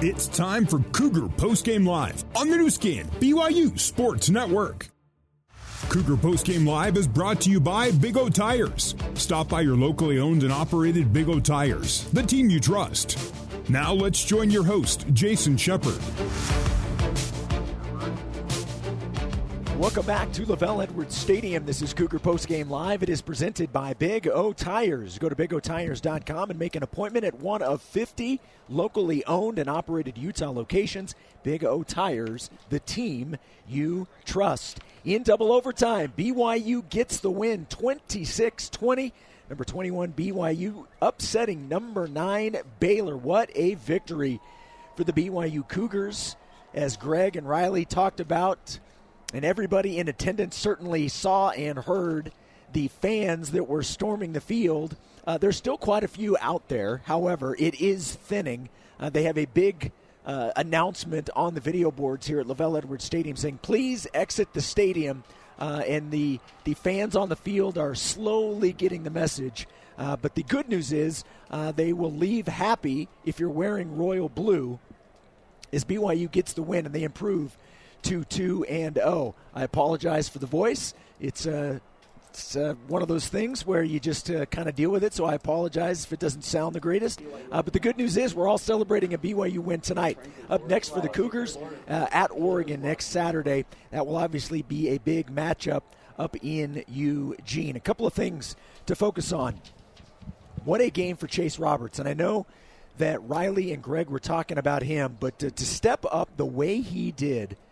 It's time for Cougar Postgame Live on the Skin, BYU Sports Network. Cougar Postgame Live is brought to you by Big O Tires. Stop by your locally owned and operated Big O Tires, the team you trust. Now let's join your host, Jason Shepard. Welcome back to LaVell Edwards Stadium. This is Cougar Post Game Live. It is presented by Big O Tires. Go to bigotires.com and make an appointment at one of 50 locally owned and operated Utah locations. Big O Tires, the team you trust. In double overtime, BYU gets the win 26 20. Number 21, BYU upsetting number 9, Baylor. What a victory for the BYU Cougars. As Greg and Riley talked about, and everybody in attendance certainly saw and heard the fans that were storming the field. Uh, there's still quite a few out there. However, it is thinning. Uh, they have a big uh, announcement on the video boards here at LaVell Edwards Stadium saying, please exit the stadium. Uh, and the, the fans on the field are slowly getting the message. Uh, but the good news is uh, they will leave happy if you're wearing royal blue as BYU gets the win and they improve to 2 and 0. I apologize for the voice. It's uh, it's uh, one of those things where you just uh, kind of deal with it. So I apologize if it doesn't sound the greatest. Uh, but the good news is we're all celebrating a BYU win tonight. Up next for the Cougars uh, at Oregon next Saturday. That will obviously be a big matchup up in Eugene. A couple of things to focus on. What a game for Chase Roberts. And I know that Riley and Greg were talking about him, but to, to step up the way he did –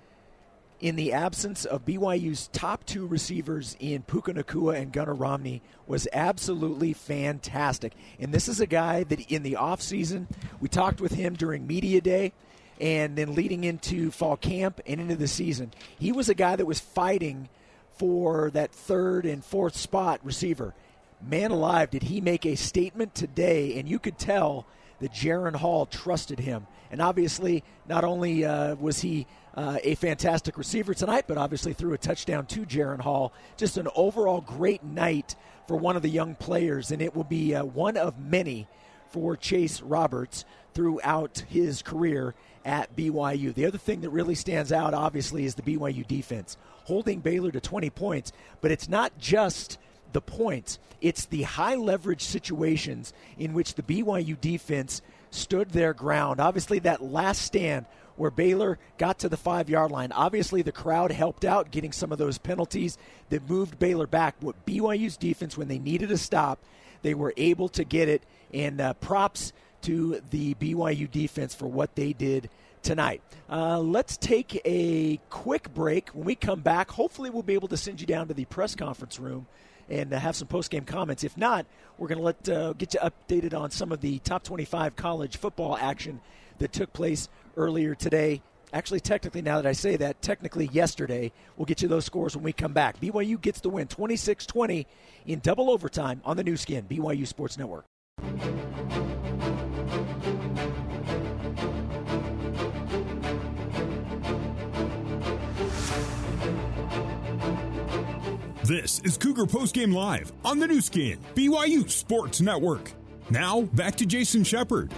in the absence of BYU's top two receivers in Puka Nacua and Gunner Romney was absolutely fantastic. And this is a guy that in the offseason, we talked with him during media day and then leading into fall camp and into the season. He was a guy that was fighting for that third and fourth spot receiver. Man alive, did he make a statement today? And you could tell that Jaren Hall trusted him. And obviously, not only uh, was he uh, a fantastic receiver tonight, but obviously threw a touchdown to Jaren Hall. Just an overall great night for one of the young players, and it will be uh, one of many for Chase Roberts throughout his career at BYU. The other thing that really stands out, obviously, is the BYU defense, holding Baylor to 20 points, but it's not just the points, it's the high leverage situations in which the BYU defense stood their ground. Obviously, that last stand where Baylor got to the five yard line. Obviously, the crowd helped out getting some of those penalties that moved Baylor back. What BYU's defense, when they needed a stop, they were able to get it. And uh, props to the BYU defense for what they did tonight. Uh, let's take a quick break. When we come back, hopefully, we'll be able to send you down to the press conference room and uh, have some post game comments. If not, we're going to let uh, get you updated on some of the top 25 college football action that took place earlier today. Actually, technically, now that I say that, technically yesterday, we'll get you those scores when we come back. BYU gets the win 26 20 in double overtime on the Nu Skin, BYU Sports Network. This is Cougar Postgame Live on the Nu Skin, BYU Sports Network. Now, back to Jason Shepard.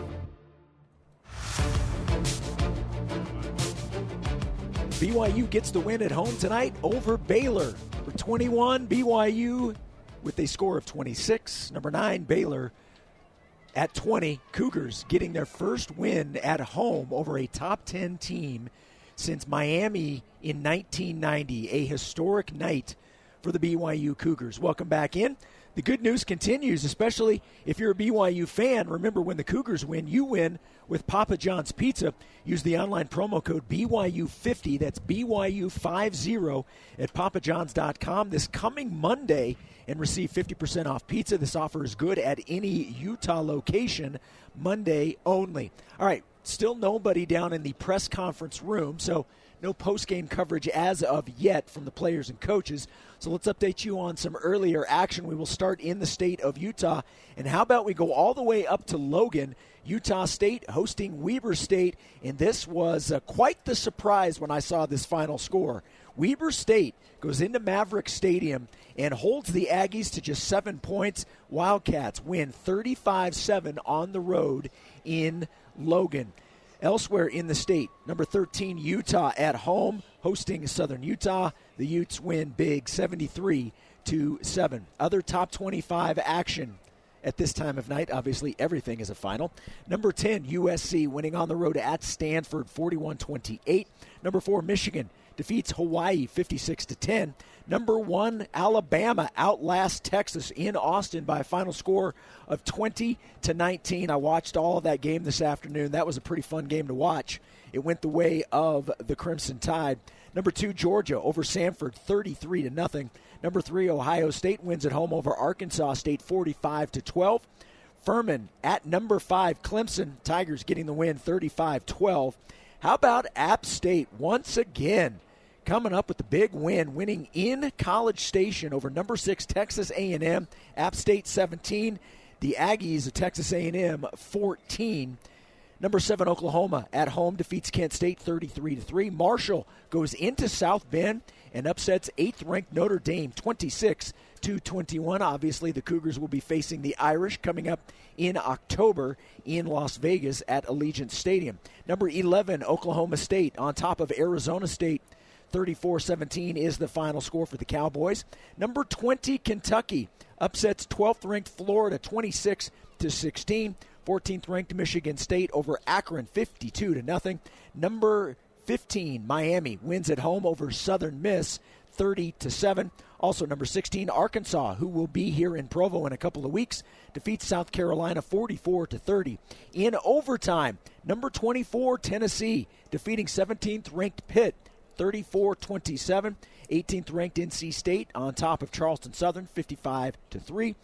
BYU gets the win at home tonight over Baylor. For 21, BYU with a score of 26. Number 9, Baylor at 20. Cougars getting their first win at home over a top 10 team since Miami in 1990. A historic night for the BYU Cougars. Welcome back in the good news continues, especially if you're a BYU fan. Remember, when the Cougars win, you win with Papa John's Pizza. Use the online promo code BYU50. That's BYU50 at papajohns.com this coming Monday and receive 50% off pizza. This offer is good at any Utah location, Monday only. All right, still nobody down in the press conference room, so no post game coverage as of yet from the players and coaches. So let's update you on some earlier action. We will start in the state of Utah. And how about we go all the way up to Logan? Utah State hosting Weber State. And this was uh, quite the surprise when I saw this final score. Weber State goes into Maverick Stadium and holds the Aggies to just seven points. Wildcats win 35 7 on the road in Logan. Elsewhere in the state, number 13, Utah at home, hosting Southern Utah. The Utes win big 73 to 7. Other top 25 action at this time of night. Obviously, everything is a final. Number 10, USC winning on the road at Stanford 41 28. Number 4, Michigan defeats Hawaii 56 to 10. Number 1, Alabama outlasts Texas in Austin by a final score of 20 to 19. I watched all of that game this afternoon. That was a pretty fun game to watch. It went the way of the Crimson Tide. Number 2, Georgia over Samford 33 to nothing. Number three, Ohio State wins at home over Arkansas State 45 to 12. Furman at number five, Clemson Tigers getting the win 35 12. How about App State once again? Coming up with the big win, winning in College Station over number six Texas A&M, App State 17, the Aggies of Texas A&M 14. Number seven Oklahoma at home defeats Kent State 33 to three. Marshall goes into South Bend and upsets eighth ranked Notre Dame 26 to 21. Obviously, the Cougars will be facing the Irish coming up in October in Las Vegas at Allegiant Stadium. Number 11, Oklahoma State on top of Arizona State. 34 17 is the final score for the Cowboys. Number 20, Kentucky upsets 12th ranked Florida 26 to 16. 14th ranked Michigan State over Akron 52 to nothing. Number 15, Miami wins at home over Southern Miss 30 to 7. Also number 16, Arkansas, who will be here in Provo in a couple of weeks, defeats South Carolina 44 to 30. In overtime, number 24, Tennessee, defeating 17th ranked Pitt 34 27. 18th ranked NC State on top of Charleston Southern 55 to 3.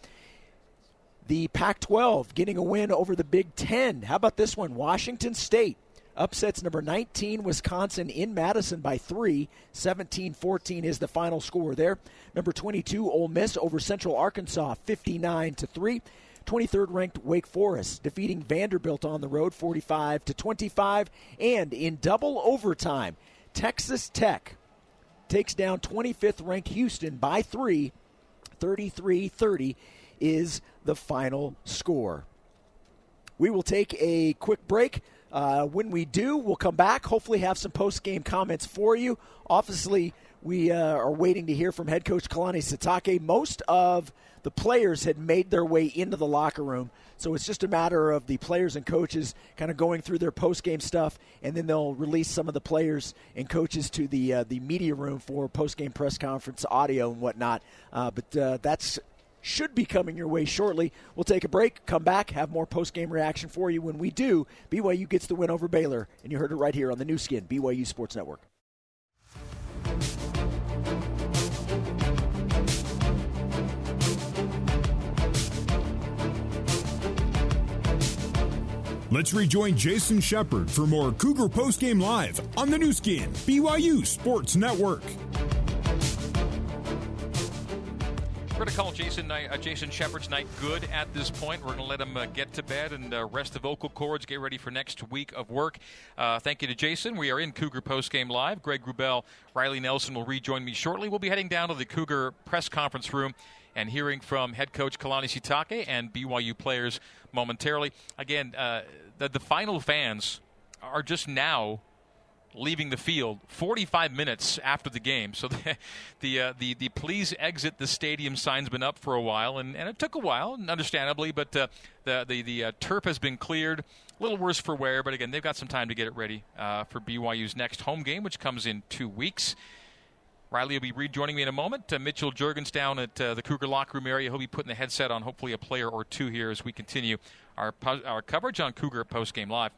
The Pac 12 getting a win over the Big Ten. How about this one? Washington State upsets number 19 Wisconsin in Madison by 3. 17-14 is the final score there. Number 22 Ole Miss over Central Arkansas 59 to 3. 23rd ranked Wake Forest defeating Vanderbilt on the road 45 to 25 and in double overtime Texas Tech takes down 25th ranked Houston by 3 33-30 is the final score. We will take a quick break. Uh, when we do, we'll come back. Hopefully, have some post game comments for you. Obviously, we uh, are waiting to hear from head coach Kalani Sitake. Most of the players had made their way into the locker room, so it's just a matter of the players and coaches kind of going through their post game stuff, and then they'll release some of the players and coaches to the uh, the media room for post game press conference audio and whatnot. Uh, but uh, that's should be coming your way shortly. We'll take a break, come back, have more post game reaction for you. When we do, BYU gets the win over Baylor, and you heard it right here on the Nu Skin, BYU Sports Network. Let's rejoin Jason Shepard for more Cougar Post Game Live on the Nu Skin, BYU Sports Network. We're going to call Jason uh, Jason Shepard's night good at this point. We're going to let him uh, get to bed and uh, rest the vocal cords, get ready for next week of work. Uh, thank you to Jason. We are in Cougar Post Game Live. Greg Wrubell, Riley Nelson will rejoin me shortly. We'll be heading down to the Cougar press conference room and hearing from head coach Kalani Sitake and BYU players momentarily. Again, uh, the, the final fans are just now leaving the field 45 minutes after the game. So the the uh, the, the, please exit the stadium sign's been up for a while, and, and it took a while, understandably, but uh, the the the uh, turf has been cleared. A little worse for wear, but again, they've got some time to get it ready uh, for BYU's next home game, which comes in two weeks. Riley will be rejoining me in a moment. Uh, Mitchell Juergens down at uh, the Cougar locker room area. He'll be putting the headset on, hopefully a player or two here as we continue our our coverage on Cougar Post Game Live.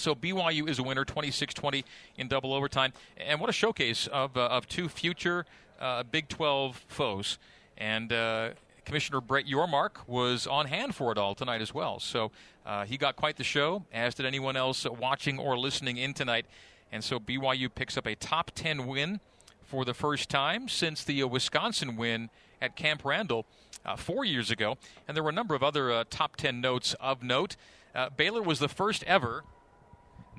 So BYU is a winner, 26-20 in double overtime, and what a showcase of uh, of two future uh, Big 12 foes. And uh, Commissioner Brett Yormark was on hand for it all tonight as well. So uh, he got quite the show, as did anyone else watching or listening in tonight. And so BYU picks up a top 10 win for the first time since the uh, Wisconsin win at Camp Randall uh, four years ago. And there were a number of other top 10 notes of note. Baylor was the first ever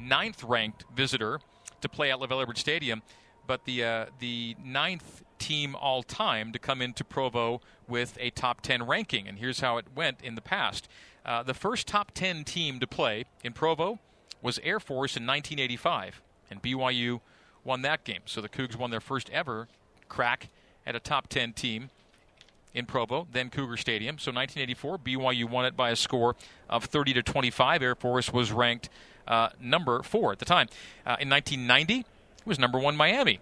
ninth ranked visitor to play at LaVell Edwards Stadium. but the uh, the ninth team all time to come into Provo with a top 10 ranking. And here's how it went in the past. Uh, the first top 10 team to play in Provo was Air Force in 1985, and BYU won that game. So the Cougs won their first ever crack at a top 10 team in Provo, then Cougar Stadium. So 1984, BYU won it by a score of 30 to 25. Air Force was ranked uh, number four at the time. Uh, in 1990, it was number one Miami.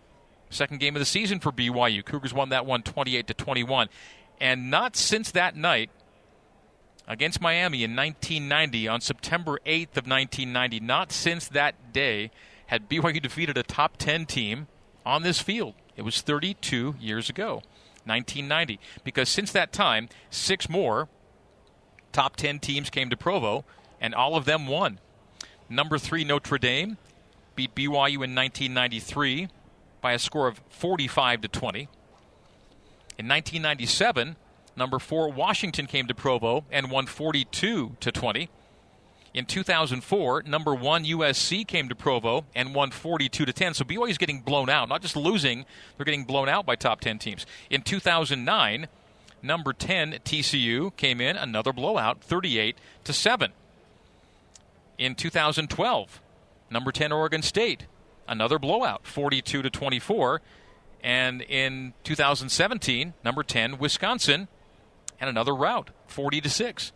Second game of the season for BYU. Cougars won that one 28 to 21. And not since that night against Miami in 1990 on September 8th of 1990, not since that day had BYU defeated a top 10 team on this field. It was 32 years ago, 1990. Because since that time, six more top 10 teams came to Provo, and all of them won. Number three, Notre Dame beat BYU in 1993 by a score of 45 to 20. In 1997, number 4 Washington came to Provo and won 42 to 20. In 2004, number 1 USC came to Provo and won 42 to 10. So BYU is getting blown out, not just losing, they're getting blown out by top 10 teams. In 2009, number 10 TCU came in another blowout, 38 to 7. In 2012, number 10 Oregon State another blowout, 42 to 24. And in 2017, number 10, Wisconsin, and another rout, 40 to 6.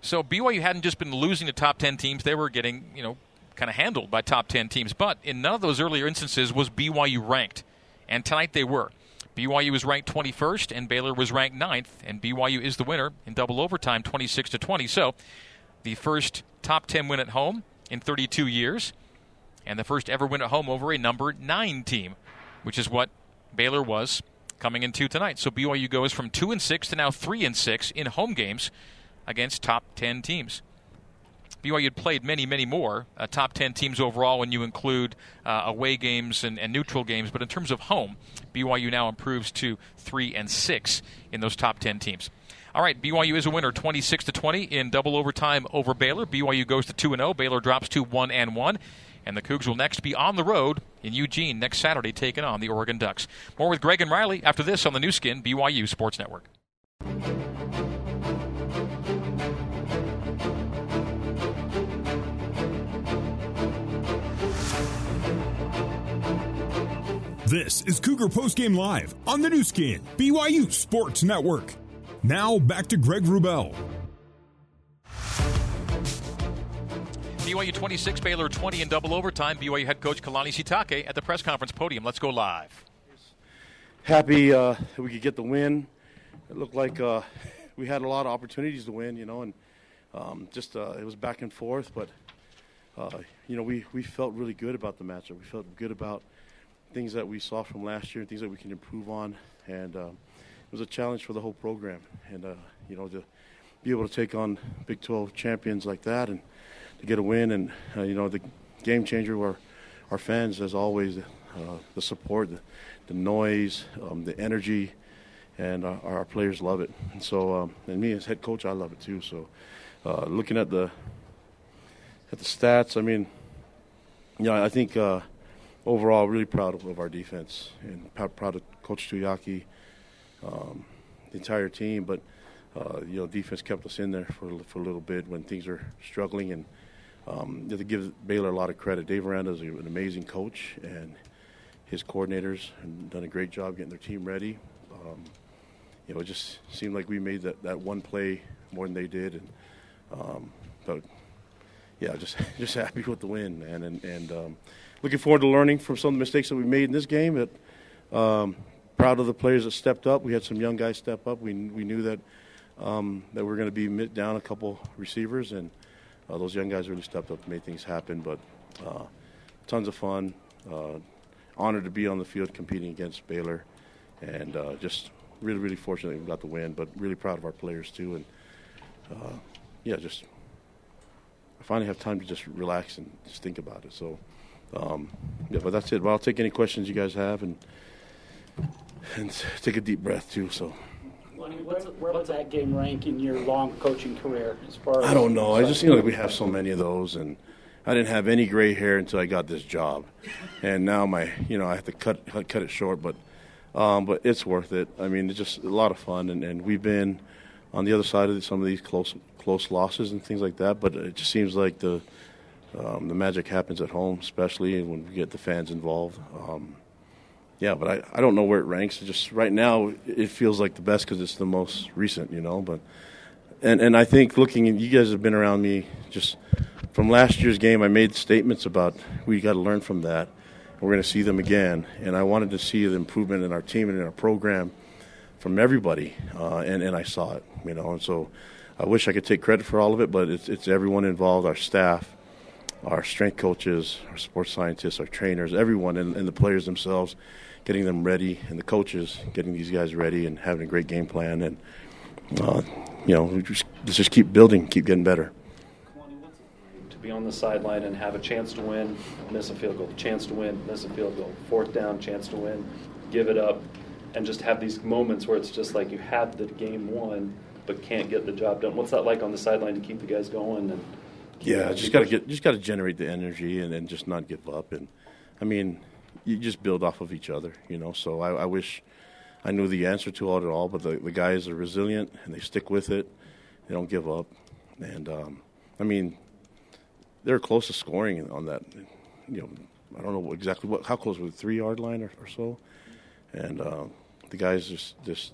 So BYU hadn't just been losing to top 10 teams, they were getting, you know, kind of handled by top 10 teams. But in none of those earlier instances was BYU ranked. And tonight they were. BYU was ranked 21st and Baylor was ranked 9th and BYU is the winner in double overtime 26 to 20. So, the first top 10 win at home in 32 years and the first ever win at home over a number nine team, which is what Baylor was coming into tonight. So BYU goes from two and six to now three and six in home games against top ten teams. BYU had played many, many more uh, top 10 teams overall when you include uh, away games and, and, neutral games. But in terms of home, BYU now improves to 3 and 6 in those top 10 teams. All right, BYU is a winner 26 to 20 in double overtime over Baylor. BYU goes to 2 and 0. Baylor drops to 1 and 1. And the Cougs will next be on the road in Eugene next Saturday, taking on the Oregon Ducks. More with Greg and Riley after this on the Nu Skin BYU Sports Network. This is Cougar Postgame Live on the Nu Skin BYU Sports Network. Now back to Greg Wrubell. BYU 26, Baylor 20 in double overtime. BYU head coach Kalani Sitake at the press conference podium. Let's go live. Happy uh, we could get the win. It looked like uh, we had a lot of opportunities to win, you know, and um, just uh, it was back and forth. But uh, you know, we, we felt really good about the matchup. We felt good about things that we saw from last year, and things that we can improve on, and um, it was a challenge for the whole program. And uh, you know, to be able to take on Big 12 champions like that and to get a win. And uh, you know, the game changer were our fans, as always, uh, the support, the, the noise, um, the energy, and our, our, players love it. And so, um, and me as head coach, I love it too. So, uh, looking at the at the stats, I mean, yeah, I think uh, overall, really proud of, of, our defense and proud of Coach Tuiaki, um, the entire team. But uh, you know, defense kept us in there for for a little bit when things are struggling and um, to give Baylor a lot of credit. Dave Aranda is an amazing coach, and his coordinators have done a great job getting their team ready. Um, you know, it just seemed like we made that, that one play more than they did, and um, but yeah, just just happy with the win, man, and and um, looking forward to learning from some of the mistakes that we made in this game. Um, proud of the players that stepped up. We had some young guys step up. We we knew that um, that we are going to be down a couple receivers and uh, those young guys really stepped up and made things happen. But uh, tons of fun. Uh, honored to be on the field competing against Baylor, and uh, just really, really fortunate we got the win. But really proud of our players too, and uh, yeah, just I finally have time to just relax and just think about it. So um, yeah, but that's it. Well, I'll take any questions you guys have and and take a deep breath too. So. What's, where does that game rank in your long coaching career? As far as I don't know. I just feel like we have so many of those, and I didn't have any gray hair until I got this job, and now my you know I have to cut cut it short, but um, but it's worth it. I mean, it's just a lot of fun, and, and we've been on the other side of some of these close close losses and things like that. But it just seems like the um, the magic happens at home, especially when we get the fans involved. Um, yeah, but I, I don't know where it ranks. just right now, it feels like the best because it's the most recent, you know. But and and I think looking, at, you guys have been around me just from last year's game. I made statements about we got to learn from that. We're going to see them again, and I wanted to see the improvement in our team and in our program from everybody, uh, and and I saw it, you know. And so I wish I could take credit for all of it, but it's it's everyone involved, our staff, our strength coaches, our sports scientists, our trainers, everyone, and, and the players themselves, getting them ready, and the coaches getting these guys ready and having a great game plan, and uh, you know, just, just keep building, keep getting better. To be on the sideline and have a chance to win, miss a field goal, chance to win, miss a field goal, fourth down, chance to win, give it up, and just have these moments where it's just like you have the game won but can't get the job done. What's that like on the sideline to keep the guys going? And yeah, just got to get just got to generate the energy and then just not give up. And I mean, you just build off of each other, you know. So I, I wish I knew the answer to all it all, but the, the guys are resilient and they stick with it. They don't give up. And um, I mean, they're close to scoring on that. You know, I don't know exactly what how close was the three yard line or, or so. And uh, the guys just just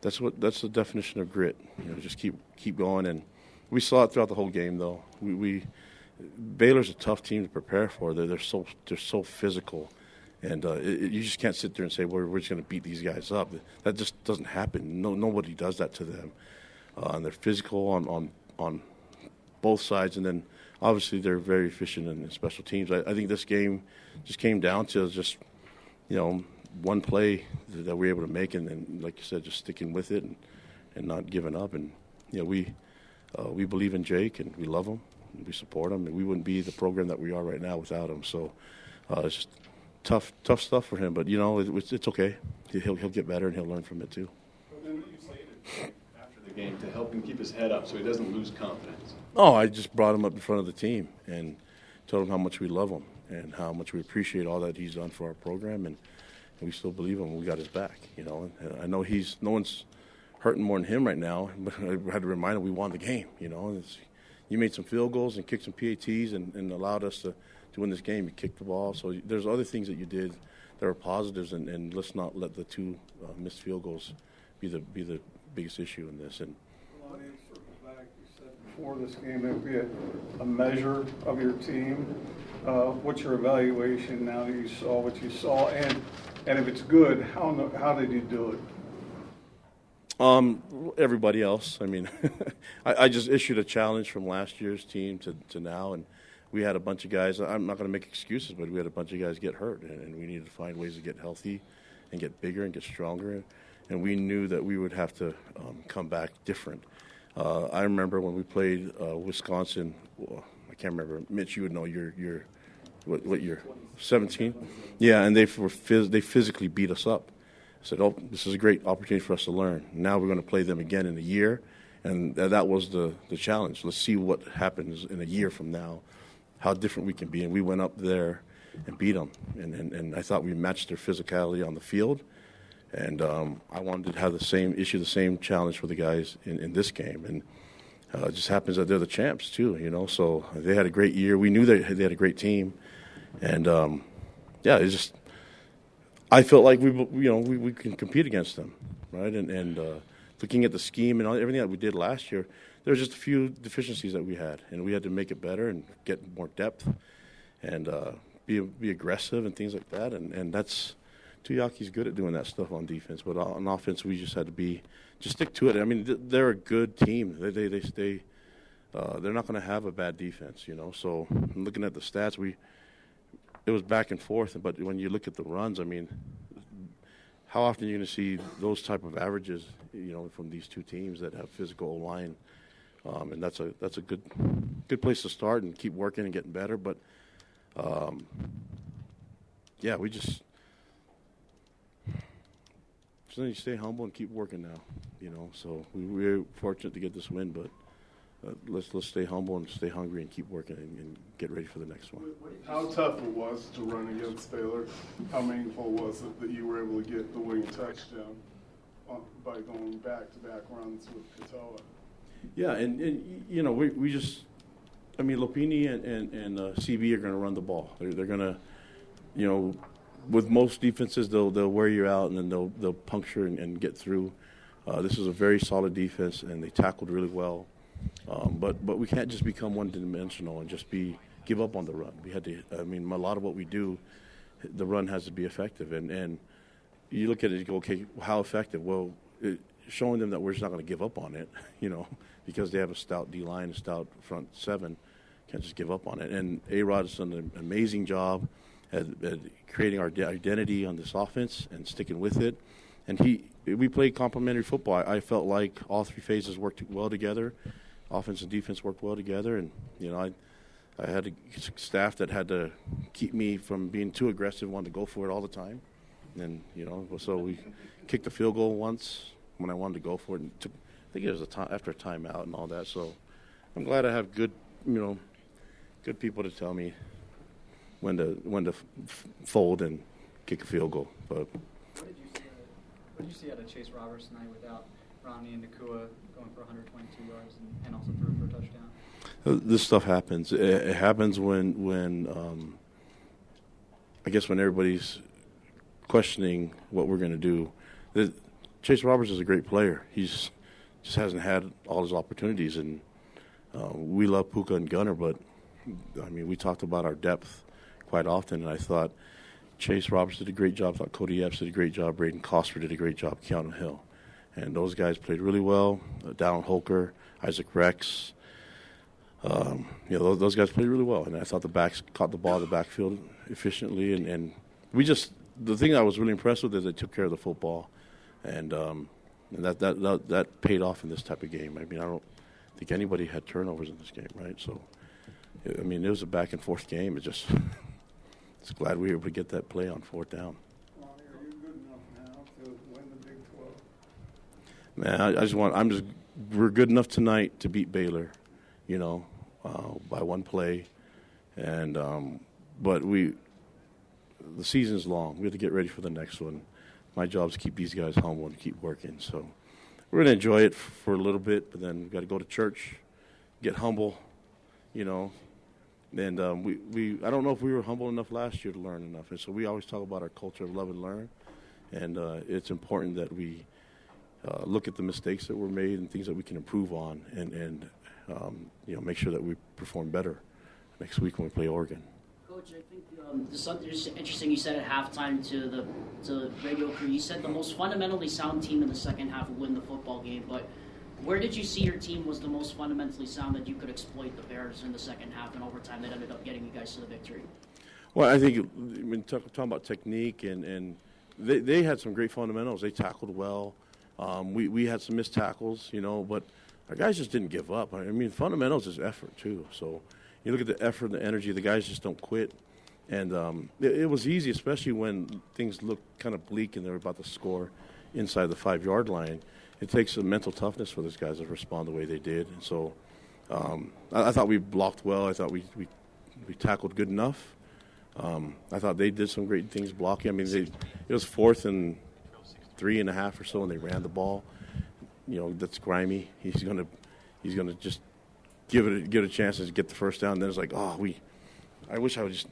that's what that's the definition of grit. You know, just keep keep going, and we saw it throughout the whole game. Though we, we Baylor's a tough team to prepare for. They're, they're so they're so physical, and uh, it, you just can't sit there and say well, we're just going to beat these guys up. That just doesn't happen. No nobody does that to them, uh, and they're physical on on on both sides, and then obviously they're very efficient in special teams. I, I think this game just came down to just you know one play that we were able to make, and, then like you said, just sticking with it and, and not giving up. And you know, we uh, we believe in Jake, and we love him, we support him, and we wouldn't be the program that we are right now without him. So uh, it's just tough tough stuff for him, but you know, it, it's, it's okay. He'll he'll get better, and he'll learn from it too. After the game to help him keep his head up so he doesn't lose confidence. Oh, I just brought him up in front of the team and told him how much we love him and how much we appreciate all that he's done for our program and and we still believe him. We got his back, you know. And I know he's no one's hurting more than him right now, but I had to remind him we won the game, you know. It's, you made some field goals and kicked some PATs and, and allowed us to, to win this game. You kicked the ball, so there's other things that you did that are positives, and, and let's not let the two uh, missed field goals be the be the biggest issue in this. And before this game, it would be a, a measure of your team. Uh, what's your evaluation now that you saw what you saw, and and if it's good, how how did you do it? Um, everybody else. I mean, I, I, just issued a challenge from last year's team to, to now, and we had a bunch of guys. I'm not going to make excuses, but we had a bunch of guys get hurt, and, and, we needed to find ways to get healthy, and get bigger and get stronger. And we knew that we would have to um, come back different. Uh, I remember when we played uh, Wisconsin. Well, I can't remember. Mitch, you would know. Your your what, what year? 17? Yeah, and they were phys- they physically beat us up. I said, "Oh, this is a great opportunity for us to learn. Now we're going to play them again in a year." And that was the, the challenge. Let's see what happens in a year from now, how different we can be. And we went up there and beat them. And, and, and I thought we matched their physicality on the field. And um, I wanted to have the same issue, the same challenge for the guys in, in this game. And uh, it just happens that they're the champs, too, you know. So they had a great year. We knew they, they had a great team. And um, yeah, it's just I felt like we you know we, we can compete against them, right? And and uh, looking at the scheme and everything that we did last year, there was just a few deficiencies that we had, and we had to make it better and get more depth and uh, be be aggressive and things like that. And and that's Tuiaki's good at doing that stuff on defense, but on offense we just had to be just stick to it. I mean, they're a good team. They they they stay. Uh, they're not going to have a bad defense, you know. So looking at the stats, we it was back and forth. But when you look at the runs, I mean, how often are you going to see those type of averages? You know, from these two teams that have physical line, um, and that's a that's a good good place to start and keep working and getting better. But um, yeah, we just so you stay humble and keep working now. You know, so we, we're fortunate to get this win, but uh, let's let's stay humble and stay hungry and keep working and, and get ready for the next one. How tough it was to run against Baylor? How meaningful was it that you were able to get the winning touchdown by going back-to-back runs with Katoa? Yeah, and, and you know we we just, I mean Lopini and and, and uh, CB are going to run the ball. They're they're going to, you know, with most defenses they'll they'll wear you out and then they'll they'll puncture and, and get through. Uh, this is a very solid defense and they tackled really well. Um, but but we can't just become one dimensional and just be give up on the run. We had to. I mean, a lot of what we do, the run has to be effective. And and you look at it, you go, okay, how effective? Well, it, showing them that we're just not going to give up on it, you know, because they have a stout D line, a stout front seven, can't just give up on it. And A Rod has done an amazing job at, at creating our identity on this offense and sticking with it. And he, we played complementary football. I, I felt like all three phases worked well together offense and defense worked well together, and you know I. I had a staff that had to keep me from being too aggressive, wanted to go for it all the time. And, you know, so we kicked a field goal once when I wanted to go for it. And took, I think it was a time, after a timeout and all that. So I'm glad I have good, you know, good people to tell me when to when to f- fold and kick a field goal. But? What did you see out of Chase Roberts tonight without Romney and Nacua going for 122 yards and, and also threw for a touchdown? Uh, this stuff happens. It, happens when when um, I guess when everybody's questioning what we're going to do. The, Chase Roberts is a great player. He's just hasn't had all his opportunities, and uh, we love Puka and Gunner, but I mean, we talked about our depth quite often, and I thought Chase Roberts did a great job. I thought Cody Epps did a great job. Brayden Cosper did a great job. Keanu Hill and those guys played really well. Uh, Holker, Isaac Rex, um, you know, those, those, guys played really well, and I thought the backs caught the ball in the backfield efficiently, and, and we just the thing I was really impressed with is they took care of the football, and um, and that, that that that paid off in this type of game. I mean, I don't think anybody had turnovers in this game, right? So, I mean, it was a back and forth game. It just, it's glad we were able to get that play on fourth down. Man, I, I, just want. I'm just. We're good enough tonight to beat Baylor, you know, uh, by one play, and um, but we. The season's long. We have to get ready for the next one. My job is to keep these guys humble and keep working. So we're gonna enjoy it for a little bit, but then we got to go to church, get humble, you know. And um, we, we, I don't know if we were humble enough last year to learn enough. And so we always talk about our culture of love and learn. And uh, it's important that we uh, look at the mistakes that were made and things that we can improve on, and and um, you know make sure that we perform better next week when we play Oregon. Coach, I think um, interesting you said at halftime to the to radio crew. You said the most fundamentally sound team in the second half would win the football game, but where did you see your team was the most fundamentally sound that you could exploit the Bears in the second half and overtime that ended up getting you guys to the victory? Well, I think I mean talking about technique and and they they had some great fundamentals. They tackled well. Um, we we had some missed tackles, you know, but our guys just didn't give up. I mean, fundamentals is effort too. So you look at the effort, and the energy. The guys just don't quit, and um, it, it, was easy, especially when things looked kind of bleak and they were about to score inside the five yard line. It takes a mental toughness for those guys to respond the way they did, and so um, I, I, thought we blocked well. I thought we we, we tackled good enough. Um, I thought they did some great things blocking. I mean, they, it was fourth and three and a half or so, and they ran the ball. You know, that's grimy. He's gonna he's gonna just give it a, give it a chance to get the first down. And then it's like, oh, we. I wish I would just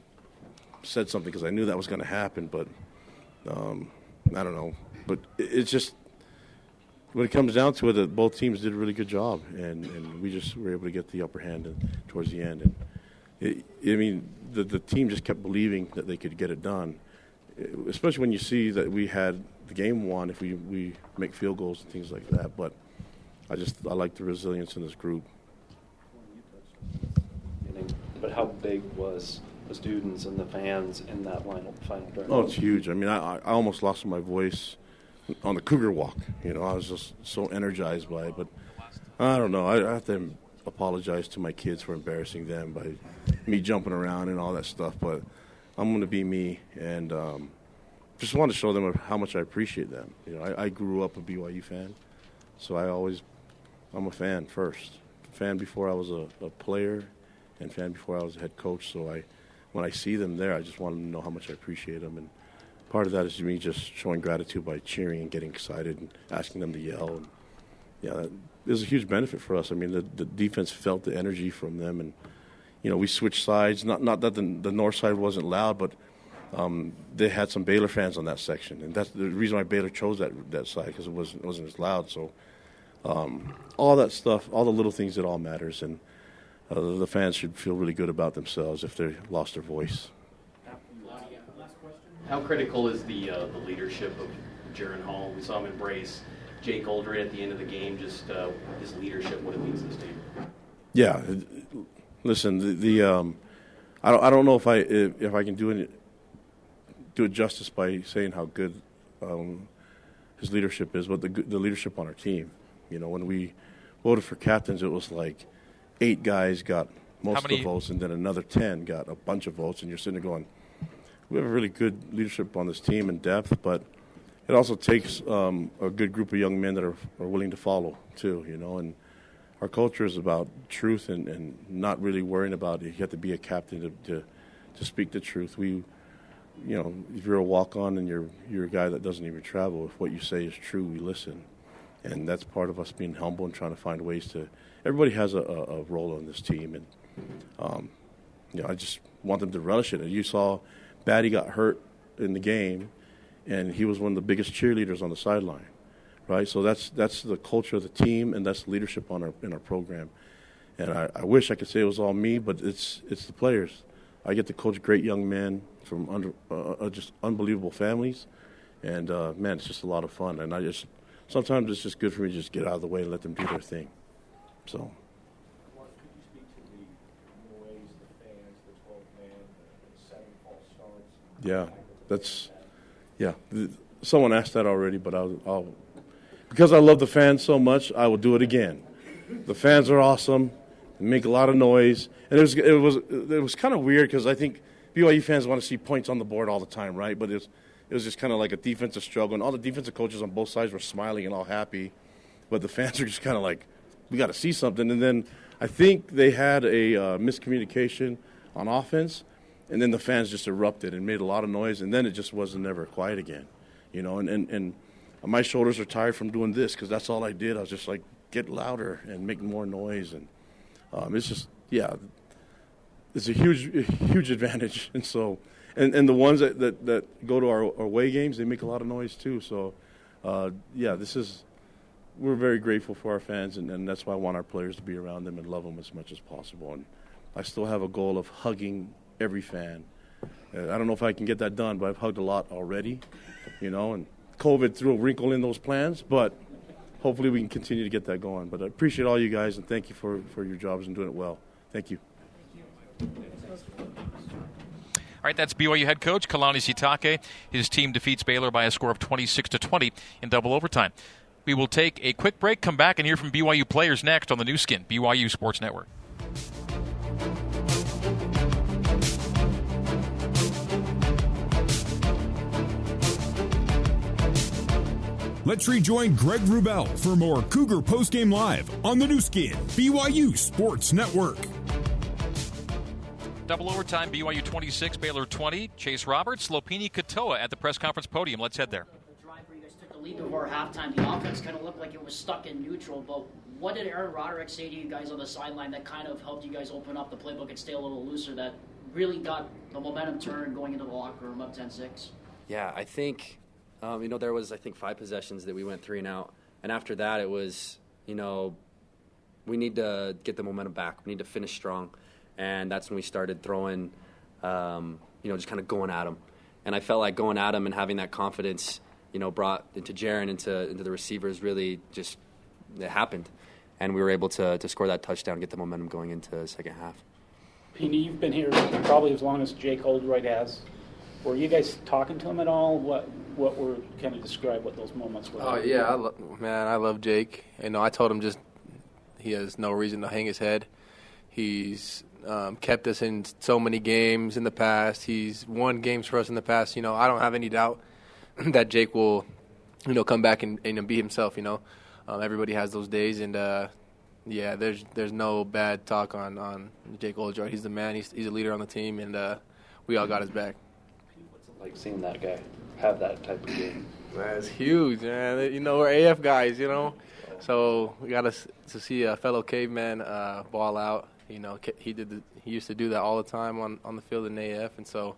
said something because I knew that was going to happen, but um, I don't know. But it's just when it comes down to it, that both teams did a really good job, and, and we just were able to get the upper hand and, towards the end. And it, I mean, the the team just kept believing that they could get it done, especially when you see that we had the game won if we, we make field goals and things like that. But I just I like the resilience in this group. But how big was the students and the fans in that final final drive? Oh, it's huge. I mean, I, I almost lost my voice on the Cougar Walk. You know, I was just so energized by it. But I don't know. I, I have to apologize to my kids for embarrassing them by me jumping around and all that stuff. But I'm going to be me, and um, just want to show them how much I appreciate them. You know, I, I, grew up a BYU fan, so I always, I'm a fan first, fan before I was a, a player, and fan before I was a head coach. So I, when I see them there, I just want to know how much I appreciate them. And part of that is me just showing gratitude by cheering and getting excited and asking them to yell. And yeah, that is a huge benefit for us. I mean, the, the defense felt the energy from them, and you know, we switched sides. Not not that the, the north side wasn't loud, but um, they had some Baylor fans on that section, and that's the reason why Baylor chose that that side because it wasn't wasn't as loud. So um, all that stuff, all the little things, it all matters, and uh, the fans should feel really good about themselves if they lost their voice. How critical is the uh, the leadership of Jaren Hall? We saw him embrace Jake Oldroyd at the end of the game. Just uh, his leadership, what it means to this team. Yeah, listen, the, the um, I don't I don't know if I if, if I can do it do it justice by saying how good um, his leadership is, but the the leadership on our team. You know, when we voted for captains, it was like eight guys got most of the votes, and then another ten got a bunch of votes, and you're sitting there going we have a really good leadership on this team in depth, but it also takes um, a good group of young men that are, are willing to follow too, you know. And our culture is about truth and, and not really worrying about it. You have to be a captain to, to, to speak the truth. We, you know, if you're a walk on and you're you're a guy that doesn't even travel, if what you say is true, we listen, and that's part of us being humble and trying to find ways to. Everybody has a, a, a role on this team, and um, you know, I just want them to relish it. And you saw Batty got hurt in the game, and he was one of the biggest cheerleaders on the sideline, right? So that's that's the culture of the team, and that's leadership on our in our program. And I, I wish I could say it was all me, but it's it's the players. I get to coach great young men from under uh, uh, just unbelievable families, and uh, man, it's just a lot of fun. And I just sometimes it's just good for me to just get out of the way and let them do their thing. So. Yeah, that's yeah. Someone asked that already, but I'll, I'll because I love the fans so much, I will do it again. The fans are awesome. They make a lot of noise, and it was it was it was kind of weird because I think BYU fans want to see points on the board all the time, right? But it was it was just kind of like a defensive struggle, and all the defensive coaches on both sides were smiling and all happy, but the fans are just kind of like, we got to see something. And then I think they had a uh, miscommunication on offense, and then the fans just erupted and made a lot of noise, and then it just wasn't ever quiet again, you know. And and, and my shoulders are tired from doing this because that's all I did. I was just like get louder and make more noise, and um, it's just yeah, it's a huge huge advantage. And so, and and the ones that that, that go to our, our away games, they make a lot of noise too. So, uh, yeah, this is. We're very grateful for our fans, and, and that's why I want our players to be around them and love them as much as possible. And I still have a goal of hugging every fan. Uh, I don't know if I can get that done, but I've hugged a lot already, you know, and COVID threw a wrinkle in those plans, but hopefully we can continue to get that going. But I appreciate all you guys and thank you for, for your jobs and doing it well. Thank you. All right, that's BYU head coach Kalani Sitake. His team defeats Baylor by a score of 26 to 20 in double overtime. We will take a quick break, come back, and hear from BYU players next on the Nu Skin, BYU Sports Network. Let's rejoin Greg Wrubell for more Cougar Postgame Live on the Nu Skin, BYU Sports Network. Double overtime, BYU 26, Baylor 20. Chase Roberts, Lopini Katoa at the press conference podium. Let's head there. The drive where you guys took the lead before halftime, the offense kind of looked like it was stuck in neutral, but what did Aaron Roderick say to you guys on the sideline that kind of helped you guys open up the playbook and stay a little looser that really got the momentum turned going into the locker room up 10 6? Yeah, I think um, you know, there was I think five possessions that we went three and out, and after that it was you know we need to get the momentum back. We need to finish strong, and that's when we started throwing, um, you know, just kind of going at them. And I felt like going at them and having that confidence, you know, brought into Jaren into into the receivers really just it happened, and we were able to to score that touchdown, get the momentum going into the second half. Pini, you've been here probably as long as Jake Oldroyd has. Were you guys talking to him at all? What what were kind of describe what those moments were? Oh yeah, I lo- man, I love Jake. You know, I told him just he has no reason to hang his head. He's um, kept us in so many games in the past. He's won games for us in the past. You know, I don't have any doubt that Jake will, you know, come back and, and be himself. You know, um, everybody has those days, and uh, yeah, there's there's no bad talk on on Jake Oldroyd. He's the man. He's he's a leader on the team, and uh, we all got his back. What's it like seeing that guy have that type of game? That's huge, man. You know, we're AF guys, you know, so we got to to see a fellow caveman uh, ball out. You know, he did the, he used to do that all the time on on the field in AF, and so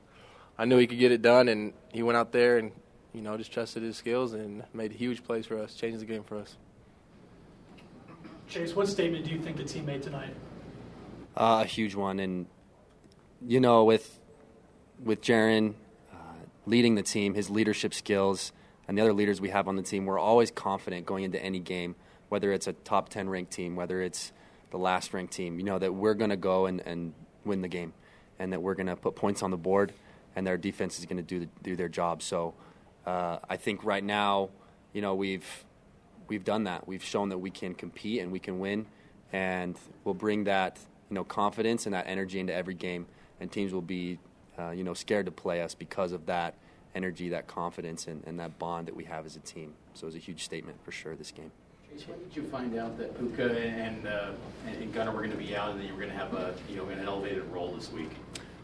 I knew he could get it done, and he went out there and you know just trusted his skills and made a huge plays for us, changed the game for us. Chase, what statement do you think the team made tonight? Uh, a huge one, and you know, with with Jaren leading the team, his leadership skills, and the other leaders we have on the team, we're always confident going into any game, whether it's a top ten ranked team, whether it's the last ranked team. You know that we're going to go and, and win the game, and that we're going to put points on the board, and their defense is going to do the, do their job. So, uh, I think right now, you know, we've we've done that. We've shown that we can compete and we can win, and we'll bring that you know confidence and that energy into every game. And teams will be uh, you know scared to play us because of that energy, that confidence, and, and that bond that we have as a team. So it was a huge statement for sure this game. Chase, when did you find out that Puka and, uh, and Gunner were going to be out, and that you were going to have a you know an elevated role this week?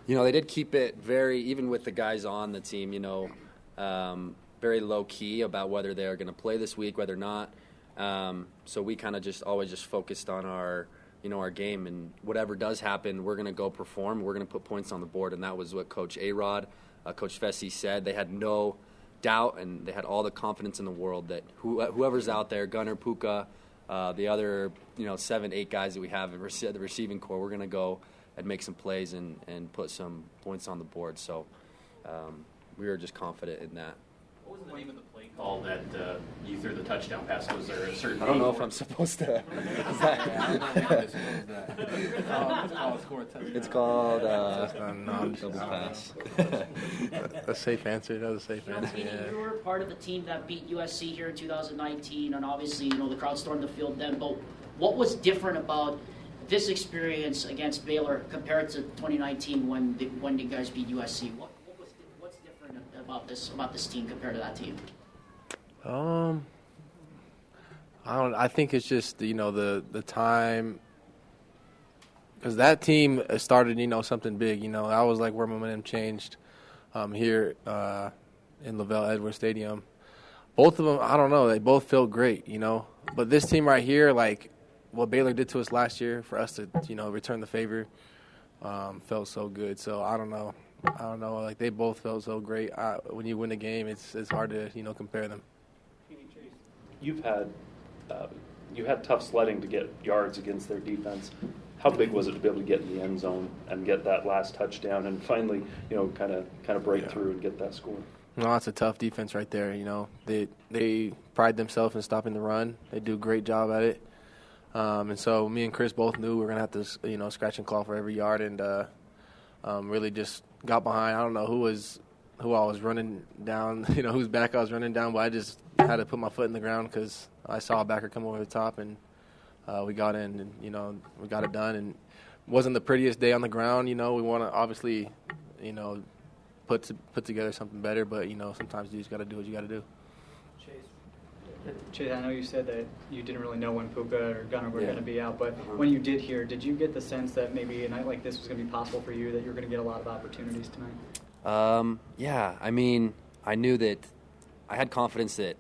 You know, they did keep it very, even with the guys on the team. You know, um, very low key about whether they are going to play this week, whether not. Um, so we kind of just always just focused on our, you know, our game and whatever does happen, we're going to go perform. We're going to put points on the board, and that was what Coach Arod, uh, Coach Fesi said. They had no doubt and they had all the confidence in the world that who, whoever's out there, Gunner Puka, uh, the other, you know, seven, eight guys that we have at the receiving corps, we're going to go and make some plays and, and put some points on the board. So um, we were just confident in that. What was the name of the play call that uh, you threw the touchdown pass? Was there a certain? I don't know if I'm supposed to. It's called uh, double pass. a safe answer. That was a safe answer. Yeah. you were part of the team that beat USC here in 2019, and obviously, you know, the crowd stormed the field then. But what was different about this experience against Baylor compared to 2019 when the, when you guys beat USC? What, what was what's different about this about this team compared to that team? Um, I don't. I think it's just you know the the time because that team started you know something big. You know that was like where momentum changed um, here uh, in LaVell Edwards Stadium. Both of them, I don't know. They both felt great, you know. But this team right here, like what Baylor did to us last year, for us to you know return the favor, um, felt so good. So I don't know. I don't know. Like they both felt so great. I, when you win a game, it's it's hard to you know compare them. You've had uh, you had tough sledding to get yards against their defense. How big was it to be able to get in the end zone and get that last touchdown and finally, you know, kind of kind of break through and get that score? No, that's a tough defense right there. You know, they they pride themselves in stopping the run. They do a great job at it. Um, and so me and Chris both knew we were gonna have to, you know, scratch and claw for every yard, and uh, um, really just got behind. I don't know who was who I was running down, you know, whose back I was running down, but I just had to put my foot in the ground because I saw a backer come over the top, and uh, we got in, and you know, we got it done. And it wasn't the prettiest day on the ground. You know, we want to obviously, you know, put to, put together something better, but you know, sometimes you just got to do what you got to do. Chase, I know you said that you didn't really know when Puka or Gunner were Yeah. going to be out, but Uh-huh. when you did hear, did you get the sense that maybe a night like this was going to be possible for you, that you were going to get a lot of opportunities tonight? Um, yeah, I mean, I knew that I had confidence that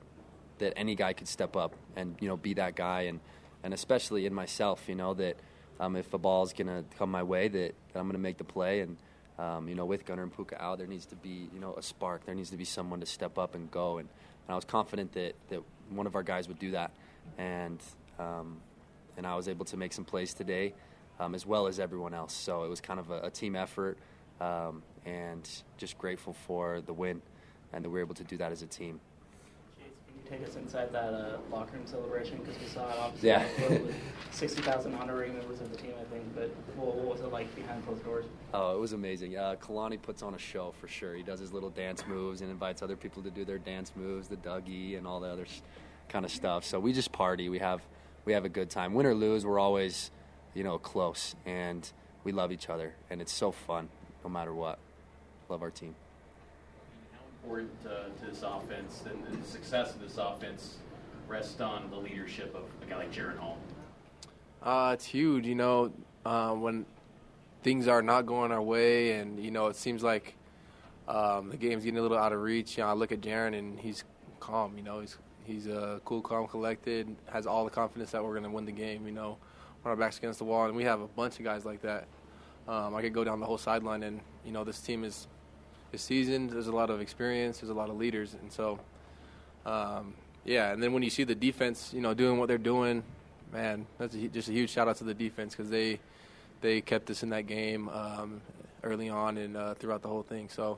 that any guy could step up and you know be that guy, and and especially in myself, you know that um, if a ball is gonna come my way, that, that I'm gonna make the play, and um, you know with Gunner and Puka out, there needs to be you know a spark. There needs to be someone to step up and go, and, and I was confident that that one of our guys would do that, and um, and I was able to make some plays today, um, as well as everyone else. So it was kind of a, a team effort, um, and just grateful for the win, and that we were able to do that as a team. Take us inside that uh, locker room celebration? Because we saw it obviously Yeah. the 60,000 honorary members of the team, I think. But what, what was it like behind closed doors? Oh, it was amazing. Uh, Kalani puts on a show for sure. He does his little dance moves and invites other people to do their dance moves, the Dougie and all the other kind of stuff. So we just party. We have we have a good time. Win or lose, we're always, you know, close and we love each other and it's so fun no matter what. Love our team. Important to this offense and the success of this offense rests on the leadership of a guy like Jaren Hall. Uh, it's huge. You know, uh, when things are not going our way, and you know, it seems like um, the game's getting a little out of reach. You know, I look at Jaren, and he's calm. You know, he's he's uh, cool, calm, collected, has all the confidence that we're going to win the game. You know, when our backs against the wall, and we have a bunch of guys like that. Um, I could go down the whole sideline, and you know, this team is is seasoned. There's a lot of experience. There's a lot of leaders, and so. Um, yeah, and then when you see the defense, you know, doing what they're doing, man, that's a, just a huge shout out to the defense because they they kept us in that game um, early on and uh, throughout the whole thing. So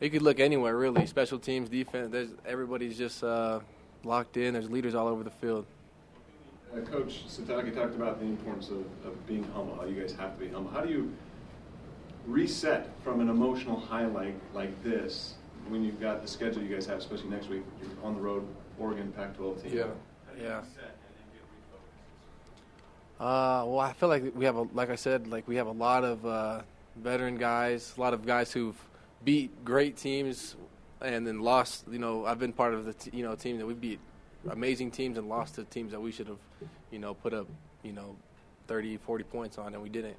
you could look anywhere really. Special teams, defense. There's everybody's just uh, locked in. There's leaders all over the field. Uh, Coach Sitake talked about the importance of, of being humble. How you guys have to be humble. How do you reset from an emotional high like like this when you've got the schedule you guys have, especially next week? You're on the road, Oregon, Pac-12 team. Yeah, yeah. Uh, well, I feel like we have a, like I said, like we have a lot of uh, veteran guys, a lot of guys who've beat great teams and then lost. You know, I've been part of the t- you know team that we beat amazing teams and lost to teams that we should have, you know, put up you know 30, 40 points on, and we didn't.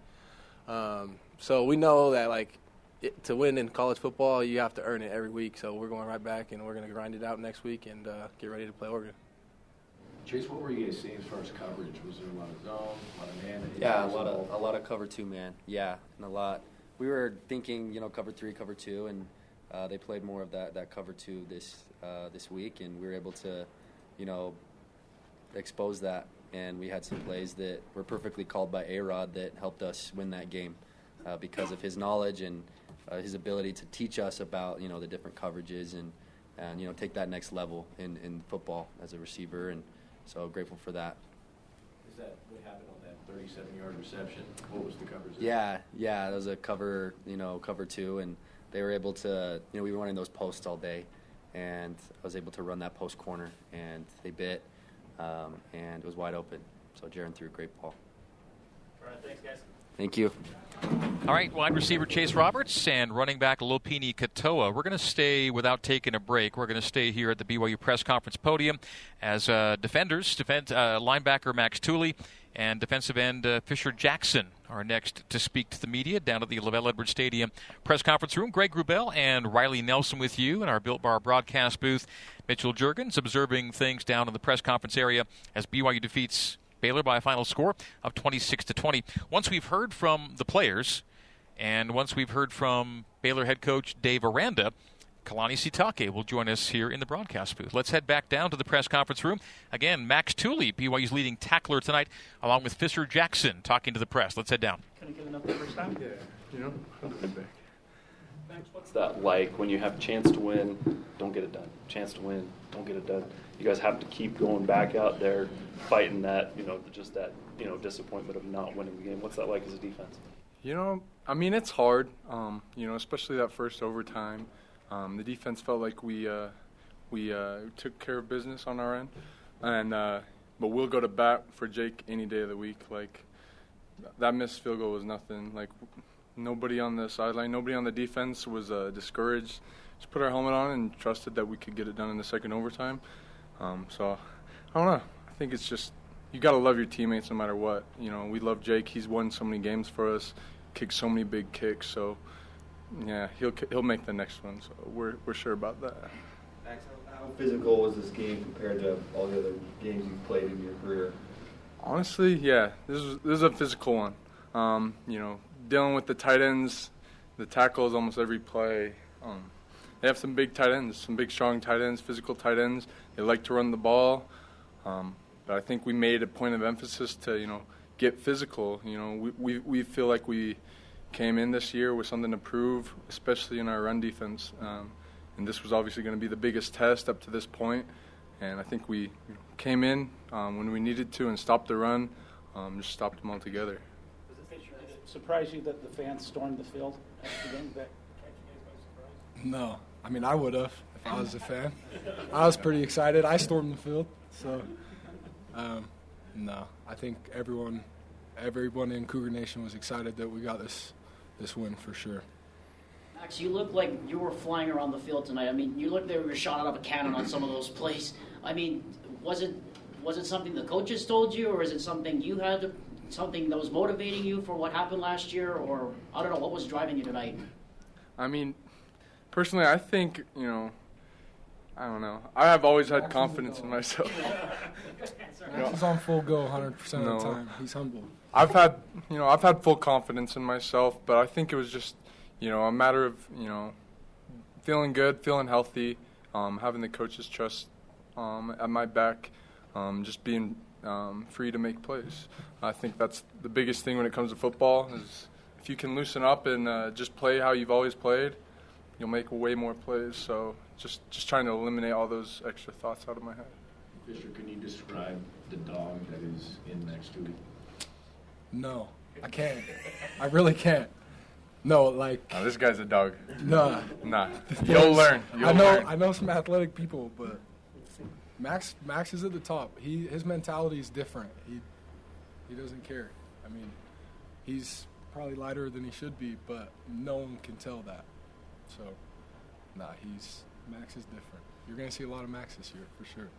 Um, so we know that like it, to win in college football, you have to earn it every week. So we're going right back, and we're going to grind it out next week and uh, get ready to play Oregon. Chase, what were you guys seeing as far as coverage? Was there a lot of zone, a lot of man? Yeah, a lot of a lot of cover two man. Yeah, and a lot. We were thinking, you know, cover three, cover two, and uh, they played more of that, that cover two this uh, this week, and we were able to, you know, expose that. And we had some plays that were perfectly called by A Rod that helped us win that game uh, because of his knowledge and uh, his ability to teach us about you know the different coverages and and you know take that next level in, in football as a receiver and so grateful for that. Is that what happened on that 37-yard reception? What was the coverage? Yeah, yeah, that was a cover, you know, cover two, and they were able to, you know, we were running those posts all day, and I was able to run that post corner, and they bit, um, and it was wide open. So Jaren threw a great ball. All right, thanks, guys. Thank you. All right, wide receiver Chase Roberts and running back Lopini Katoa. We're going to stay without taking a break. We're going to stay here at the BYU press conference podium as uh, defenders, defend, uh, linebacker Max Tooley and defensive end uh, Fisher Jackson are next to speak to the media down at the LaVell Edwards Stadium press conference room. Greg Wrubell and Riley Nelson with you in our Built Bar broadcast booth. Mitchell Jurgens observing things down in the press conference area as BYU defeats Baylor by a final score of 26 to 20. Once we've heard from the players, and once we've heard from Baylor head coach Dave Aranda, Kalani Sitake will join us here in the broadcast booth. Let's head back down to the press conference room. Again, Max Tooley, BYU's leading tackler tonight, along with Fisher Jackson, talking to the press. Let's head down. Can I get an update first time? Yeah, you know, I'll back. Max, what's that like when you have a chance to win, don't get it done? Chance to win, don't get it done. You guys have to keep going back out there, fighting that, you know, just that, you know, disappointment of not winning the game. What's that like as a defense? You know, I mean, it's hard. Um, you know, especially that first overtime. Um, the defense felt like we uh, we uh, took care of business on our end, and uh, but we'll go to bat for Jake any day of the week. Like that missed field goal was nothing. Like nobody on the sideline, nobody on the defense was uh, discouraged. Just put our helmet on and trusted that we could get it done in the second overtime. Um, so I don't know. I think it's just you got to love your teammates no matter what. You know, we love Jake. He's won so many games for us, kicked so many big kicks. So yeah, he'll he'll make the next one. So we're we're sure about that. How how physical was this game compared to all the other games you've played in your career? Honestly, yeah, this is this is a physical one. Um, you know, dealing with the tight ends, the tackles almost every play. Um, they have some big tight ends, some big strong tight ends, physical tight ends. They like to run the ball, um, but I think we made a point of emphasis to you know get physical. You know, we we, we feel like we came in this year with something to prove, especially in our run defense. Um, and this was obviously going to be the biggest test up to this point. And I think we came in um, when we needed to and stopped the run, um, just stopped them altogether. Did it surprise you that the fans stormed the field after the game? No, I mean I would have if I was a fan. I was pretty excited. I stormed the field, so um, no, I think everyone, everyone in Cougar Nation was excited that we got this this win for sure. Max, you look like you were flying around the field tonight. I mean, you look like you were shot out of a cannon on some of those plays. I mean, was it Was it something the coaches told you, or is it something you had, to, something that was motivating you for what happened last year, or I don't know what was driving you tonight? I mean, personally, I think you know. I don't know. I have always had confidence in myself. You know, He's on full go 100% of No. the time. He's humble. I've had, you know, I've had full confidence in myself, but I think it was just, you know, a matter of, you know, feeling good, feeling healthy, um, having the coaches trust um, at my back, um, just being um, free to make plays. I think that's the biggest thing when it comes to football is if you can loosen up and uh, just play how you've always played, you'll make way more plays. So just just trying to eliminate all those extra thoughts out of my head. Fisher, can you describe the dog that is in next to you? No, I can't. I really can't. No, like. Oh, this guy's a dog. Nah. Nah. You'll learn. You'll I know. learn. I know some athletic people, but Max. Max is at the top. He his mentality is different. He he doesn't care. I mean, he's probably lighter than he should be, but no one can tell that. So, nah, he's Max is different. You're gonna see a lot of Max this year for sure.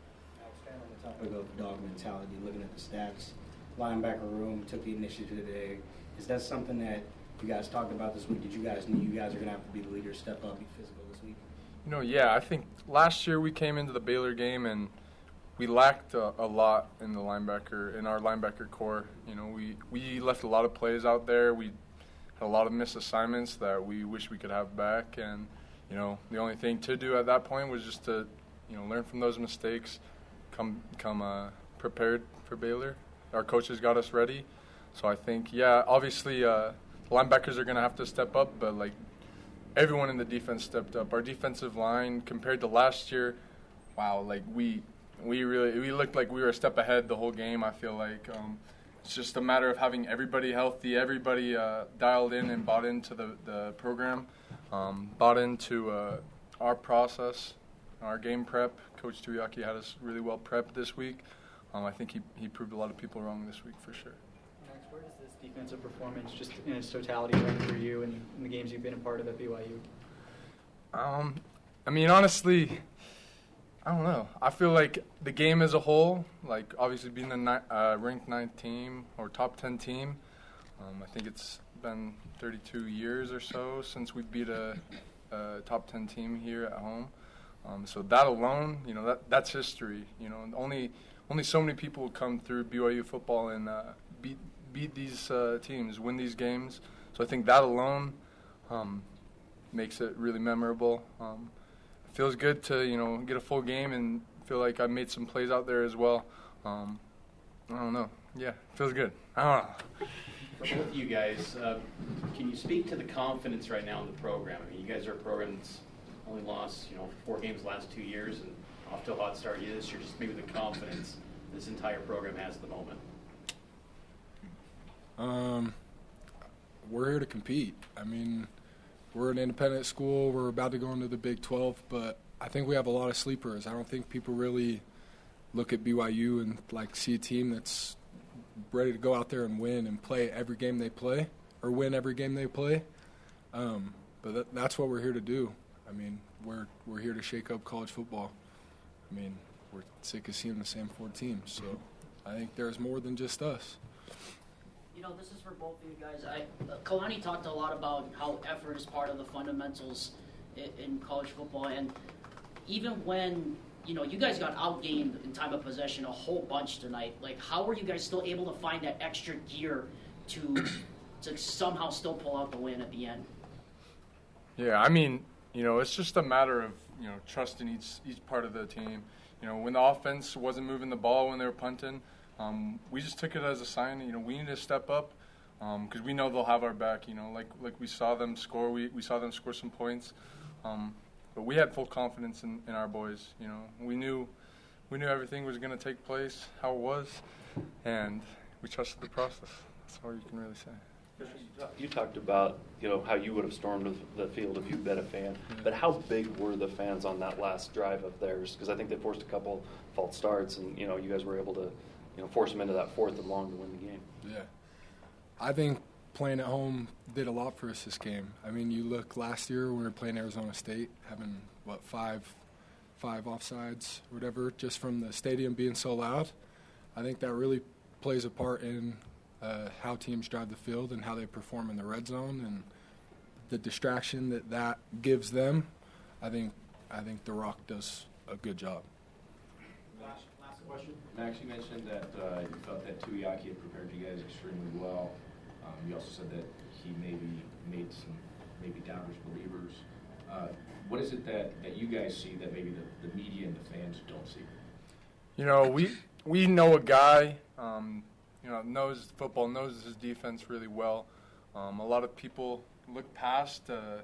on the topic of the dog mentality, looking at the stats, linebacker room took the initiative today. Is that something that you guys talked about this week? Did you guys know you guys are going to have to be the leader, step up, be physical this week? You know, yeah, I think last year we came into the Baylor game and we lacked a, a lot in the linebacker in our linebacker corps. You know, we we left a lot of plays out there. We had a lot of missed assignments that we wish we could have back. And you know, the only thing to do at that point was just to you know learn from those mistakes, come come uh, prepared for Baylor. Our coaches got us ready, so I think yeah, obviously uh, linebackers are going to have to step up, but like everyone in the defense stepped up. Our defensive line compared to last year, wow, like we we really we looked like we were a step ahead the whole game. I feel like um, it's just a matter of having everybody healthy, everybody uh, dialed in and bought into the the program, um, bought into uh, our process, our game prep. Coach Tuiaki had us really well prepped this week. Um, I think he he proved a lot of people wrong this week for sure. Max, where does this defensive performance, just in its totality, rank for you and in the games you've been a part of at BYU? Um, I mean, honestly, I don't know. I feel like the game as a whole, like obviously being the ni- uh, ranked ninth team or top ten team, um, I think it's been 32 years or so since we beat a, a top 10 team here at home. Um, so that alone, you know, that that's history. You know, only only so many people come through BYU football and uh, beat beat these uh, teams, win these games. So I think that alone um, makes it really memorable. Um, feels good to you know get a full game and feel like I made some plays out there as well. Um, I don't know. Yeah, feels good. I don't know. For both of you guys, uh, can you speak to the confidence right now in the program? I mean, you guys are a program that's only lost, you know, four games the last two years and off to a hot start this year. Just maybe the confidence this entire program has at the moment. Um, we're here to compete. I mean, we're an independent school. We're about to go into the Big 12, but I think we have a lot of sleepers. I don't think people really look at BYU and like see a team that's ready to go out there and win and play every game they play or win every game they play. Um, but that, that's what we're here to do. I mean, we're we're here to shake up college football. I mean, we're sick of seeing the same four teams. So I think there's more than just us. You know, this is for both of you guys. I, uh, Kalani talked a lot about how effort is part of the fundamentals in, in college football, and even when you know you guys got outgained in time of possession a whole bunch tonight, like how were you guys still able to find that extra gear to to somehow still pull out the win at the end? Yeah, I mean, you know, it's just a matter of you know trusting each each part of the team. You know, when the offense wasn't moving the ball when they were punting, um, we just took it as a sign. You know, we need to step up because we know they'll have our back. You know, like like we saw them score, we we saw them score some points, um, but we had full confidence in, in our boys. You know, we knew we knew everything was going to take place how it was, and we trusted the process. That's all you can really say. You talked about you know how you would have stormed the field if you'd been a fan, but how big were the fans on that last drive of theirs? Because I think they forced a couple false starts, and you know you guys were able to you know force them into that fourth and long to win the game. Yeah. I think playing at home did a lot for us this game. I mean, you look last year when we were playing Arizona State, having what five, five offsides, whatever, just from the stadium being so loud. I think that really plays a part in uh, how teams drive the field and how they perform in the red zone and the distraction that that gives them. I think I think The Rock does a good job. Last, question. Max, you mentioned that uh, you felt that Tuiaki had prepared you guys extremely well. Um, you also said that he maybe made some maybe doubters believers. Uh, what is it that, that you guys see that maybe the, the media and the fans don't see? You know, we we know a guy, um, you know, knows football, knows his defense really well. Um, a lot of people look past. Uh,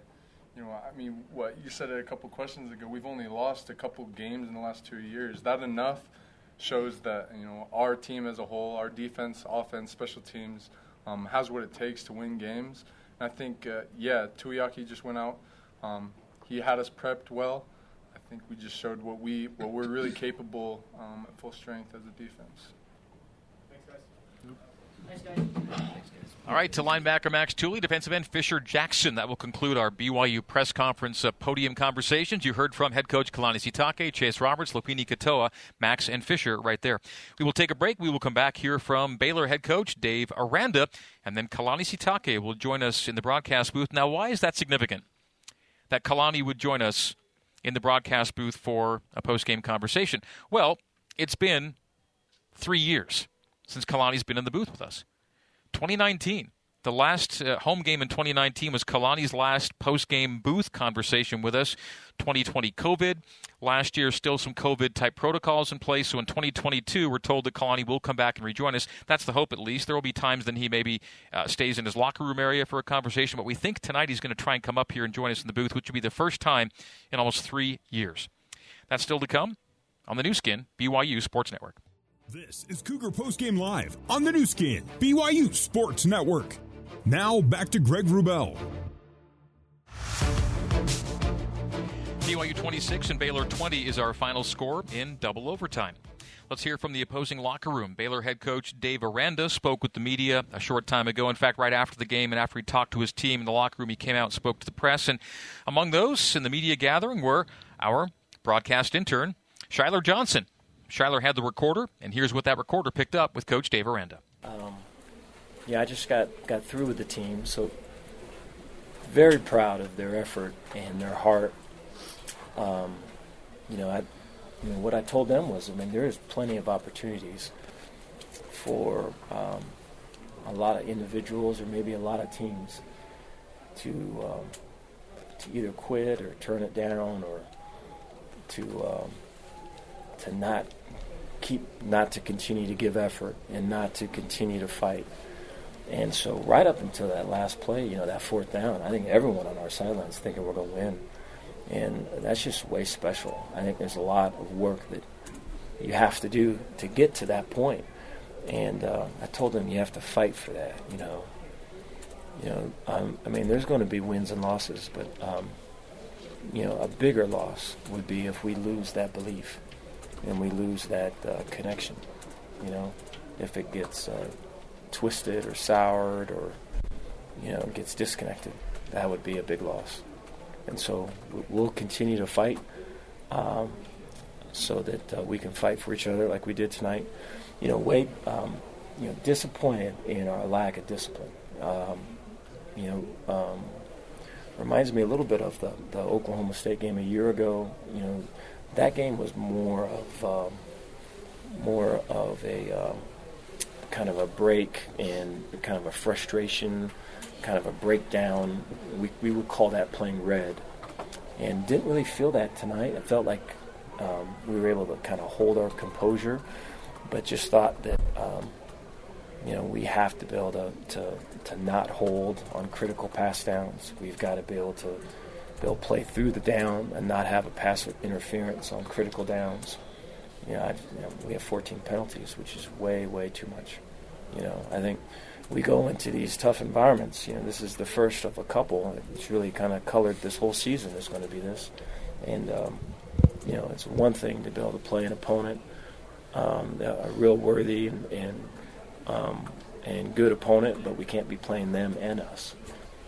you know, I mean, what you said a couple questions ago. We've only lost a couple games in the last two years. Is That enough shows that you know our team as a whole, our defense, offense, special teams, um, has what it takes to win games. And I think, uh, yeah, Tuiaki just went out. Um, he had us prepped well. I think we just showed what we what we're really capable um, at full strength as a defense. Thanks, guys. Thanks, guys. All right, to linebacker Max Tooley, defensive end Fisher Jackson. That will conclude our BYU press conference uh, podium conversations. You heard from head coach Kalani Sitake, Chase Roberts, Lopini Katoa, Max, and Fisher right there. We will take a break. We will come back here from Baylor head coach Dave Aranda, and then Kalani Sitake will join us in the broadcast booth. Now, why is that significant? That Kalani would join us in the broadcast booth for a post-game conversation. Well, it's been three years since Kalani's been in the booth with us. 2019. The last uh, home game in 2019 was Kalani's last post game booth conversation with us. 2020 COVID. Last year, still some COVID type protocols in place. So in 2022, we're told that Kalani will come back and rejoin us. That's the hope, at least. There will be times then he maybe uh, stays in his locker room area for a conversation. But we think tonight he's going to try and come up here and join us in the booth, which would be the first time in almost three years. That's still to come on the Nu Skin, BYU Sports Network. This is Cougar Postgame Live on the Nu Skin, BYU Sports Network. Now back to Greg Wrubell. BYU 26 and Baylor 20 is our final score in double overtime. Let's hear from the opposing locker room. Baylor head coach Dave Aranda spoke with the media a short time ago. In fact, right after the game and after he talked to his team in the locker room, he came out and spoke to the press. And among those in the media gathering were our broadcast intern, Shyler Johnson. Shyler had the recorder, and here's what that recorder picked up with Coach Dave Aranda. Um, yeah, I just got, got through with the team, so very proud of their effort and their heart. Um, you know, I, know, what I told them was, I mean, there is plenty of opportunities for um, a lot of individuals or maybe a lot of teams to um, to either quit or turn it down or to um, to not keep not to continue to give effort and not to continue to fight. And so right up until that last play, you know, that fourth down, I think everyone on our sidelines thinking we're going to win. And that's just way special. I think there's a lot of work that you have to do to get to that point. And uh, I told them you have to fight for that. You know, you know. Um, I mean, there's going to be wins and losses, but um, you know, a bigger loss would be if we lose that belief and we lose that uh, connection. You know, if it gets uh, twisted or soured or you know gets disconnected, that would be a big loss. And so we'll continue to fight um, so that uh, we can fight for each other like we did tonight. You know, Wade, um, you know, disappointed in our lack of discipline. Um, you know, um, reminds me a little bit of the, the Oklahoma State game a year ago. You know, that game was more of um, more of a um, kind of a break and kind of a frustration, kind of a breakdown. We we would call that playing red, and didn't really feel that tonight. It felt like um, we were able to kind of hold our composure, but just thought that um, you know we have to be able to, to to not hold on critical pass downs. We've got to be able to they'll play through the down and not have a pass interference on critical downs. You know, you know, we have 14 penalties, which is way, way too much. You know, I think we go into these tough environments. You know, this is the first of a couple. It's really kind of colored this whole season is going to be this, and um, you know, it's one thing to be able to play an opponent, um, a real worthy and and, um, and good opponent, but we can't be playing them and us,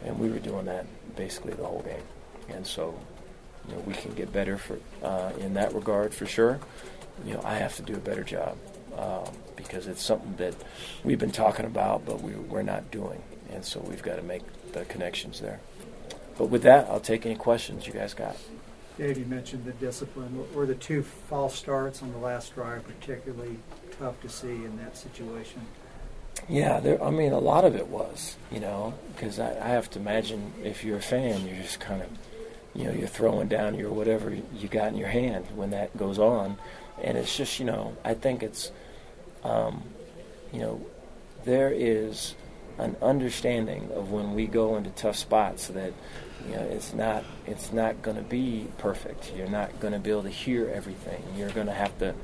and we were doing that basically the whole game and so you know, we can get better for uh, in that regard for sure. You know, I have to do a better job um, because it's something that we've been talking about, but we, we're not doing, and so we've got to make the connections there. But with that, I'll take any questions you guys got. Dave, you mentioned the discipline. Were the two false starts on the last drive particularly tough to see in that situation? Yeah, there, I mean, a lot of it was, you know, because I, I have to imagine if you're a fan, you're just kind of, you know, you're throwing down your whatever you got in your hand when that goes on. And it's just, you know, I think it's, um, you know, there is an understanding of when we go into tough spots that you know it's not it's not going to be perfect. You're not going to be able to hear everything. You're going to have to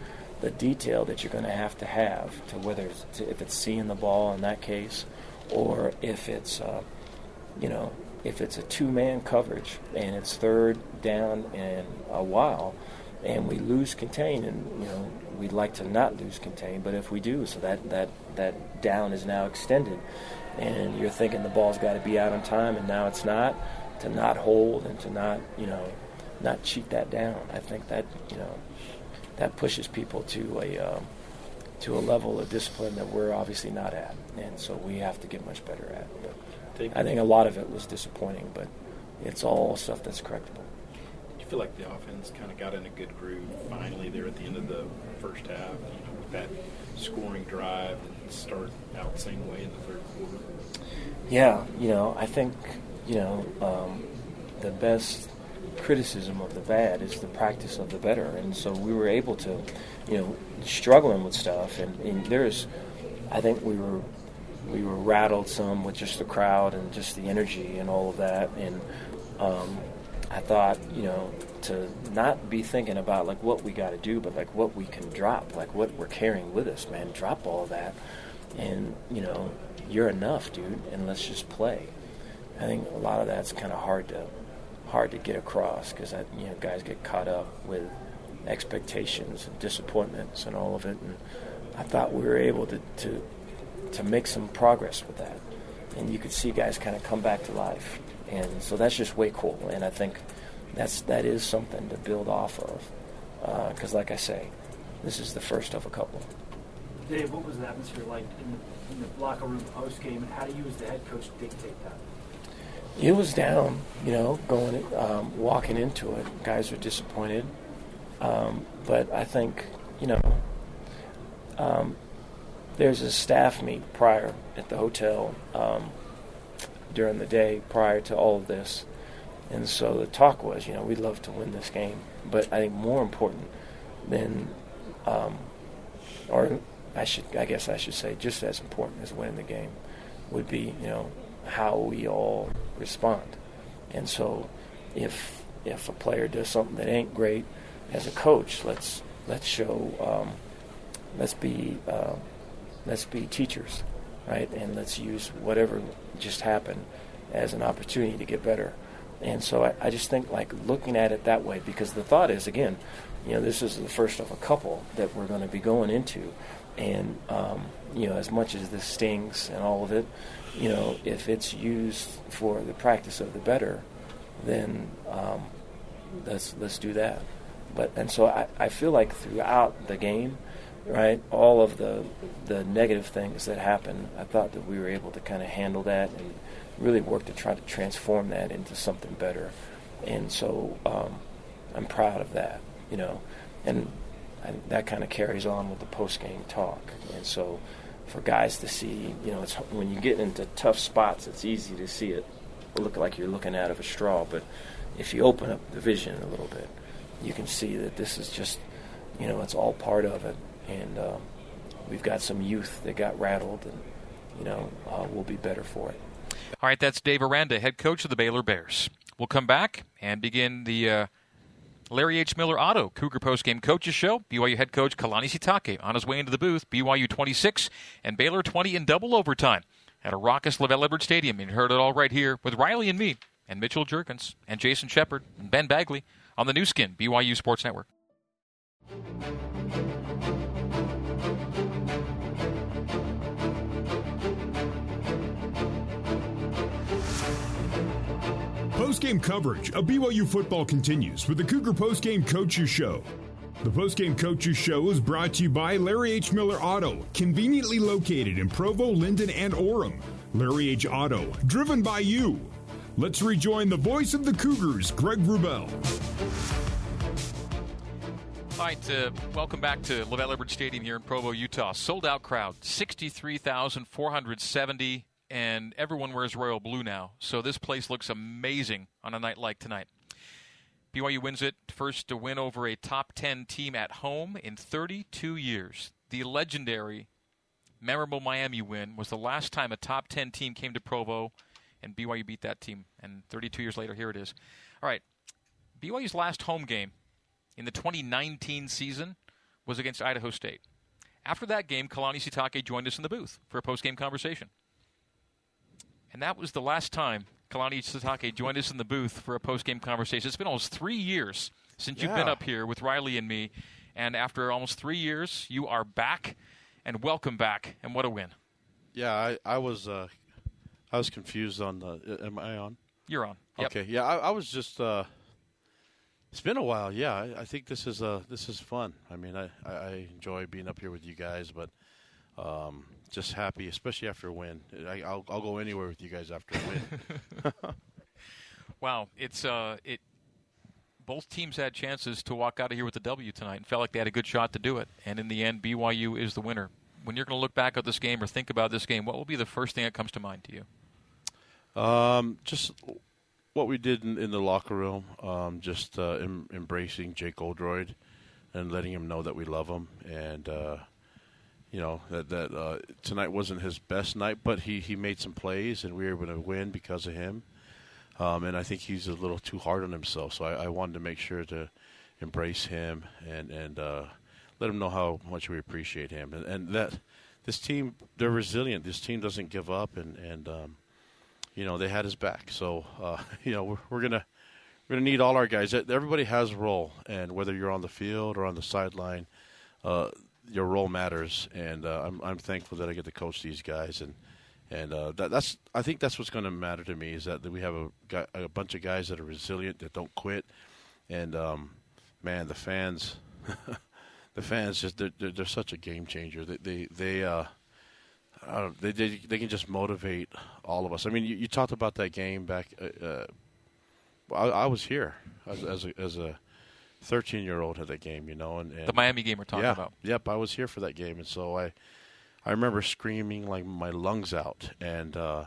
the detail that you're going to have to have to whether it's to, if it's seeing the ball in that case, or if it's uh, you know if it's a two-man coverage and it's third down and a while, and we lose contain, and you know we'd like to not lose contain, but if we do, so that that that down is now extended, and you're thinking the ball's got to be out on time, and now it's not, to not hold and to not you know not cheat that down. I think that you know that pushes people to a um, to a level of discipline that we're obviously not at, and so we have to get much better at. But I think a lot of it was disappointing, but it's all stuff that's correctable. Do you feel like the offense kind of got in a good groove finally there at the end of the first half, you know, with that scoring drive and start out the same way in the third quarter? Yeah, you know, I think you know um, the best criticism of the bad is the practice of the better. And so we were able to, you know, struggling with stuff. And, and there's, I think we were, we were rattled some with just the crowd and just the energy and all of that. And um, I thought, you know, to not be thinking about like what we got to do, but like what we can drop, like what we're carrying with us, man. Drop all that, and you know, you're enough, dude. And let's just play. I think a lot of that's kind of hard to hard to get across because you know guys get caught up with expectations and disappointments and all of it. And I thought we were able to to, to make some progress with that, and you could see guys kind of come back to life. And so that's just way cool. And I think that's that is something to build off of because, uh, like I say, this is the first of a couple. Dave, what was the atmosphere like in the, in the locker room post game, and how do you, as the head coach, dictate that? it was down, you know, going um, walking into it. Guys were disappointed, um, but I think you know um, there's a staff meet prior at the hotel um, during the day prior to all of this, and so the talk was, you know, we'd love to win this game, but I think more important than, um, or I should, I guess I should say, just as important as winning the game, would be, you know, how we all respond. And so, if if a player does something that ain't great, as a coach, let's let's show, um, let's be uh, let's be teachers, right? And let's use whatever just happened as an opportunity to get better. And so I, I just think like looking at it that way because the thought is again, you know, this is the first of a couple that we're going to be going into, and um, you know, as much as this stings and all of it, you know, if it's used for the practice of the better, then um, let's let's do that. But and so I, I feel like throughout the game, right, all of the the negative things that happened, I thought that we were able to kind of handle that and really work to try to transform that into something better. And so um, I'm proud of that, you know, and I, that kind of carries on with the post game talk. And so for guys to see. You know, it's when you get into tough spots, it's easy to see it look like you're looking out of a straw. But if you open up the vision a little bit, you can see that this is just, you know, it's all part of it. And um, we've got some youth that got rattled, and you know, uh, we'll be better for it. All right, that's Dave Aranda, head coach of the Baylor Bears. We'll come back and begin the. Uh, Larry H. Miller Auto, Cougar Postgame Coaches Show. BYU head coach Kalani Sitake on his way into the booth. BYU 26 and Baylor 20 in double overtime at a raucous LaVell Edwards Stadium. You heard it all right here with Riley and me and Mitchell Juergens and Jason Shepard and Ben Bagley on the Nu Skin, BYU Sports Network. Post-game coverage of BYU football continues with the Cougar Post-game Coaches Show. The postgame coaches show is brought to you by Larry H. Miller Auto, conveniently located in Provo, Lindon, and Orem. Larry H. Auto, driven by you. Let's rejoin the voice of the Cougars, Greg Wrubell. All right, uh, welcome back to LaVell Edwards Stadium here in Provo, Utah. Sold out crowd, 63,470, and everyone wears royal blue now. So this place looks amazing on a night like tonight. BYU wins it first to win over a top 10 team at home in 32 years. The legendary, memorable Miami win was the last time a top 10 team came to Provo, and BYU beat that team. And 32 years later, here it is. All right, BYU's last home game in the 2019 season was against Idaho State. After that game, Kalani Sitake joined us in the booth for a post-game conversation. And that was the last time Kalani Sitake joined us in the booth for a post-game conversation. It's been almost three years since you've been up here with Riley and me, and after almost three years, you are back, and welcome back, and what a win! Yeah, I, I was uh, I was confused on the. Am I on? You're on. Yep. Okay. Yeah, I, I was just. Uh, it's been a while. Yeah, I, I think this is uh this is fun. I mean, I, I, I enjoy being up here with you guys, but um, just happy, especially after a win. I, I'll I'll go anywhere with you guys after a win. Wow, it's uh, it. Both teams had chances to walk out of here with a W tonight, and felt like they had a good shot to do it. And in the end, BYU is the winner. When you're going to look back at this game or think about this game, what will be the first thing that comes to mind to you? Um, just what we did in, in the locker room, um, just uh, em- embracing Jake Oldroyd and letting him know that we love him, and uh, you know that that uh, tonight wasn't his best night, but he he made some plays, and we were able to win because of him. Um, and I think he's a little too hard on himself, so I, I wanted to make sure to embrace him and and uh, let him know how much we appreciate him, and, and that this team they're resilient. This team doesn't give up, and and um, you know they had his back. So uh, you know we're, we're gonna we're gonna need all our guys. Everybody has a role, and whether you're on the field or on the sideline, uh, your role matters. And uh, I'm I'm thankful that I get to coach these guys, and and uh, that, that's I think that's what's going to matter to me is that, that we have a a bunch of guys that are resilient that don't quit, and um, man, the fans. The fans just they're, they're, they're such a game changer. They they they uh, they, they they can just motivate all of us. I mean, you, you talked about that game back. Uh, uh, I, I was here as, as a as a thirteen year old at that game, you know, and, and The Miami game we're talking yeah, about. Yep, I was here for that game, and so I I remember screaming like my lungs out, and uh,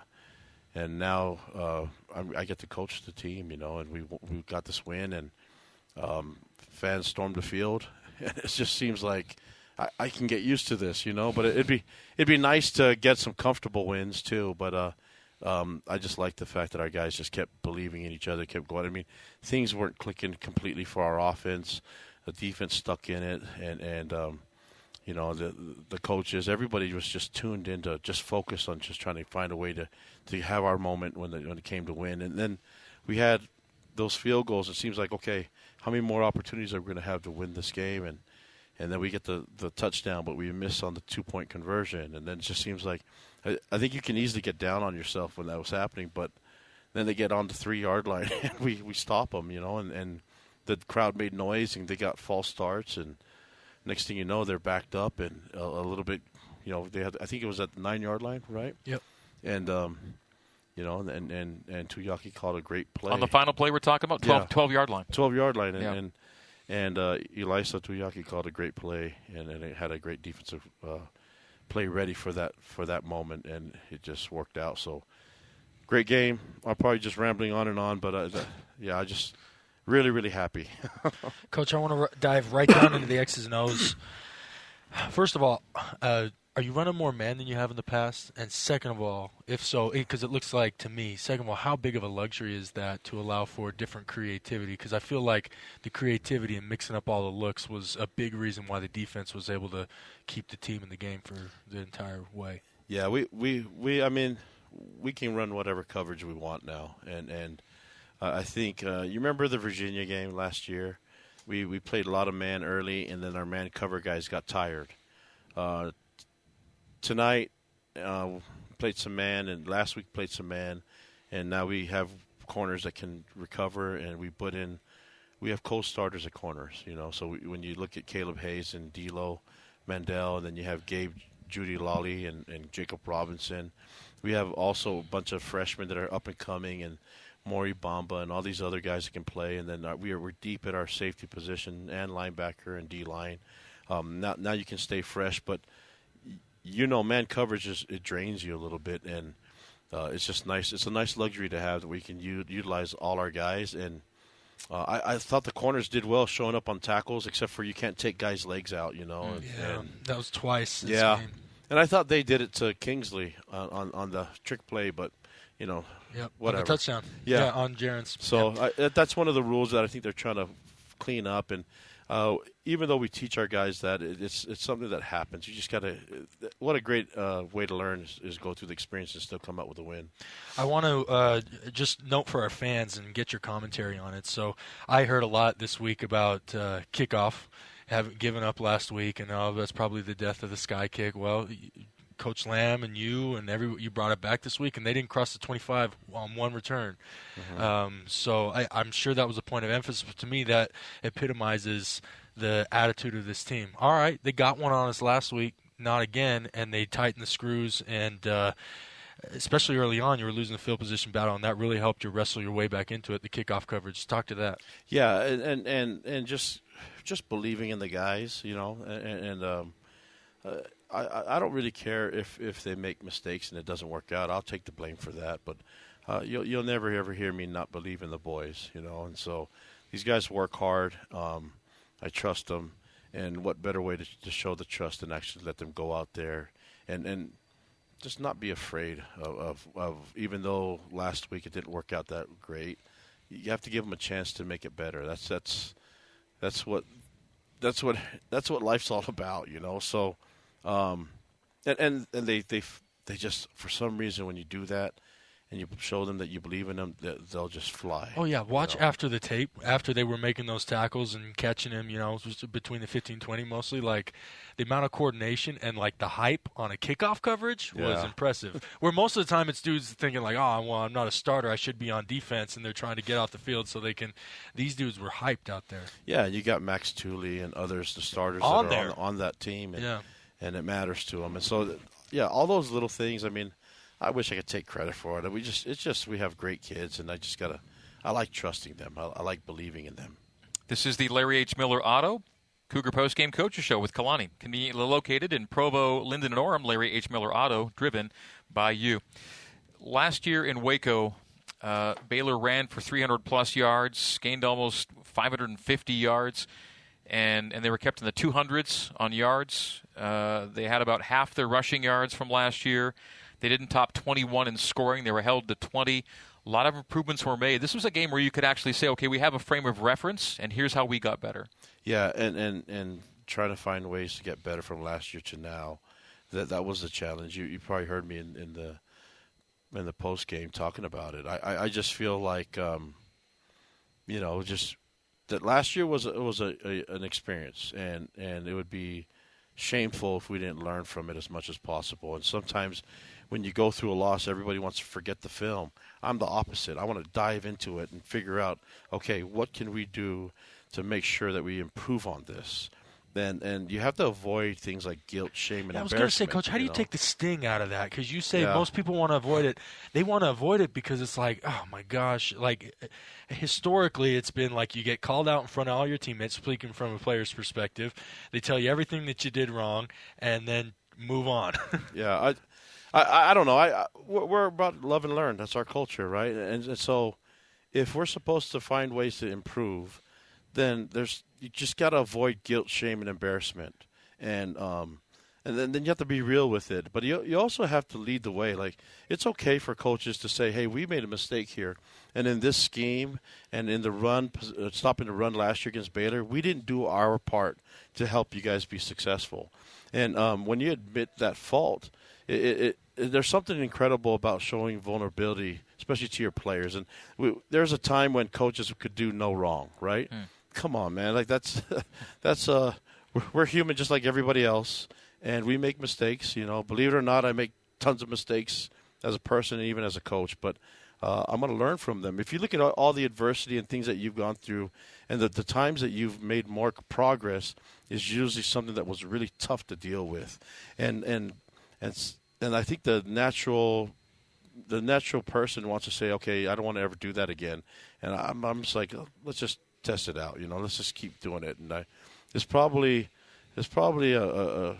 and now uh, I'm, I get to coach the team, you know, and we we got this win, and um, fans stormed the field. And it just seems like I, I can get used to this, you know. But it'd be it'd be nice to get some comfortable wins too. But uh, um, I just like the fact that our guys just kept believing in each other, kept going. I mean, things weren't clicking completely for our offense. The defense stuck in it, and and um, you know the the coaches, everybody was just tuned in to just focus on just trying to find a way to to have our moment when the, when it came to win. And then we had those field goals. It seems like okay, how many more opportunities are we going to have to win this game? And and then we get the the touchdown, but we miss on the two point conversion. And then it just seems like I, I think you can easily get down on yourself when that was happening, but then they get on the three yard line and we we stop them, you know, and and the crowd made noise and they got false starts and next thing you know they're backed up and a, a little bit you know they had I think it was at the nine yard line right Yep. and um you know and and and Tuiaki called a great play On the final play we're talking about, 12 12 yard line. 12 yard line and Yeah. and, and uh, Ilaisa Tuiaki called a great play and, and it had a great defensive uh, play ready for that for that moment and it just worked out. So great game. I'm probably just rambling on and on but uh, yeah I just really really happy. Coach, I want to r- dive right down into the X's and O's. First of all, uh, are you running more man than you have in the past? And second of all, if so, because it looks like to me, second of all, how big of a luxury is that to allow for different creativity? Because I feel like the creativity and mixing up all the looks was a big reason why the defense was able to keep the team in the game for the entire way. Yeah, we we we. I mean, we can run whatever coverage we want now, and and uh, I think uh, you remember the Virginia game last year. We we played a lot of man early, and then our man cover guys got tired. Uh, tonight, uh, played some man, and last week played some man, and now we have corners that can recover, and we put in we have co-starters at corners. You know, so we, when you look at Kaleb Hayes and D'Lo Mandel, and then you have Gabe Jeudy-Lally and, and Jakob Robinson. We have also a bunch of freshmen that are up and coming, and Mory Bamba and all these other guys that can play. And then uh, we are we're deep at our safety position and linebacker and D line. Um, now now you can stay fresh, but you know, man coverage just it drains you a little bit, and uh, it's just nice. It's a nice luxury to have that we can u- utilize all our guys. And uh, I, I thought the corners did well showing up on tackles, except for you can't take guys' legs out. You know, and, Yeah, and- that was twice. this yeah, game. and I thought they did it to Kingsley uh, on on the trick play, but you know, Yep, on whatever. touchdown. Yeah, Yeah, on Jaren's. So Yep. I, that's one of the rules that I think they're trying to clean up. And uh, even though we teach our guys that, it's it's something that happens. You just got to. What a great uh, way to learn is, is go through the experience and still come out with a win. I want to uh, just note for our fans and get your commentary on it. So I heard a lot this week about uh, kickoff, having given up last week, and oh, that's probably the death of the sky kick. Well, Coach Lamb and you and every you brought it back this week, and they didn't cross the 25 on one return. Mhm. Um, so I, I'm sure that was a point of emphasis but to me. That epitomizes the attitude of this team. All right, they got one on us last week, not again, and they tightened the screws and. Uh, especially early on, you were losing the field position battle, and that really helped you wrestle your way back into it. The kickoff coverage. Talk to that. Yeah, and and and, and just just believing in the guys, you know, and, and um, uh, I I- don't really care if if they make mistakes and it doesn't work out. I'll take the blame for that, but uh, you'll you'll never ever hear me not believe in the boys, you know. And so these guys work hard. Um, I trust them, and what better way to, to show the trust than actually let them go out there and and just not be afraid of, of, of even though last week it didn't work out that great. You have to give them a chance to make it better. That's that's that's what that's what that's what life's all about, you know. So, um, and and, and they they they just for some reason when you do that and you show them that you believe in them, they'll just fly. Oh yeah, watch after the tape, after they were making those tackles and catching him. You know, it between the 15, 20 mostly. Like the amount of coordination and like the hype on a kickoff coverage was impressive. Where most of the time it's dudes thinking like, oh well, I'm not a starter, I should be on defense, and they're trying to get off the field so they can. These dudes were hyped out there. Yeah, you got Max Tooley and others, the starters On that are there. on, on that team, and, Yeah. And it matters to them. And so, yeah, all those little things. I mean, I wish I could take credit for it. We just, it's just we have great kids, and I just gotta, I like trusting them. I, I like believing in them. This is the Larry H. Miller Auto Cougar Post Game Coaches Show with Kalani. Conveniently located in Provo, Lindon, and Orem, Larry H. Miller Auto, driven by you. Last year in Waco, uh, Baylor ran for 300 plus yards, gained almost 550 yards, and, and they were kept in the 200s on yards. Uh, they had about half their rushing yards from last year. They didn't top 21 in scoring. They were held to 20. A lot of improvements were made. This was a game where you could actually say, okay, we have a frame of reference, and here's how we got better. Yeah, and, and, and trying to find ways to get better from last year to now. That that was the challenge. You you probably heard me in, in the in the post game talking about it. I, I, I just feel like um, you know, just that last year was a, was a, a an experience and, and it would be shameful if we didn't learn from it as much as possible. And sometimes when you go through a loss, everybody wants to forget the film. I'm the opposite. I want to dive into it and figure out, okay, what can we do to make sure that we improve on this? And and you have to avoid things like guilt, shame, and I was going to say. Coach, how do you know? take the sting out of that? Because you say Yeah. most people want to avoid it. They want to avoid it because it's like, oh my gosh, like historically, it's been like you get called out in front of all your teammates. Speaking from a player's perspective, they tell you everything that you did wrong, and then move on. yeah, I, I, I don't know. I, I we're we're about love and learn. That's our culture, right? And, and so, if we're supposed to find ways to improve, then there's you just got to avoid guilt, shame, and embarrassment, and um, and then then you have to be real with it. But you you also have to lead the way. Like it's okay for coaches to say, "Hey, we made a mistake here," and in this scheme and in the run, uh, stopping the run last year against Baylor, we didn't do our part to help you guys be successful. And um, when you admit that fault, it, it, it, there's something incredible about showing vulnerability, especially to your players. And we, there's a time when coaches could do no wrong, right? Come on, man. Like that's that's uh, we're, human just like everybody else, and we make mistakes. You know, believe it or not, I make tons of mistakes as a person and even as a coach. But uh, I'm going to learn from them. If you look at all, all the adversity and things that you've gone through, and the, the times that you've made more progress, is usually something that was really tough to deal with, and and and and I think the natural the natural person wants to say, okay, I don't want to ever do that again, and I'm I'm just like, oh, let's just test it out, you know, let's just keep doing it, and I, it's probably it's probably a, a, a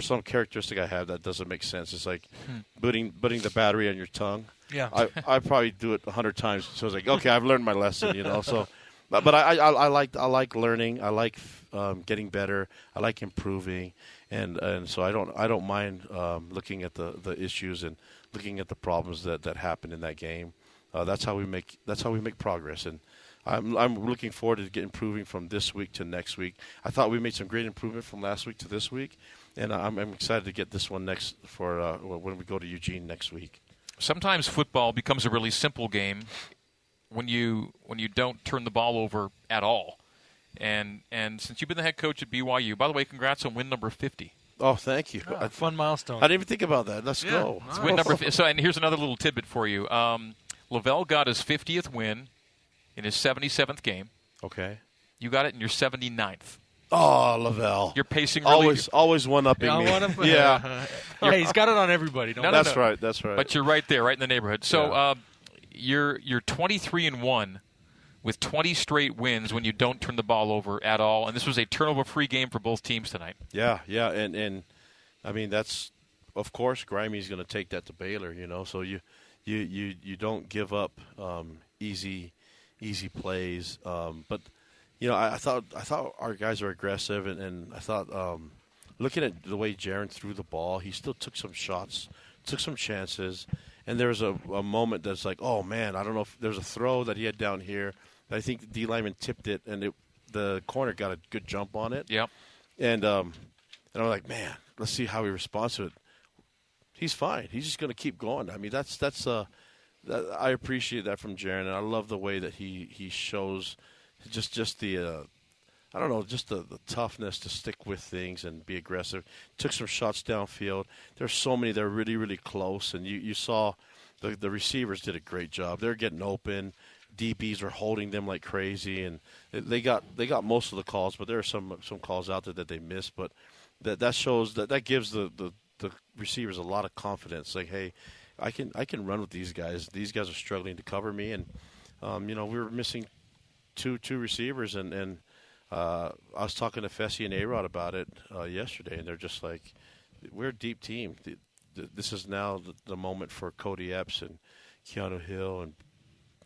some characteristic I have that doesn't make sense. It's like Hmm. putting putting the battery on your tongue. Yeah. I I probably do it a hundred times. So it's like, okay, I've learned my lesson, you know. So, but, but I, I I like I like learning. I like um, getting better. I like improving, and and so I don't I don't mind um, looking at the, the issues and looking at the problems that, that happen in that game. Uh, that's how we make that's how we make progress and. I'm I'm looking forward to get improving from this week to next week. I thought we made some great improvement from last week to this week, and I'm, I'm excited to get this one next for uh, when we go to Eugene next week. Sometimes football becomes a really simple game when you when you don't turn the ball over at all. And and since you've been the head coach at BYU, by the way, congrats on win number 50. Oh, thank you. Ah, fun milestone. I didn't even think about that. Let's Yeah. go. It's win number. fi- So, and here's another little tidbit for you. Um, LaVell got his 50th win in his 77th game. Okay. You got it in your 79th. Oh, LaVell. You're pacing really always always one upping Yeah, me. one up- yeah. hey, he's got it on everybody. Don't No, no, that's no. right. That's right. But you're right there, right in the neighborhood. So Yeah. uh, you're you're 23 and one with 20 straight wins when you don't turn the ball over at all. And this was a turnover-free game for both teams tonight. Yeah, yeah, and and I mean that's of course Grimey's going to take that to Baylor, you know. So you you you you don't give up um, easy easy plays, um, but you know I, I thought I thought our guys are aggressive, and, and I thought um, looking at the way Jaren threw the ball, he still took some shots, took some chances, and there was a, a moment that's like, oh man, I don't know if there's a throw that he had down here. I think the D lineman tipped it, and it, the corner got a good jump on it. Yep. And um, and I'm like, man, let's see how he responds to it. He's fine. He's just going to keep going. I mean, that's that's uh, I appreciate that from Jaren, and I love the way that he he shows just just the. Uh, I don't know, just the, the toughness to stick with things and be aggressive. Took some shots downfield. There's so many that are really, really close, and you, you saw the the receivers did a great job. They're getting open. DBs are holding them like crazy, and they got they got most of the calls, but there are some some calls out there that they missed. But that that shows that that gives the, the, the receivers a lot of confidence. Like, hey, I can I can run with these guys. These guys are struggling to cover me, and um, you know we were missing two two receivers, and and uh, I was talking to Fesi and Arod about it uh, yesterday, and they're just like, we're a deep team. Th- th- This is now the, the moment for Cody Epps and Keanu Hill and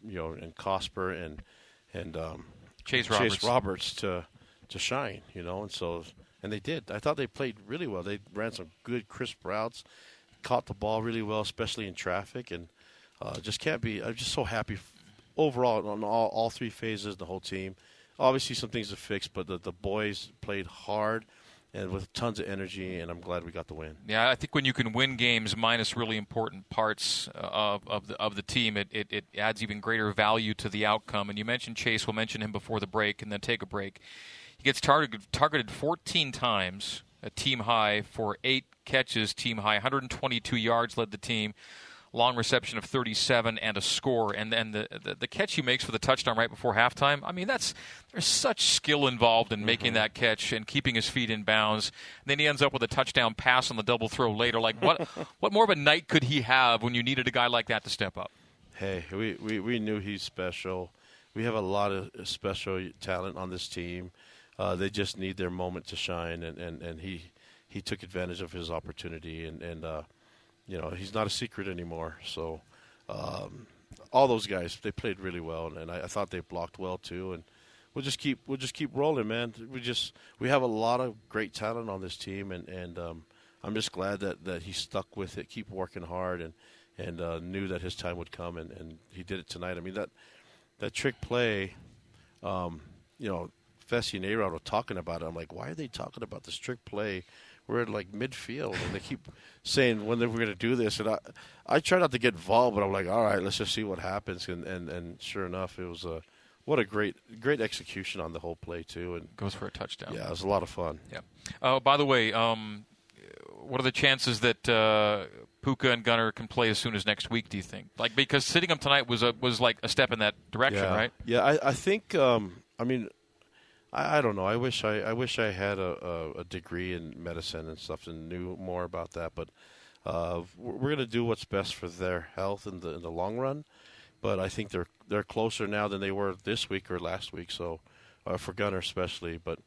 you know and Cosper and and um, Chase Chase Roberts. Roberts to to shine. You know, and so and they did. I thought they played really well. They ran some good crisp routes, caught the ball really well, especially in traffic, and uh, just can't be. I'm just so happy overall on all, all three phases, the whole team. Obviously, some things to fix, but the, the boys played hard and with tons of energy, and I'm glad we got the win. Yeah, I think when you can win games minus really important parts uh, of of the, of the team, it, it, it adds even greater value to the outcome. And you mentioned Chase. We'll mention him before the break, and then take a break. He gets targeted targeted 14 times, a team high for eight catches, team high 122 yards, led the team. Long reception of 37 and a score, and then the, the the catch he makes for the touchdown right before halftime. I mean, that's there's such skill involved in making that catch and keeping his feet in bounds. And then he ends up with a touchdown pass on the double throw later. Like what what more of a night could he have when you needed a guy like that to step up? Hey, we, we, we knew he's special. We have a lot of special talent on this team. Uh, they just need their moment to shine, and, and, and he he took advantage of his opportunity, and and uh, you know he's not a secret anymore. So um, all those guys they played really well, and, I, I thought they blocked well too. And we'll just keep we'll just keep rolling, man. We just we have a lot of great talent on this team, and and um, I'm just glad that, that he stuck with it, keep working hard, and and uh, knew that his time would come, and, and he did it tonight. I mean that that trick play, um, you know, Fesi and Arod were talking about it. I'm like, why are they talking about this trick play? We're at like midfield, and they keep saying when they were going to do this. And I, I try not to get involved, but I'm like, all right, let's just see what happens. And and, and sure enough, it was a what a great great execution on the whole play too, and goes for a touchdown. Yeah, it was a lot of fun. Yeah. Oh, by the way, um, what are the chances that uh, Puka and Gunner can play as soon as next week? Do you think? Like because sitting them tonight was a was like a step in that direction, yeah. right? Yeah, I, I think. Um, I mean, I, I don't know. I wish I, I wish I had a, a, a degree in medicine and stuff and knew more about that. But uh, we're going to do what's best for their health in the in the long run. But I think they're they're closer now than they were this week or last week. So uh, for Gunner especially, but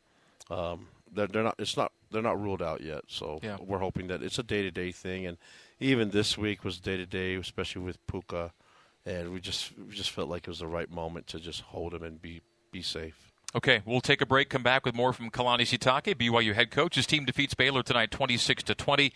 um, they're they're not. It's not. They're not ruled out yet. So Yeah. we're hoping that it's a day to day thing. And even this week was day to day, especially with Puka. And we just we just felt like it was the right moment to just hold him and be be safe. Okay, we'll take a break. Come back with more from Kalani Sitake, BYU head coach. His team defeats Baylor tonight, twenty-six to twenty.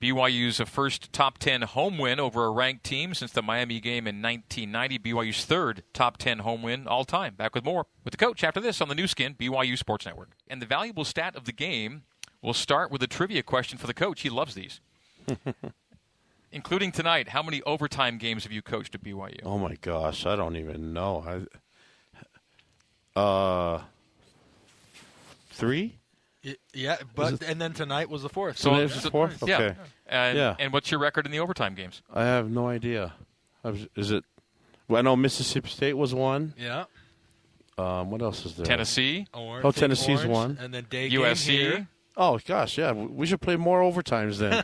BYU's a first top ten home win over a ranked team since the Miami game in 1990. BYU's third top ten home win all time. Back with more with the coach after this on the Nu Skin BYU Sports Network. And the valuable stat of the game. We'll start with a trivia question for the coach. He loves these, including tonight. How many overtime games have you coached at BYU? Oh my gosh, I don't even know. I uh three. Y- Yeah, but and then tonight was the fourth. So it was the fourth. Yeah. Okay. And, yeah. and what's your record in the overtime games? I have no idea. Was- Is it? Well, I know Mississippi State was one. Yeah. Um, what else is there? Tennessee. Orange, Oh, Tennessee's Orange, one. and then day USC. game here. Oh gosh, yeah. We should play more overtimes then.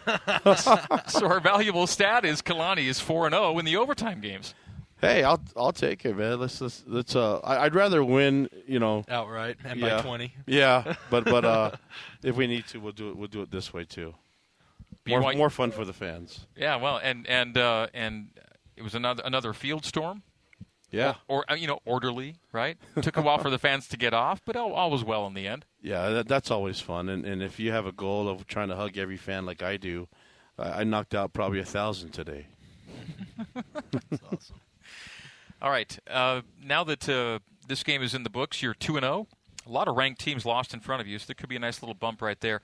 so our valuable stat is Kalani is four and zero in the overtime games. Hey, I'll I'll take it, man. Let's let's, let's uh. I, I'd rather win, you know, Outright and by 20. Yeah, but but uh, if we need to, we'll do it. We'll do it this way too. More, BYU more fun for the fans. Yeah, well, and and uh, and it was another another field storm. Yeah. Or, or you know, orderly, right? Took a while for the fans to get off, but all, all was well in the end. Yeah, that, that's always fun. And and if you have a goal of trying to hug every fan like I do, I, I knocked out probably a thousand today. All right. Uh, now that uh, this game is in the books, you're two and zero. A lot of ranked teams lost in front of you, so there could be a nice little bump right there.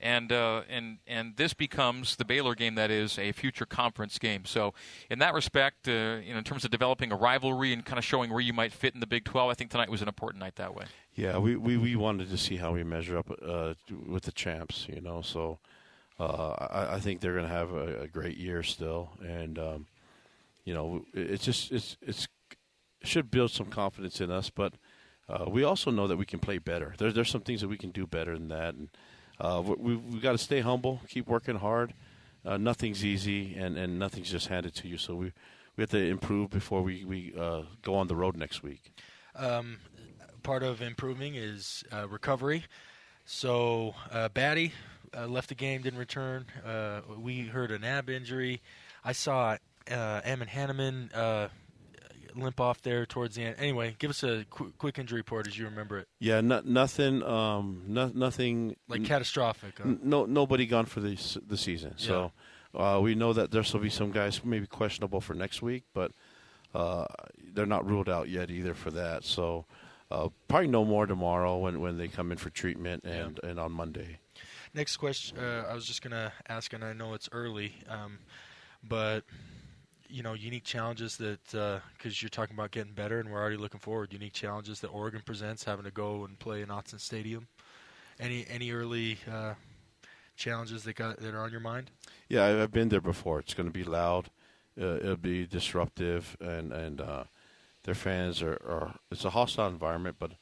And uh, and and this becomes the Baylor game that is a future conference game. So in that respect, uh, you know, in terms of developing a rivalry and kind of showing where you might fit in the Big 12, I think tonight was an important night that way. Yeah, we, we, we wanted to see how we measure up uh, with the champs, you know. So uh, I, I think they're going to have a, a great year still, and um, you know, it- it's just it's it's should build some confidence in us. But uh, we also know that we can play better. There's there's some things that we can do better than that, and uh, we we got to stay humble, keep working hard. Uh, nothing's easy, and, and nothing's just handed to you. So we we have to improve before we we uh, go on the road next week. Um, part of improving is uh, recovery. So uh, Batty left the game, didn't return. We heard an ab injury. I saw uh, Eamon Hanneman uh, limp off there towards the end. Anyway, give us a qu- quick injury report as you remember it. Yeah, no, nothing. Um, no, nothing Like n- catastrophic, huh? n- No, nobody gone for the the season. So uh, we know that there will be some guys maybe questionable for next week, but uh, they're not ruled out yet either for that. So uh, probably no more tomorrow when, when they come in for treatment and, and on Monday. Next question, uh, I was just gonna ask, and I know it's early, um, but you know, unique challenges that because you're talking about getting better, and we're already looking forward. Unique challenges that Oregon presents, having to go and play in Autzen Stadium. Any any early uh, challenges that got that are on your mind? Yeah, I've been there before. It's going to be loud. Uh, it'll be disruptive, and and uh, their fans are, are. It's a hostile environment, but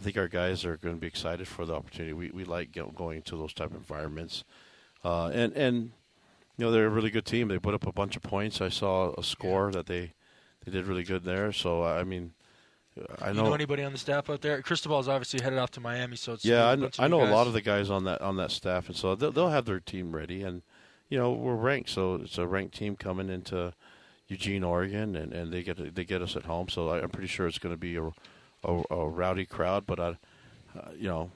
I think our guys are going to be excited for the opportunity. We we like going to those type of environments, uh, and and you know they're a really good team. They put up a bunch of points. I saw a score that they they did really good there. So I mean, I You know. know anybody on the staff out there? Cristobal is obviously headed off to Miami, so it's yeah, a I know, I know a lot of the guys on that on that staff, and so they'll, they'll have their team ready. And you know, we're ranked, so it's a ranked team coming into Eugene, Oregon, and, and they get they get us at home. So I, I'm pretty sure it's going to be a, a, a rowdy crowd. But I, uh, you know,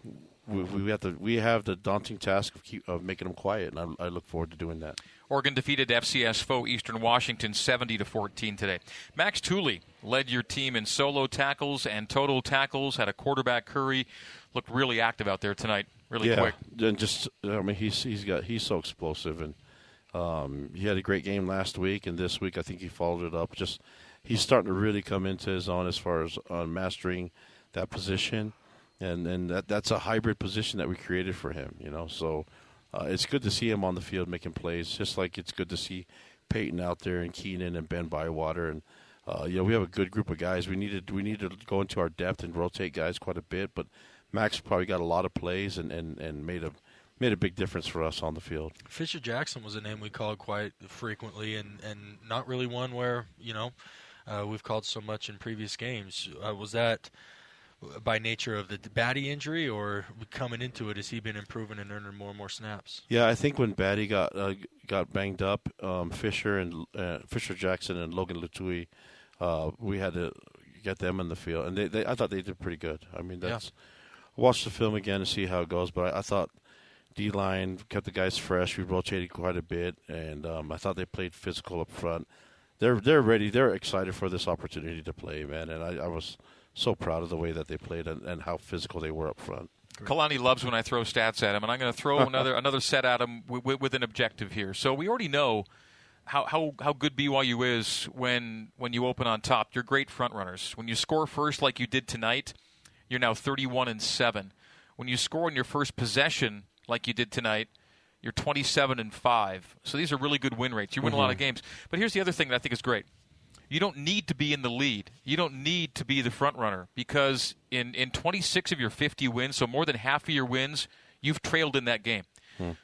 we, we have to we have the daunting task of keep of making them quiet, and I, I look forward to doing that. Oregon defeated FCS foe Eastern Washington 70 to 14 today. Max Tooley led your team in solo tackles and total tackles. Had a quarterback Curry looked really active out there tonight, really yeah, quick. and just I mean he's he's got he's so explosive, and um, he had a great game last week, and this week I think he followed it up. Just he's starting to really come into his own as far as uh, mastering that position, and and that that's a hybrid position that we created for him. You know, so uh, it's good to see him on the field making plays, just like it's good to see Peyton out there and Keenan and Ben Bywater and. Uh, you know, we have a good group of guys. We needed we need to go into our depth and rotate guys quite a bit, but Max probably got a lot of plays and, and, and made a made a big difference for us on the field. Fisher Jackson was a name we called quite frequently, and, and not really one where you know uh, we've called so much in previous games. Uh, was that by nature of the Batty injury, or coming into it, has he been improving and earning more and more snaps? Yeah, I think when Batty got uh, got banged up, um, Fisher and uh, Fisher Jackson and Logan Lutui, uh, we had to get them in the field, and they, they I thought they did pretty good. I mean, that's Yeah. watch the film again and see how it goes, but I, I thought D line kept the guys fresh. We rotated quite a bit, and um, I thought they played physical up front. They're they're ready. They're excited for this opportunity to play, man, and I, I was so proud of the way that they played and, and how physical they were up front. Kalani loves when I throw stats at him, and I'm going to throw another another set at him w- w- with an objective here. So we already know how, how, how good BYU is when when you open on top. You're great front runners. When you score first, like you did tonight, you're now 31 and seven. When you score on your first possession, like you did tonight, you're 27 and five. So these are really good win rates. You win a lot of Mhm. games. But here's the other thing that I think is great. You don't need to be in the lead. You don't need to be the front runner because in, in 26 of your 50 wins, so more than half of your wins, you've trailed in that game.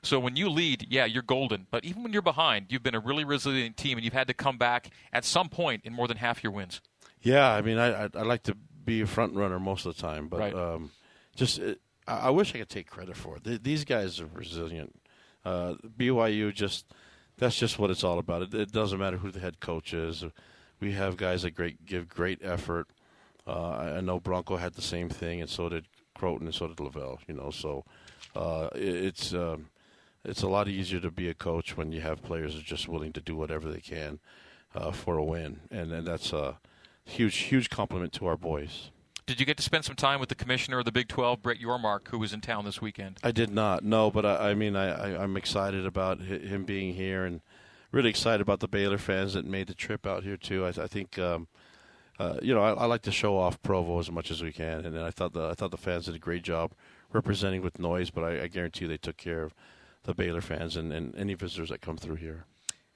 So when you lead, yeah, you're golden. But even when you're behind, you've been a really resilient team, and you've had to come back at some point in more than half your wins. Yeah, I mean, I I, I like to be a front runner most of the time, but Right. um, just uh, I, I wish I could take credit for it. Th- these guys are resilient. Uh, BYU just that's just what it's all about. It, it doesn't matter who the head coach is. We have guys that great give great effort. Uh, I, know Bronco had the same thing, and so did Crowton, and so did LaVell. You know, so uh, it, it's um, it's a lot easier to be a coach when you have players that are just willing to do whatever they can uh, for a win, and, and that's a huge huge compliment to our boys. Did you get to spend some time with the commissioner of the Big 12, Brett Yormark, who was in town this weekend? I did not, no, but I, I mean, I, I, I'm excited about hi- him being here, and really excited about the Baylor fans that made the trip out here too. I, I think, um, uh, you know, I, I like to show off Provo as much as we can, and I thought the I thought the fans did a great job representing with noise, but I, I guarantee they took care of the Baylor fans and, and any visitors that come through here.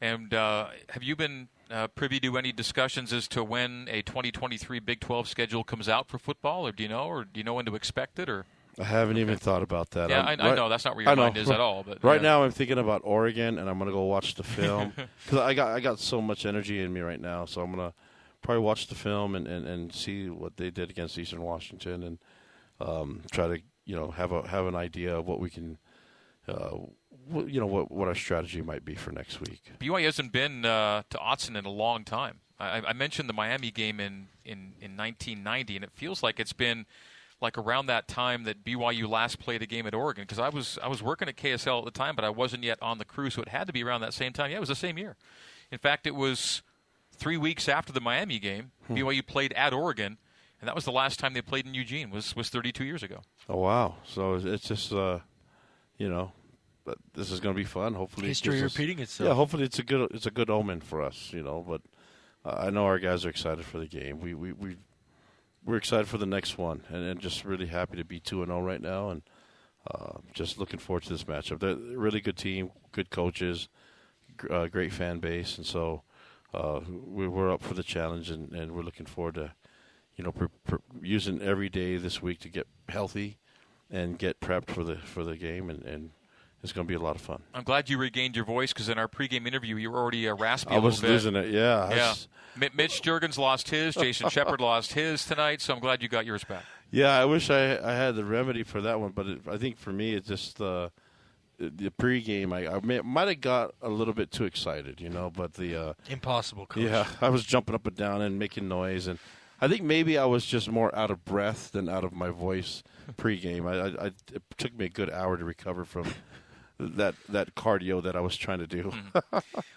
And uh, have you been uh, privy to any discussions as to when a 2023 Big 12 schedule comes out for football, or do you know, or do you know when to expect it, or? I haven't even thought about that. Yeah, I- I know that's not where your mind is at all, but, right yeah. now I'm thinking about Oregon, and I'm gonna go watch the film because I got I got so much energy in me right now. So I'm gonna probably watch the film and, and, and see what they did against Eastern Washington, and um, try to you know have a have an idea of what we can, uh, what, you know what what our strategy might be for next week. BYU hasn't been uh, to Autzen in a long time. I, I mentioned the Miami game in, in, in 1990, and it feels like it's been like around that time that BYU last played a game at Oregon. Because I was I was working at KSL at the time, but I wasn't yet on the crew, so it had to be around that same time. Yeah, it was the same year. In fact, it was three weeks after the Miami game. Hmm. BYU played at Oregon, and that was the last time they played in Eugene. was was 32 years ago. Oh wow! So it's just uh, you know, but this is going to be fun. Hopefully, it History gives us- repeating itself. Yeah, hopefully it's a good it's a good omen for us. You know, but uh, I know our guys are excited for the game. We we we we're excited for the next one, and, and just really happy to be two and zero right now, and uh, just looking forward to this matchup. They're a really good team, good coaches, gr- uh, great fan base, and so uh, we, we're up for the challenge, and, and we're looking forward to you know using every day this week to get healthy and get prepped for the for the game, and, and it's going to be a lot of fun. I'm glad you regained your voice because in our pregame interview you were already uh, raspy. I a was little bit. losing it, yeah. Yeah. was- Mitch Juergens lost his. Jason Shepard lost his tonight. So I'm glad you got yours back. Yeah, I wish I I had the remedy for that one, but it, I think for me it's just uh, the pregame. I, I may, might have got a little bit too excited, you know. But the uh, Impossible, coach. Yeah, I was jumping up and down and making noise, and I think maybe I was just more out of breath than out of my voice pregame. I, I, I it took me a good hour to recover from that that cardio that I was trying to do.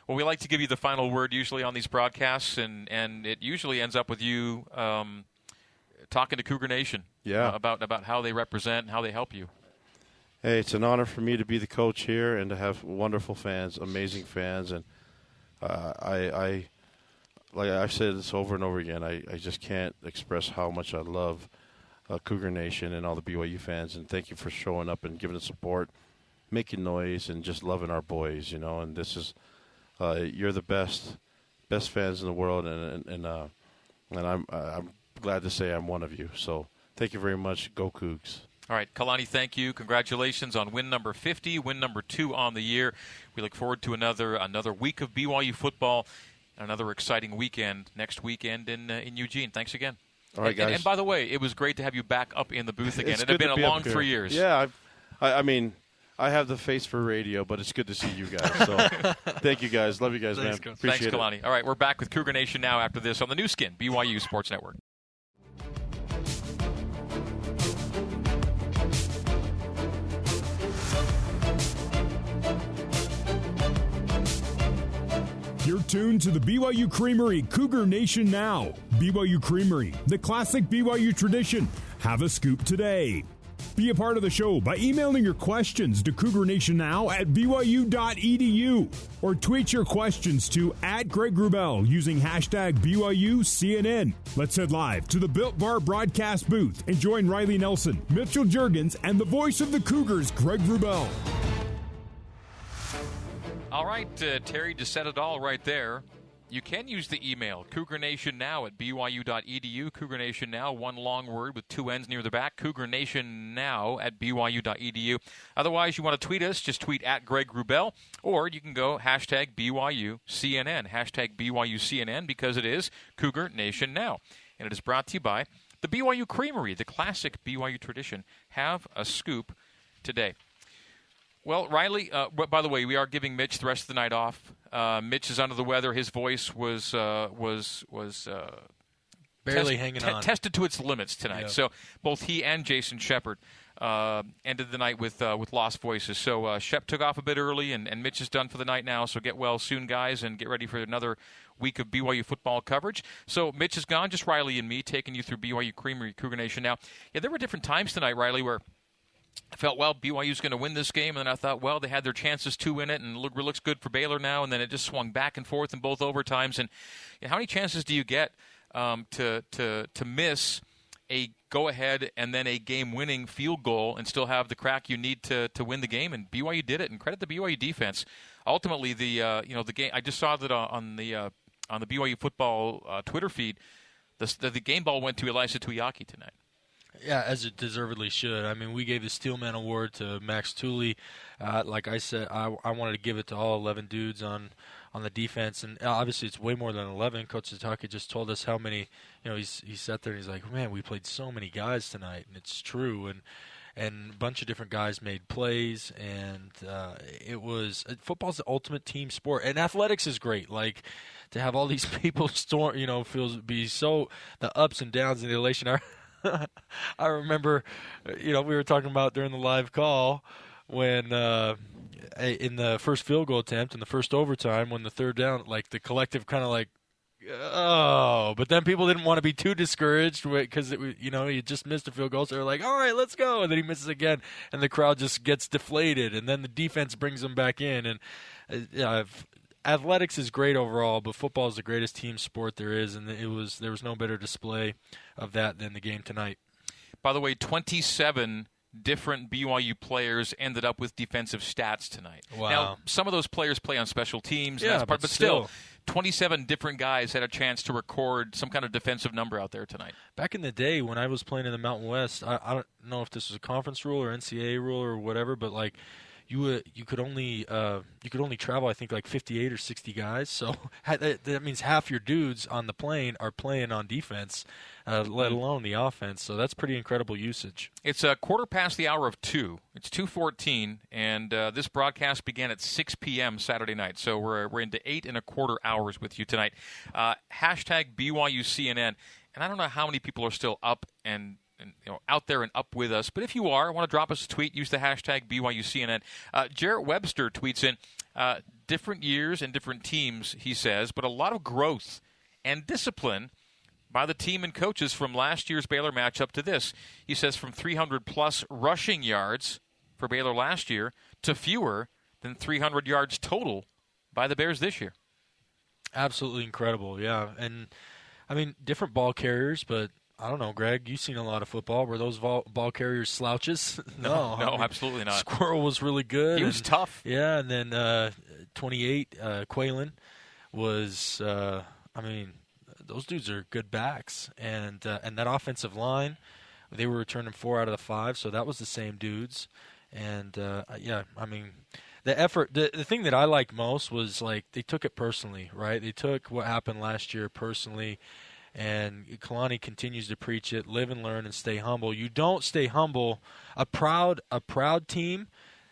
Well, we like to give you the final word usually on these broadcasts, and, and it usually ends up with you um, talking to Cougar Nation. Yeah. uh, about about how they represent and how they help you. Hey, it's an honor for me to be the coach here and to have wonderful fans, amazing fans, and uh, I, I, like I've said this over and over again. I, I just can't express how much I love uh, Cougar Nation and all the BYU fans, and thank you for showing up and giving us support. Making noise and just loving our boys, you know. And this is uh, you're the best best fans in the world, and and and, uh, and I'm I'm glad to say I'm one of you. So thank you very much. Go Cougs. All right, Kalani, thank you. Congratulations on win number 50, win number two on the year. We look forward to another another week of BYU football, another exciting weekend next weekend in uh, in Eugene. Thanks again. All right, and, guys. And, and, by the way, it was great to have you back up in the booth again. It's it had been to a long three years. Yeah, I've, I, I mean, I have the face for radio, but it's good to see you guys. So thank you guys. Love you guys, Thanks, man. Thanks, Appreciate it. Kalani. All right, we're back with Cougar Nation now after this on the Nu Skin, BYU Sports Network. You're tuned to the BYU Creamery Cougar Nation now. BYU Creamery, the classic BYU tradition. Have a scoop today. Be a part of the show by emailing your questions to Cougar Nation now at BYU.edu or tweet your questions to at Greg Wrubell using hashtag BYUCNN. Let's head live to the Built Bar broadcast booth and join Riley Nelson, Mitchell Juergens, and the voice of the Cougars, Greg Wrubell. All right, uh, Terry just said it all right there. You can use the email, Cougar Nation Now at BYU.edu. Cougar one long word with two N's near the back. Cougar Nation Now at BYU.edu. Otherwise, you want to tweet us, just tweet at Greg Wrubell, or you can go hashtag BYUCNN, hashtag BYUCNN, because it is Cougar Nation Now. And it is brought to you by the BYU Creamery, the classic BYU tradition. Have a scoop today. Well, Riley. Uh, by the way, we are giving Mitch the rest of the night off. Uh, Mitch is under the weather. His voice was uh, was was uh, Barely test- hanging te- on. tested to its limits tonight. Yeah. So both he and Jason Shepard uh, ended the night with uh, with lost voices. So uh, Shep took off a bit early, and, and Mitch is done for the night now. So get well soon, guys, and get ready for another week of BYU football coverage. So Mitch is gone, just Riley and me taking you through BYU Creamery Cougar Nation. Now, yeah, there were different times tonight, Riley, where I felt well BYU's going to win this game, and then I thought, well, they had their chances to win it, and look, it looks good for Baylor now, and then it just swung back and forth in both overtimes. And you know, how many chances do you get um, to to to miss a go ahead and then a game winning field goal and still have the crack you need to to win the game? And BYU did it, and credit the BYU defense. Ultimately, the uh, you know the game. I just saw that on the uh, on the BYU football uh, Twitter feed. The, the, the game ball went to Ilaisa Tuiaki tonight. Yeah, as it deservedly should. I mean, we gave the Steelman Award to Max Tooley. Uh, like I said, I, I wanted to give it to all 11 dudes on on the defense, and obviously it's way more than 11. Coach Sitake just told us how many. You know, he's he sat there and he's like, "Man, we played so many guys tonight," and it's true. And and a bunch of different guys made plays, and uh, it was football's the ultimate team sport, and athletics is great. Like to have all these people storm, you know, feels be so the ups and downs and the elation. I, I remember, you know, we were talking about during the live call when uh, in the first field goal attempt in the first overtime when the third down, like the collective kind of like. Oh, but then people didn't want to be too discouraged because it you know he just missed a field goal. So they're like, "All right, let's go," and then he misses again, and the crowd just gets deflated, and then the defense brings him back in. And uh, I've, athletics is great overall, but football is the greatest team sport there is, and it was there was no better display of that than the game tonight. By the way, 27 different BYU players ended up with defensive stats tonight. Wow. Now, some of those players play on special teams, Yeah, that's part, but but still, still. 27 different guys had a chance to record some kind of defensive number out there tonight. Back in the day when I was playing in the Mountain West, I, I don't know if this was a conference rule or NCAA rule or whatever, but like you would you could only uh, you could only travel I think like 58 or 60 guys. So that, that means half your dudes on the plane are playing on defense, uh, let alone the offense. So that's pretty incredible usage. It's a quarter past the hour of two. It's two fourteen, and uh, this broadcast began at six p.m. Saturday night. So we're we're into eight and a quarter hours with you tonight. Uh, hashtag BYUCNN, and I don't know how many people are still up and. You know, out there and up with us. But if you are, want to drop us a tweet, use the hashtag BYUCNN. Uh, Jarrett Webster tweets in, uh, different years and different teams, he says, but a lot of growth and discipline by the team and coaches from last year's Baylor matchup to this. He says from 300 plus rushing yards for Baylor last year to fewer than 300 yards total by the Bears this year. Absolutely incredible, yeah. And I mean, different ball carriers, but I don't know, Greg. You've seen a lot of football. Were those ball, ball carriers slouches? No, no, I mean, absolutely not. Squirrel was really good. He was and- tough. Yeah, and then uh, 28, uh, Quaylen was. Uh, I mean, those dudes are good backs, and uh, and that offensive line, they were returning four out of the five, so that was the same dudes. And uh, yeah, I mean, the effort. The the thing that I liked most was like they took it personally, right? They took what happened last year personally. And Kalani continues to preach it: live and learn, and stay humble. You don't stay humble. A proud, a proud team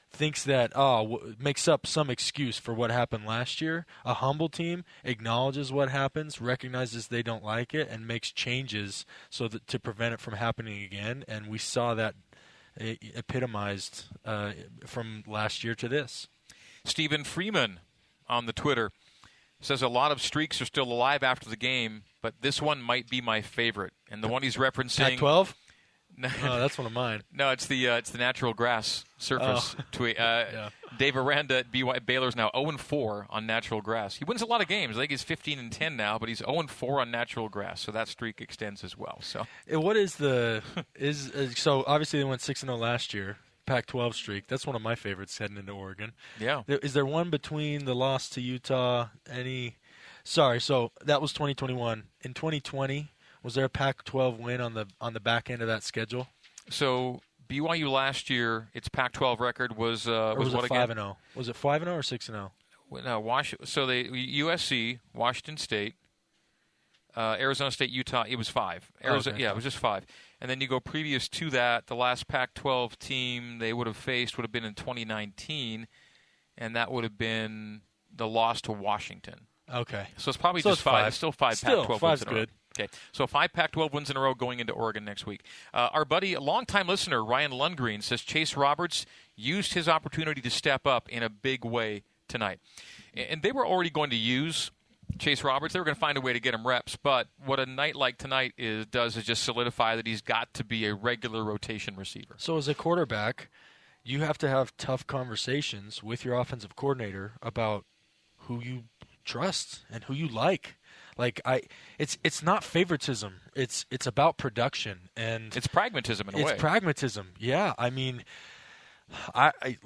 thinks that oh makes up some excuse for what happened last year. A humble team acknowledges what happens, recognizes they don't like it, and makes changes so that to prevent it from happening again. And we saw that epitomized uh, from last year to this. Stephen Freeman on the Twitter says a lot of streaks are still alive after the game, but this one might be my favorite. And the one he's referencing Pac-12. No, Oh, that's one of mine. No, it's the uh, it's the natural grass surface Oh. tweet. Uh, Dave Aranda at BY Baylor's now 0 4 on natural grass. He wins a lot of games. I think he's 15 and 10 now, but he's 0 4 on natural grass, so that streak extends as well. So What is the is uh, so obviously they went six and zero last year. Pac-12 streak. That's one of my favorites heading into Oregon. Yeah. Is there one between the loss to Utah? Any? Sorry. So that was 2021. In 2020, was there a Pac-12 win on the on the back end of that schedule? so BYU last year, its Pac-12 record was uh, Or was, what again? five and zero? Was it five and zero or six and zero? No, Wash. So they USC, Washington State, uh, Arizona State, Utah. It was five. Oh, Arizona, okay. yeah, it was just five. And then you go previous to that, the last Pac-12 team they would have faced would have been in 2019, and that would have been the loss to Washington. Okay. So it's probably So just it's five. five. Still five Pac-12 five's wins in a row. good. Okay, so five Pac-12 wins in a row going into Oregon next week. Uh, our buddy, a longtime listener, Ryan Lundgren, says Chase Roberts used his opportunity to step up in a big way tonight. And they were already going to use Chase Roberts. They were going to find a way to get him reps. But what a night like tonight is does is just solidify that he's got to be a regular rotation receiver. So as a quarterback, you have to have tough conversations with your offensive coordinator about who you trust and who you like. Like I, it's it's not favoritism. It's it's about production and It's pragmatism in a it's way. It's pragmatism. Yeah, I mean, I, I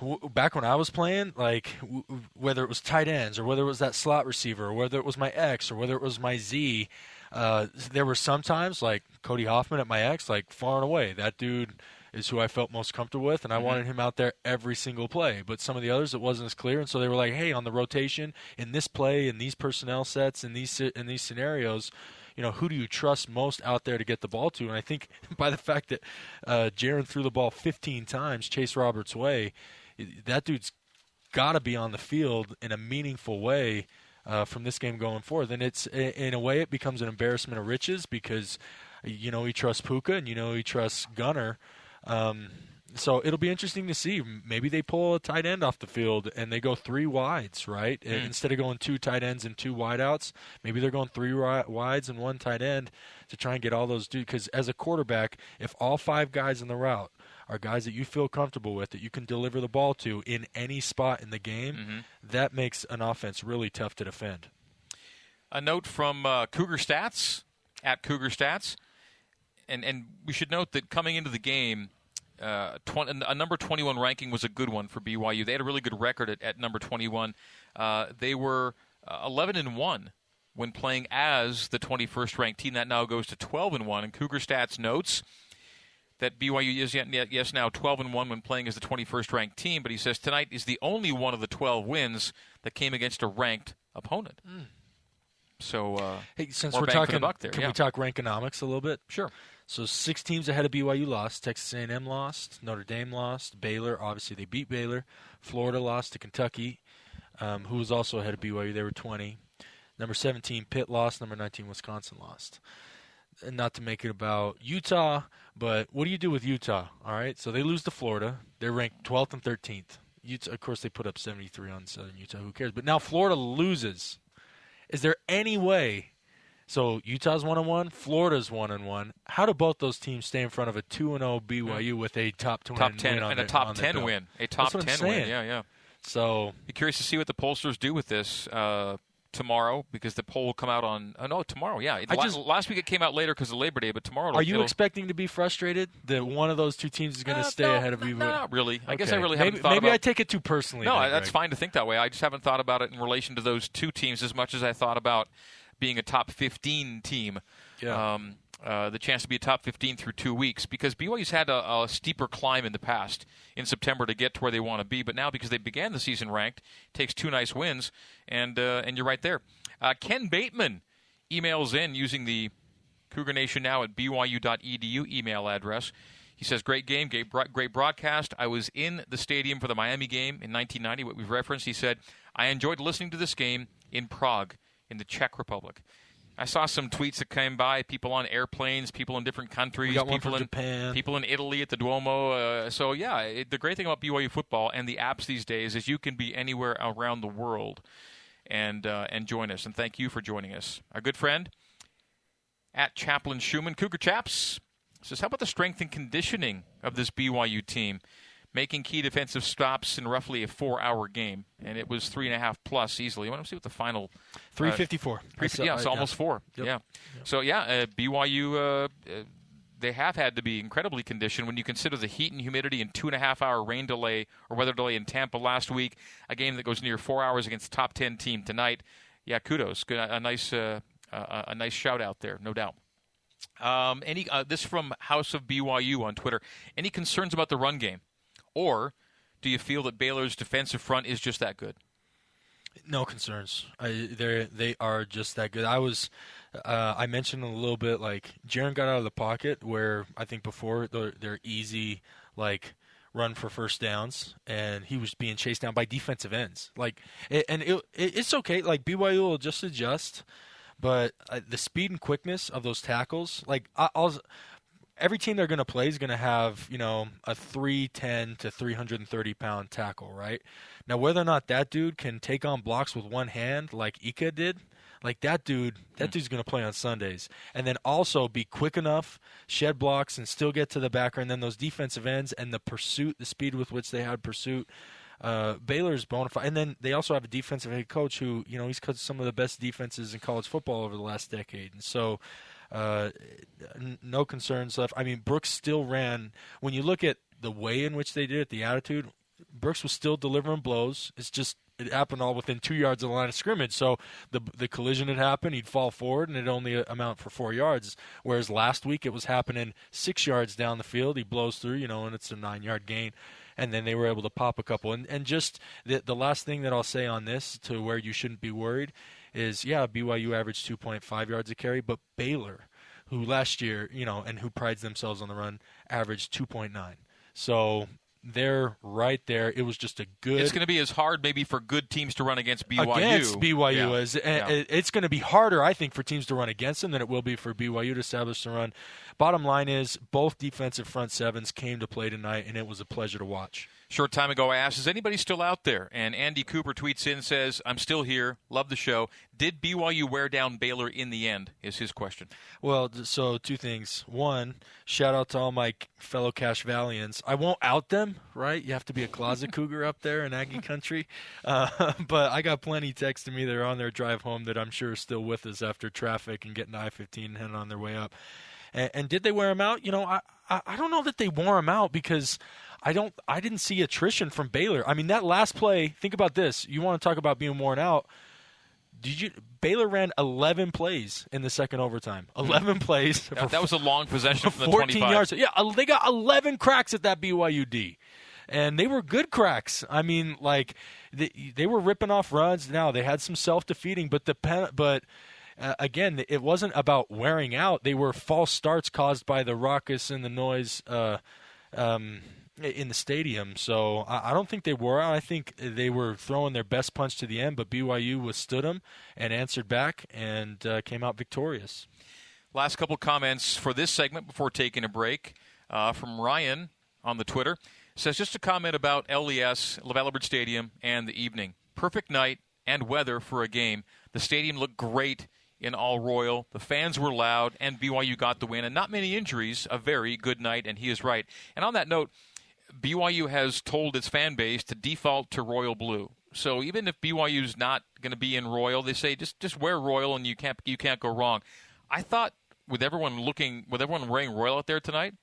w- back when I was playing, like w- whether it was tight ends or whether it was that slot receiver or whether it was my X or whether it was my Z, uh, there were sometimes like Cody Hoffman at my X, like far and away that dude is who I felt most comfortable with, and I Mhm. wanted him out there every single play. But some of the others, it wasn't as clear, and so they were like, "Hey, on the rotation in this play, in these personnel sets, in these in these scenarios." You know, who do you trust most out there to get the ball to? And I think by the fact that uh, Jaren threw the ball 15 times Chase Roberts' way, that dude's got to be on the field in a meaningful way uh, from this game going forward. And it's in a way it becomes an embarrassment of riches because you know he trusts Puka and you know he trusts Gunner. Um, so it'll be interesting to see. Maybe they pull a tight end off the field and they go three wides, right? Mm. Instead of going two tight ends and two wideouts, maybe they're going three wi- wides and one tight end to try and get all those dudes. Because as a quarterback, if all five guys in the route are guys that you feel comfortable with, that you can deliver the ball to in any spot in the game, Mm-hmm. that makes an offense really tough to defend. A note from uh, Cougar Stats at Cougar Stats, and and we should note that coming into the game, uh, 20, a number 21 ranking was a good one for BYU. They had a really good record at, at number 21. Uh, they were uh, 11 and one when playing as the 21st ranked team. That now goes to 12 and one. And Cougar Stats notes that BYU is yet, yes now 12 and one when playing as the 21st ranked team. But he says tonight is the only one of the 12 wins that came against a ranked opponent. So, uh, Hey, since we're talking, there, can yeah. we talk rankonomics a little bit? Sure. So six teams ahead of BYU lost. Texas A&M lost. Notre Dame lost. Baylor, obviously they beat Baylor. Florida lost to Kentucky, um, who was also ahead of BYU. They were 20. Number 17, Pitt lost. Number 19, Wisconsin lost. And not to make it about Utah, but what do you do with Utah? All right, so they lose to Florida. They're ranked 12th and 13th. Utah, of course, they put up 73 on Southern Utah. Who cares? But now Florida loses. Is there any way? So Utah's one and one, Florida's one and one. How do both those teams stay in front of a two and zero BYU with a top ten top 10 win on and a top 10 win a top 10 win yeah yeah so be curious to see what the pollsters do with this uh, tomorrow because the poll will come out on. Oh no, tomorrow. Yeah, I La- just- last week it came out later because of Labor Day, but tomorrow. Are you expecting to be frustrated that one of those two teams is going to stay ahead of you? Uh, Not really. I guess I really maybe, haven't thought Maybe about- I take it too personally. No, then, that's Greg. fine to think that way. I just haven't thought about it in relation to those two teams as much as I thought about being a top 15 team. Yeah. Um, uh, the chance to be a top 15 through two weeks because BYU's had a, a steeper climb in the past in September to get to where they want to be, but now because they began the season ranked, takes two nice wins, and uh, and you're right there. Uh, Ken Bateman emails in using the Cougar Nation now at byu.edu email address. He says, "Great game, great, great broadcast. I was in the stadium for the Miami game in 1990, what we've referenced." He said, "I enjoyed listening to this game in Prague, in the Czech Republic." I saw some tweets that came by. People on airplanes, people in different countries, people in Japan. people in Italy at the Duomo. Uh, so yeah, it, the great thing about BYU football and the apps these days is you can be anywhere around the world and uh, and join us. And thank you for joining us. Our good friend at Chaplain Schumann, Cougar Chaps says, "How about the strength and conditioning of this BYU team?" Making key defensive stops in roughly a four-hour game, and it was three and a half plus easily. I want to see what the final uh, 354. three- yeah, it's almost four. Yep. Yeah. So yeah, uh, BYU. Uh, uh, they have had to be incredibly conditioned when you consider the heat and humidity and two and a half hour rain delay or weather delay in Tampa last week. A game that goes near four hours against top ten team tonight. Yeah, kudos. Good, a nice, uh, a, a nice shout out there, no doubt. Um, any uh, this from House of BYU on Twitter. Any concerns about the run game, or do you feel that Baylor's defensive front is just that good? No concerns. They they are just that good. I was, uh, I mentioned a little bit like Jaren got out of the pocket where I think before they're, easy like run for first downs, and he was being chased down by defensive ends. Like, and it, it, it's okay. Like BYU will just adjust, but uh, the speed and quickness of those tackles, like I, I'll. Every team they're going to play is going to have, you know, a 310 to 330 pound tackle, right? Now, whether or not that dude can take on blocks with one hand like Ika did, like that dude, that dude's going to play on Sundays. And then also be quick enough, shed blocks, and still get to the backer. And then those defensive ends and the pursuit, the speed with which they had pursuit. Uh, Baylor's bona fide. And then they also have a defensive head coach who, you know, he's coached some of the best defenses in college football over the last decade. And so, uh, n- no concerns left. I mean, Brooks still ran. When you look at the way in which they did it, the attitude, Brooks was still delivering blows. It's just it happened all within two yards of the line of scrimmage. So the the collision had happened. He'd fall forward, and it only amount for four yards. Whereas last week it was happening six yards down the field. He blows through, you know, and it's a nine yard gain. And then they were able to pop a couple. And and just the the last thing that I'll say on this to where you shouldn't be worried is yeah BYU averaged 2.5 yards a carry, but Baylor, who last year you know and who prides themselves on the run, averaged 2.9. So they're right there. It was just a good. It's going to be as hard maybe for good teams to run against BYU. Against BYU Yeah. is and Yeah. Eh, it's going to be harder, I think, for teams to run against them than it will be for BYU to establish the run. Bottom line is, both defensive front sevens came to play tonight, and it was a pleasure to watch. Short time ago, I asked, "Is anybody still out there?" And Andy Cooper tweets in, says, "I'm still here. Love the show. Did BYU wear down Baylor in the end?" Is his question. Well, so two things. One, shout out to all my fellow Cache Valians. I won't out them, right? You have to be a closet cougar up there in Aggie country. Uh, but I got plenty texting me that are on their drive home that I'm sure are still with us after traffic and getting I-15 and heading on their way up. And, and did they wear them out? You know, I, I I don't know that they wore them out because I don't I didn't see attrition from Baylor. I mean, that last play. Think about this. You want to talk about being worn out? Did you? Baylor ran 11 plays in the second overtime. Hmm. 11 plays. Yeah, that was a long possession from the 14 25. yards. Yeah, they got 11 cracks at that BYUD. And they were good cracks. I mean, like they, they were ripping off runs. Now they had some self-defeating, but the pen, but uh, again, it wasn't about wearing out. They were false starts caused by the ruckus and the noise uh, um, in the stadium. So I, I don't think they were out. I think they were throwing their best punch to the end, but BYU withstood them and answered back and uh, came out victorious. Last couple comments for this segment before taking a break uh, from Ryan on the Twitter says just a comment about LES LaVell Stadium and the evening. Perfect night and weather for a game. The stadium looked great in all royal. The fans were loud, and BYU got the win, and not many injuries. A very good night, and he is right. And on that note, BYU has told its fan base to default to royal blue. So even if BYU's not going to be in Royal, they say just just wear Royal and you can't you can't go wrong. I thought with everyone looking with everyone wearing Royal out there tonight,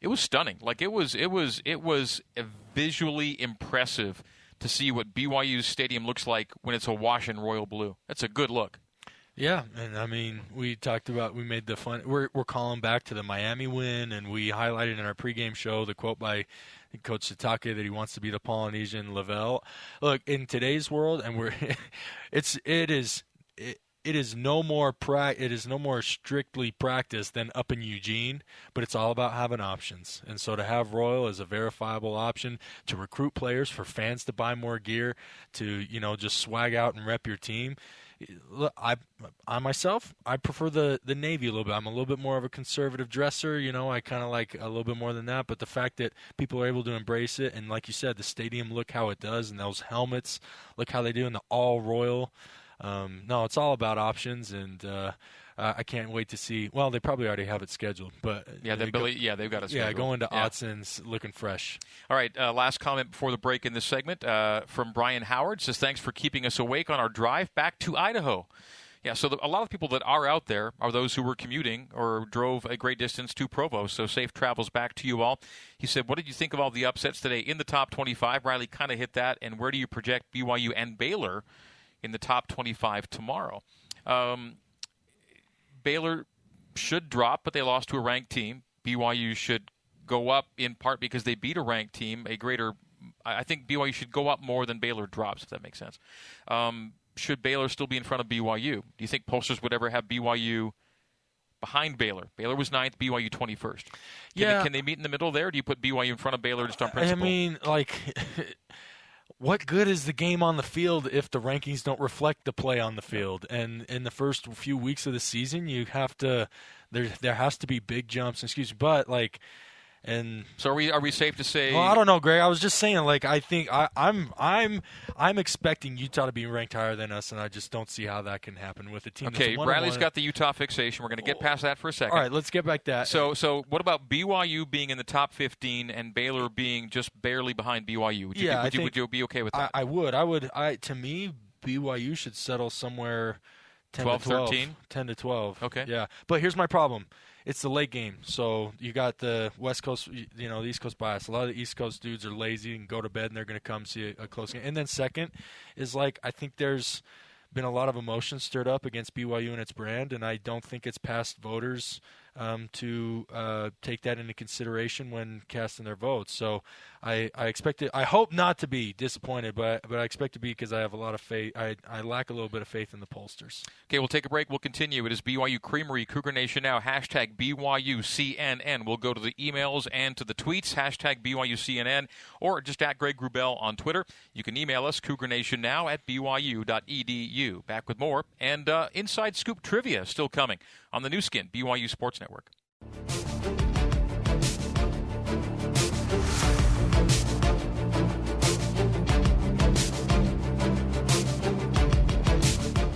it was stunning. Like it was it was it was visually impressive to see what BYU's stadium looks like when it's awash in royal blue. That's a good look. Yeah, and I mean, we talked about we made the fun. We're we're calling back to the Miami win, and we highlighted in our pregame show the quote by Coach Sitake that he wants to be the Polynesian LaVell. Look, in today's world, and we're it's it is it, it is no more pra- it is no more strictly practice than up in Eugene, but it's all about having options. And so to have Royal as a verifiable option to recruit players for fans to buy more gear, to you know just swag out and rep your team I, I myself, I prefer the the navy a little bit. I'm a little bit more of a conservative dresser. You know, I kind of like a little bit more than that. But the fact that people are able to embrace it, and like you said, the stadium look how it does, and those helmets look how they do in the all royal. Um, no, it's all about options, and uh, uh, I can't wait to see. Well, they probably already have it scheduled, but yeah, they go, yeah, they've got it. Yeah, going to yeah. Autzen's looking fresh. All right, uh, last comment before the break in this segment uh, from Brian Howard says thanks for keeping us awake on our drive back to Idaho. Yeah, so the, a lot of people that are out there are those who were commuting or drove a great distance to Provo. So safe travels back to you all. He said, "What did you think of all the upsets today in the top 25?" Riley kind of hit that, and where do you project BYU and Baylor in the top 25 tomorrow? Um, Baylor should drop, but they lost to a ranked team. BYU should go up in part because they beat a ranked team. A greater, I think BYU should go up more than Baylor drops, if that makes sense. Um, should Baylor still be in front of BYU? Do you think posters would ever have BYU behind Baylor? Baylor was ninth, BYU twenty first. Can Yeah. they, can they meet in the middle there? Do you put BYU in front of Baylor just on principle? I mean, like, what good is the game on the field if the rankings don't reflect the play on the field? And in the first few weeks of the season, you have to there there has to be big jumps. Excuse me, but like. And so are we? Are we safe to say? Well, I don't know, Greg. I was just saying, like, I think I, I'm, I'm, I'm expecting Utah to be ranked higher than us, and I just don't see how that can happen with a team. Okay, Riley's got the Utah fixation. We're going to get oh. past that for a second. All right, let's get back to that. So, so what about BYU being in the top 15 and Baylor being just barely behind BYU? Would you, yeah, would, I you, think, would you be okay with that? I, I would. I would. I to me, BYU should settle somewhere 10 12, to 12, 13? 10 to 12. Okay. Yeah, but here's my problem. It's the late game, so you got the West Coast, you know, the East Coast bias. A lot of the East Coast dudes are lazy and go to bed, and they're going to come see a, a close game. And then second is like I think there's been a lot of emotion stirred up against BYU and its brand, and I don't think it's past voters um, to uh, take that into consideration when casting their votes. So I, I expect it. I hope not to be disappointed, but but I expect to be because I have a lot of faith. I, I lack a little bit of faith in the pollsters. Okay, we'll take a break. We'll continue. It is BYU Creamery, Cougar Nation now. Hashtag BYUCNN. We'll go to the emails and to the tweets. Hashtag BYUCNN or just at Greg Wrubell on Twitter. You can email us, Cougar Nation now at BYU.edu. Back with more. And uh, Inside Scoop Trivia still coming on the Nu Skin, BYU Sports Network.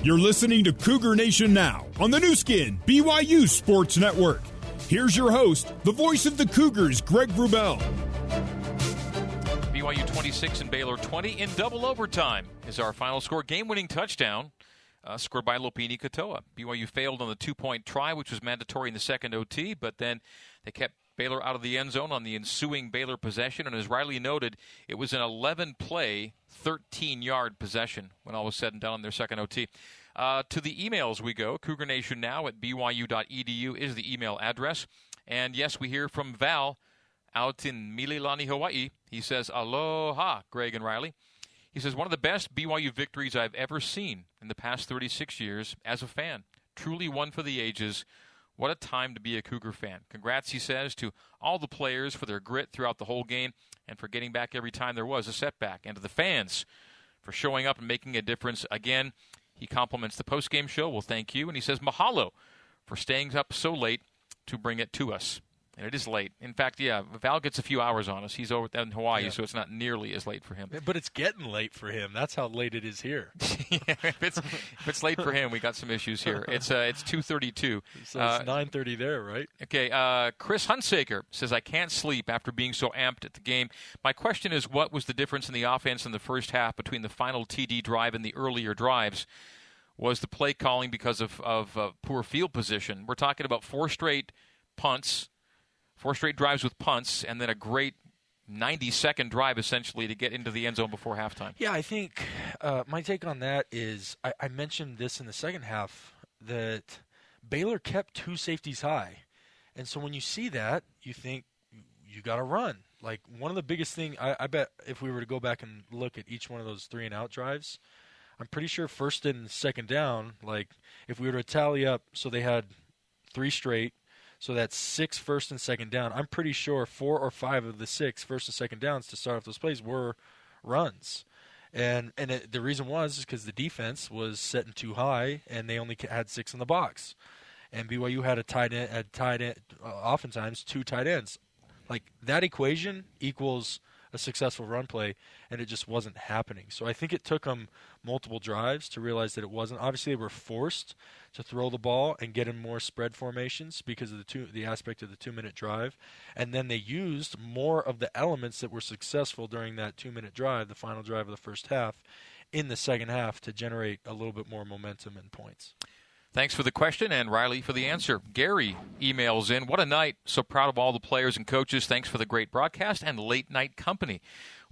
You're listening to Cougar Nation now on the Nu Skin, BYU Sports Network. Here's your host, the voice of the Cougars, Greg Wrubell. BYU 26 and Baylor 20 in double overtime is our final score. Game winning touchdown uh, scored by Lopini Katoa. BYU failed on the two point try, which was mandatory in the second OT, but then they kept Baylor out of the end zone on the ensuing Baylor possession. And as Riley noted, it was an 11 play, 13 yard possession when all was said and done on their second OT. Uh, to the emails we go. Cougar Nation now at byu.edu is the email address. And yes, we hear from Val out in Mililani, Hawaii. He says, Aloha, Greg and Riley. He says, one of the best BYU victories I've ever seen in the past 36 years as a fan. Truly one for the ages. What a time to be a Cougar fan. Congrats, he says, to all the players for their grit throughout the whole game and for getting back every time there was a setback. And to the fans for showing up and making a difference again. He compliments the postgame show. Well, thank you. And he says, Mahalo for staying up so late to bring it to us. And it is late. In fact, yeah, Val gets a few hours on us. He's over in Hawaii, Yeah. so it's not nearly as late for him. But it's getting late for him. That's how late it is here. if it's if it's late for him, we got some issues here. It's uh, it's two thirty two. So it's nine thirty there, right? Okay, uh, Chris Hunsaker says I can't sleep after being so amped at the game. My question is, what was the difference in the offense in the first half between the final TD drive and the earlier drives? Was the play calling because of of uh, poor field position? We're talking about four straight punts, four straight drives with punts, and then a great ninety second drive essentially to get into the end zone before halftime. Yeah, I think uh, my take on that is I, I mentioned this in the second half that Baylor kept two safeties high, and so when you see that, you think you got to run. Like one of the biggest thing I, I bet if we were to go back and look at each one of those three and out drives, I'm pretty sure first and second down, like if we were to tally up, so they had three straight. So that's six first and second down. I'm pretty sure four or five of the six first and second downs to start off those plays were runs, and and it, the reason was is because the defense was setting too high and they only had six in the box, and BYU had a tight end, had tight end, uh, oftentimes two tight ends. Like that equation equals a successful run play, and it just wasn't happening. So I think it took them multiple drives to realize that it wasn't. Obviously, they were forced to throw the ball and get in more spread formations because of the two the aspect of the two minute drive, and then they used more of the elements that were successful during that two minute drive, the final drive of the first half, in the second half to generate a little bit more momentum and points. Thanks for the question and Riley for the answer. Gary emails in, What a night. So proud of all the players and coaches. Thanks for the great broadcast and late night company.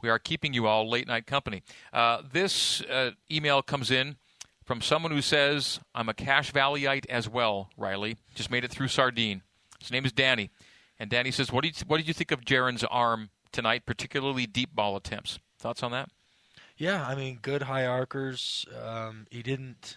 We are keeping you all late night company. Uh, this uh, email comes in from someone who says, I'm a Cache Valleyite as well, Riley. Just made it through Sardine. His name is Danny. And Danny says, What did, what did you think of Jaren's arm tonight, particularly deep ball attempts? Thoughts on that? Yeah, I mean, good high arcers. Um, he didn't.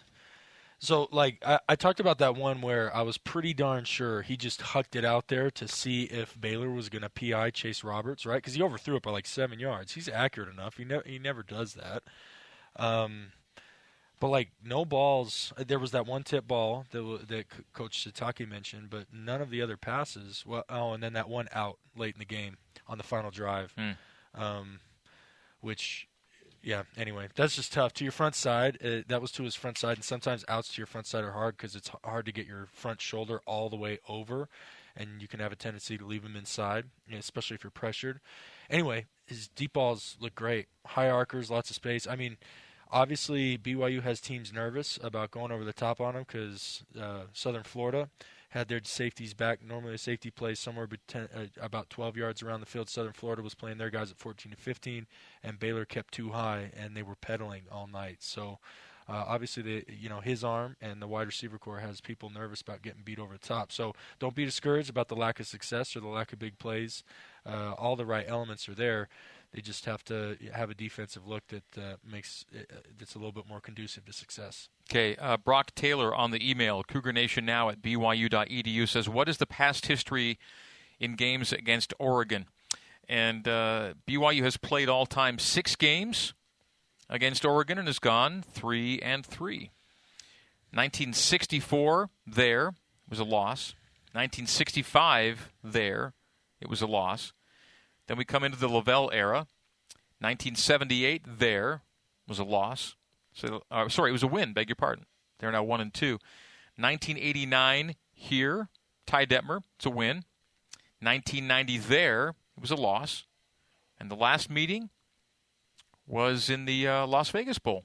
So, like, I, I talked about that one where I was pretty darn sure he just hucked it out there to see if Baylor was going to PI Chase Roberts, right? Because he overthrew it by like seven yards. He's accurate enough. He, ne- he never does that. Um, but like no balls. There was that one tip ball that w- that C- Coach Sitake mentioned, but none of the other passes. Well, oh, and then that one out late in the game on the final drive, um, which yeah. Anyway, that's just tough. To your front side, uh, that was to his front side, and sometimes outs to your front side are hard because it's hard to get your front shoulder all the way over, and you can have a tendency to leave him inside, you know, especially if you're pressured. Anyway, his deep balls look great. High arcers, lots of space. I mean, obviously BYU has teams nervous about going over the top on him because uh, Southern Florida had their safeties back. Normally, a safety plays somewhere beten- uh, about 12 yards around the field. Southern Florida was playing their guys at 14 to 15, and Baylor kept too high, and they were pedaling all night. So. Uh, obviously, the you know his arm and the wide receiver corps has people nervous about getting beat over the top. So don't be discouraged about the lack of success or the lack of big plays. Uh, all the right elements are there. They just have to have a defensive look that uh, makes it, uh, that's a little bit more conducive to success. Okay, uh, Brock Taylor on the email, Cougar Nation now at byu.edu says, What is the past history in games against Oregon? And uh, BYU has played all time six games against Oregon and has gone three and three. 1964 there was a loss. 1965 there it was a loss. Then we come into the LaVell era. 1978 there was a loss. So, uh, sorry, it was a win. Beg your pardon. They're now one and two. 1989 here, Ty Detmer. It's a win. 1990 there, it was a loss. And the last meeting was in the uh, Las Vegas Bowl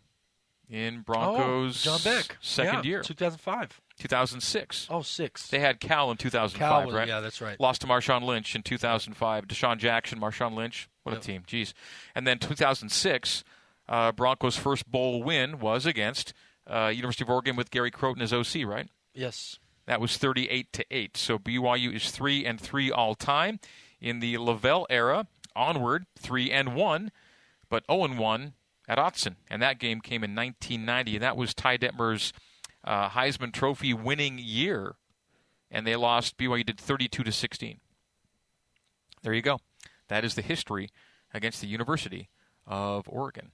in Broncos' Oh, John Beck. second Yeah, year, 2005. 2006. Oh, six. They had Cal in 2005, Cal was- right? yeah, that's right. Lost to Marshawn Lynch in 2005. DeSean Jackson, Marshawn Lynch. What Yep. a team. Jeez. And then 2006, uh, Broncos' first bowl win was against uh, University of Oregon with Gary Crowton as OC, right? Yes. That was 38 to 8. So BYU is 3 and 3 all time. In the LaVell era, onward, 3 and 1, but 0 and 1 at Autzen. And that game came in 1990, and that was Ty Detmer's uh, Heisman Trophy winning year. And they lost, BYU did 32 to 16. There you go. That is the history against the University of Oregon.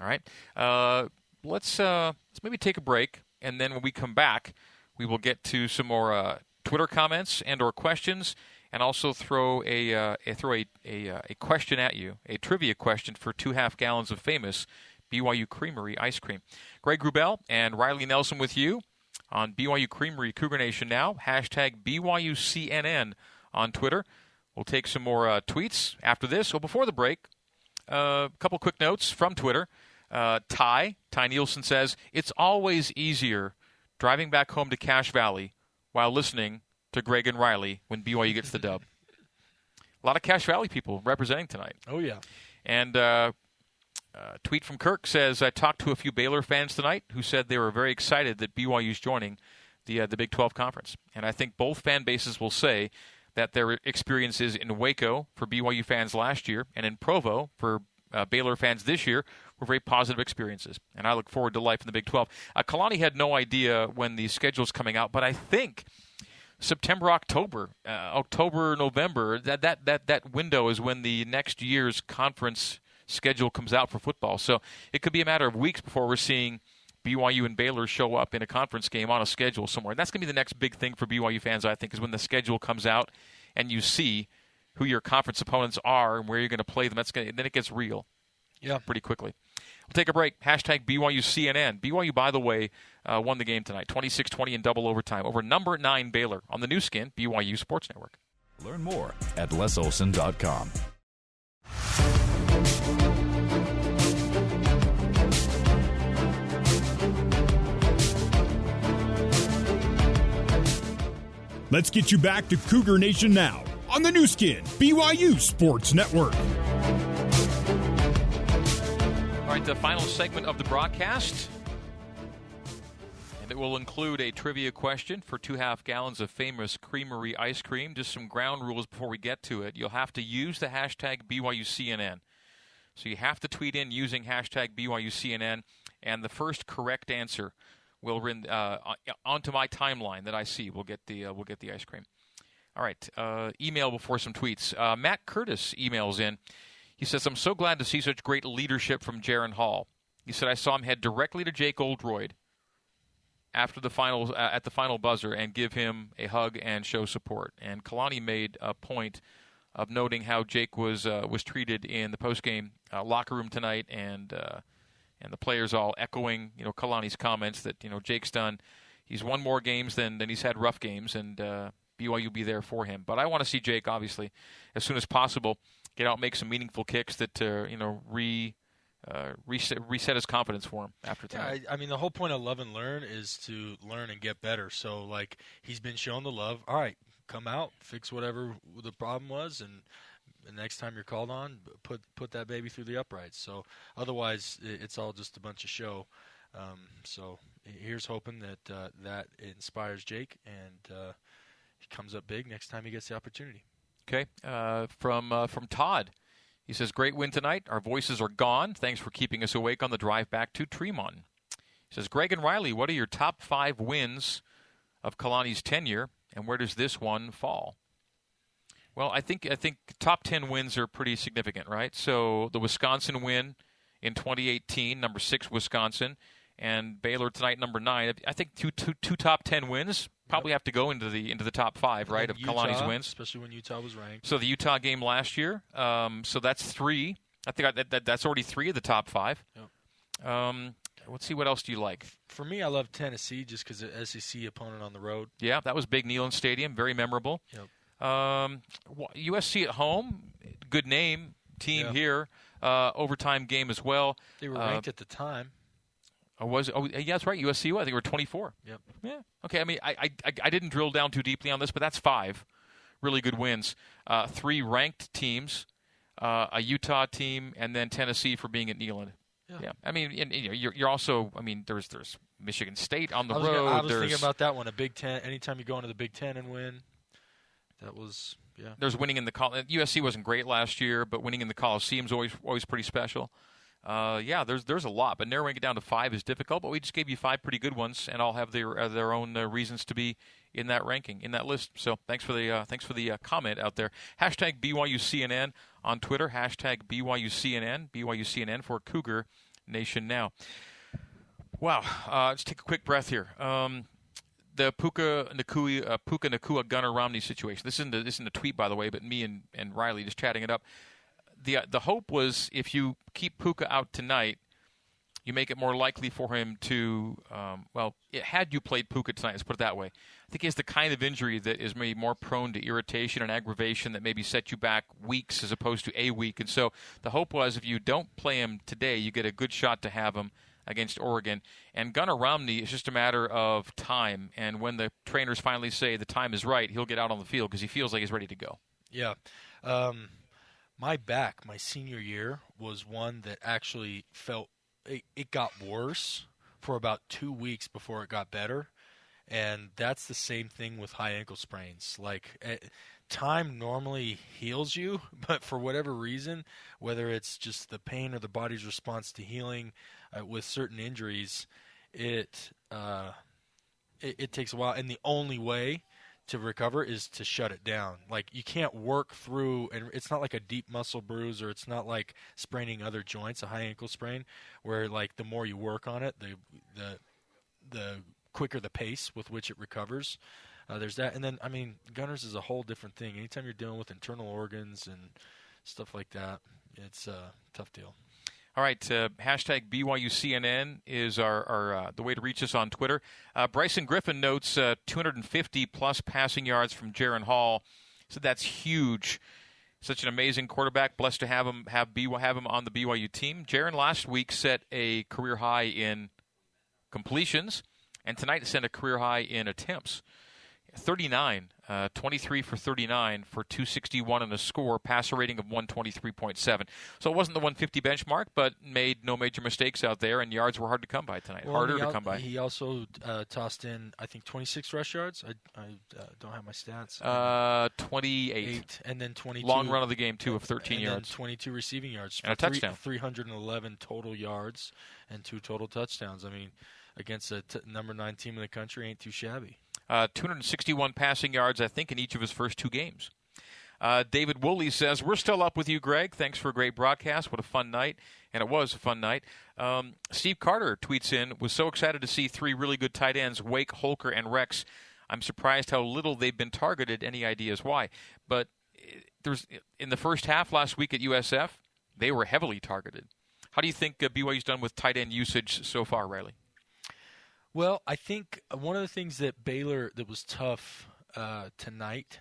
All right. Uh, let's uh, let's maybe take a break, and then when we come back, we will get to some more uh, Twitter comments and or questions, and also throw a, uh, a throw a, a, uh, a question at you, a trivia question for two half gallons of famous BYU Creamery ice cream. Greg Wrubell and Riley Nelson with you on BYU Creamery Cougar Nation now. Hashtag BYUCNN on Twitter. We'll take some more uh, tweets after this. So before the break, a uh, couple quick notes from Twitter. Uh, Ty, Ty Nielsen says, It's always easier driving back home to Cache Valley while listening to Greg and Riley when BYU gets the dub. A lot of Cache Valley people representing tonight. Oh, yeah. And uh, uh, tweet from Kirk says, I talked to a few Baylor fans tonight who said they were very excited that BYU is joining the, uh, the Big 12 Conference. And I think both fan bases will say that their experiences in Waco for BYU fans last year and in Provo for uh, Baylor fans this year were very positive experiences, and I look forward to life in the Big 12. Uh, Kalani had no idea when the schedule is coming out, but I think September, October, uh, October, November, that, that, that, that window is when the next year's conference schedule comes out for football. So it could be a matter of weeks before we're seeing BYU and Baylor show up in a conference game on a schedule somewhere. And that's going to be the next big thing for BYU fans, I think, is when the schedule comes out and you see who your conference opponents are and where you're going to play them. That's going to, then it gets real. Yeah, pretty quickly. We'll take a break. Hashtag BYU CNN. BYU, by the way, uh, won the game tonight, 26-20 in double overtime over number nine Baylor on the Nu Skin BYU Sports Network. Learn more at lesolson.com. Let's get you back to Cougar Nation now on the Nu Skin, BYU Sports Network. All right, the final segment of the broadcast. And it will include a trivia question for two half gallons of famous creamery ice cream. Just some ground rules before we get to it. You'll have to use the hashtag BYUCNN. So you have to tweet in using hashtag BYUCNN, and the first correct answer will run uh, onto my timeline that I see. We'll get the uh, we'll get the ice cream. All right, uh, email before some tweets. Uh, Matt Curtis emails in. He says, "I'm so glad to see such great leadership from Jaren Hall." He said, "I saw him head directly to Jake Oldroyd after the final uh, at the final buzzer and give him a hug and show support." And Kalani made a point of noting how Jake was uh, was treated in the postgame locker room tonight and and the players all echoing, you know, Kalani's comments that you know Jake's done. He's won more games than than he's had rough games, and uh, BYU be there for him. But I want to see Jake obviously as soon as possible get out, make some meaningful kicks that uh, you know re. Uh, reset, reset his confidence for him after tonight. Yeah, I, I mean, the whole point of love and learn is to learn and get better. So, like, he's been shown the love. All right, come out, fix whatever the problem was, and the next time you're called on, put put that baby through the uprights. So otherwise, it's all just a bunch of show. Um, so here's hoping that uh, that inspires Jake and uh, he comes up big next time he gets the opportunity. Okay, uh, from uh, from Todd, he says, "Great win tonight. Our voices are gone. Thanks for keeping us awake on the drive back to Tremont." He says, "Greg and Riley, what are your top five wins of Kalani's tenure, and where does this one fall?" Well, I think I think top ten wins are pretty significant, right? So the Wisconsin win in 2018, number six Wisconsin, and Baylor tonight, number nine. I think two two two top ten wins probably have to go into the into the top five, right, of Utah, Kalani's wins, especially when Utah was ranked. So the Utah game last year, um, so that's three. I think I, that, that, that's already three of the top five. Yep. Um, let's see what else do you like. For me, I love Tennessee just because the SEC opponent on the road. Yeah, that was big Neyland Stadium, very memorable. Yep. Um, USC at home, good name team yeah. here. Uh, overtime game as well. They were ranked uh, at the time. Oh, was oh yeah, that's right. USC. I think we're 24. Yep. Yeah. Okay. I mean, I, I I didn't drill down too deeply on this, but that's five really good wins. Uh, three ranked teams, uh, a Utah team, and then Tennessee for being at Neyland. Yeah. yeah. I mean, and, you know, you're, you're also. I mean, there's there's Michigan State on the I road. Gonna, I was there's, thinking about that one. A Big Ten. Anytime you go into the Big Ten and win, that was yeah. There's winning in the USC wasn't great last year, but winning in the Coliseum's always always pretty special. Uh, yeah, there's there's a lot, but narrowing it down to five is difficult. But we just gave you five pretty good ones, and all have their uh, their own uh, reasons to be in that ranking in that list. So thanks for the uh, thanks for the uh, comment out there. Hashtag BYUCNN on Twitter. Hashtag BYUCNN BYUCNN for Cougar Nation now. Wow, uh, let's take a quick breath here. Um, the Puka Nacua, uh, Puka Nacua Gunner Romney situation. This isn't a, this isn't a tweet, by the way, but me and, and Riley just chatting it up. The uh, the hope was if you keep Puka out tonight, you make it more likely for him to. Um, well, it, had you played Puka tonight, let's put it that way. I think he has the kind of injury that is maybe more prone to irritation and aggravation that maybe set you back weeks as opposed to a week. And so the hope was if you don't play him today, you get a good shot to have him against Oregon. And Gunner Romney is just a matter of time. And when the trainers finally say the time is right, he'll get out on the field because he feels like he's ready to go. Yeah. Um, my back, my senior year, was one that actually felt it, it got worse for about two weeks before it got better. And that's the same thing with high ankle sprains. Like, eh, time normally heals you, but for whatever reason, whether it's just the pain or the body's response to healing uh, with certain injuries, it, uh, it it takes a while. And the only way to recover is to shut it down. Like you can't work through, and it's not like a deep muscle bruise, or it's not like spraining other joints, a high ankle sprain, where like the more you work on it, the the the quicker the pace with which it recovers. Uh, there's that, and then I mean, Gunner's is a whole different thing. Anytime you're dealing with internal organs and stuff like that, it's a tough deal. All right, uh, hashtag BYUCNN is our, our uh, the way to reach us on Twitter. Uh, Bryson Griffin notes uh, 250 plus passing yards from Jaren Hall. So that's huge. Such an amazing quarterback. Blessed to have him have BYU, have him on the BYU team. Jaren last week set a career high in completions, and tonight set a career high in attempts. 39, uh, 23 for 39 for 261 and a score, passer rating of 123.7. So it wasn't the 150 benchmark, but made no major mistakes out there, and yards were hard to come by tonight. Well, Harder he to al- come by. He also uh, tossed in, I think, 26 rush yards. I, I uh, don't have my stats. Uh, 28. Eight, and then 22. Long run of the game, too, of 13 and yards. Then 22 receiving yards. And a three- touchdown. 311 total yards and two total touchdowns. I mean, against a t- number nine team in the country ain't too shabby. Uh, 261 passing yards, I think, in each of his first two games. Uh, David Woolley says, We're still up with you, Greg. Thanks for a great broadcast. What a fun night. And it was a fun night. Um, Steve Carter tweets in, Was so excited to see three really good tight ends, Wake, Holker, and Rex. I'm surprised how little they've been targeted. Any ideas why? But uh, there's in the first half last week at USF, they were heavily targeted. How do you think uh, BYU's done with tight end usage so far, Riley? Well, I think one of the things that Baylor that was tough uh, tonight,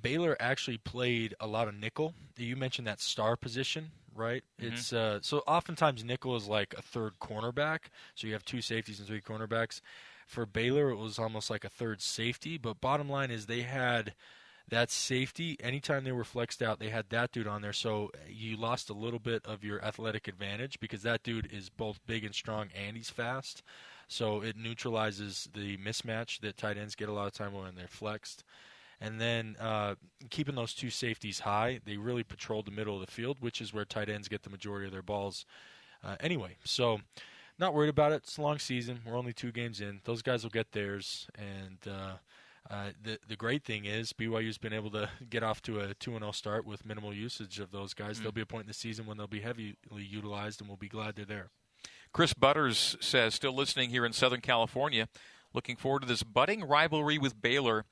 Baylor actually played a lot of nickel. You mentioned that star position, right? Mhm. It's uh, so oftentimes nickel is like a third cornerback, so you have two safeties and three cornerbacks. For Baylor, it was almost like a third safety. But bottom line is they had that safety. Anytime they were flexed out, they had that dude on there. So you lost a little bit of your athletic advantage because that dude is both big and strong and he's fast. So it neutralizes the mismatch that tight ends get a lot of time when they're flexed. And then uh, keeping those two safeties high, they really patrol the middle of the field, which is where tight ends get the majority of their balls uh, anyway. So not worried about it. It's a long season. We're only two games in. Those guys will get theirs. And uh, uh, the the great thing is BYU's been able to get off to a two and zero start with minimal usage of those guys. Mm. There'll be a point in the season when they'll be heavily utilized, and we'll be glad they're there. Chris Butters says, still listening here in Southern California, looking forward to this budding rivalry with Baylor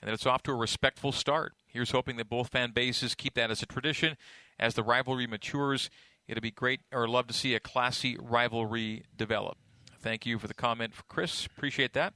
and that it's off to a respectful start. Here's hoping that both fan bases keep that as a tradition. As the rivalry matures, it'll be great or love to see a classy rivalry develop. Thank you for the comment, Chris. Appreciate that.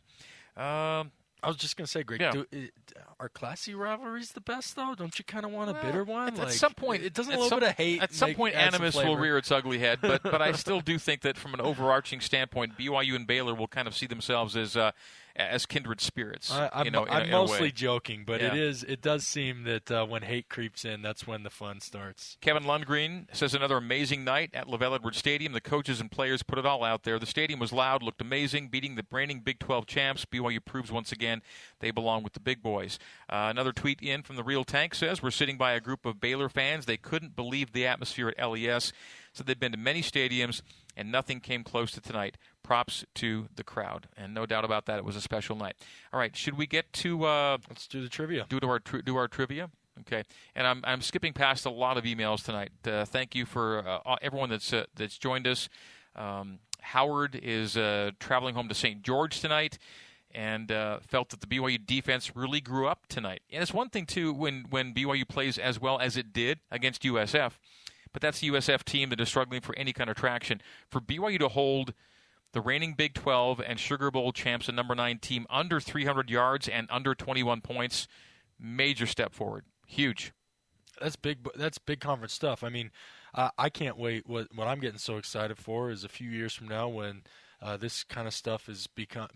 Um, I was just gonna say, Greg, Yeah. do, it, are classy rivalries the best though? Don't you kind of want a bitter one? At, at some point, it doesn't a little some, bit of hate. At some make- point, add some animus will rear its ugly head. But but I still do think that from an overarching standpoint, BYU and Baylor will kind of see themselves as uh, as kindred spirits. I, I'm, you know, in a- I'm in mostly joking, but it Yeah. is. It does seem that uh, when hate creeps in, that's when the fun starts. Kevin Lundgren says another amazing night at LaVell Edwards Stadium. The coaches and players put it all out there. The stadium was loud, looked amazing, beating the reigning Big 12 champs. BYU proves once again they belong with the big boys. Uh, another tweet in from the Real Tank says we're sitting by a group of Baylor fans. They couldn't believe the atmosphere at LES. So they've been to many stadiums and nothing came close to tonight. Props to the crowd, and no doubt about that, it was a special night. All right, should we get to? Uh, Let's do the trivia. Do to our tri- do our trivia. Okay, and I'm I'm skipping past a lot of emails tonight. Uh, thank you for uh, everyone that's uh, that's joined us. Um, Howard is uh, traveling home to St. George tonight, and uh, felt that the BYU defense really grew up tonight. And it's one thing too when when BYU plays as well as it did against USF, but that's the USF team that is struggling for any kind of traction. For BYU to hold the reigning Big 12 and Sugar Bowl champs and number nine team under 300 yards and under 21 points, major step forward, huge. That's big. That's big conference stuff. I mean, uh, I can't wait. What what I'm getting so excited for is a few years from now when uh, this kind of stuff is become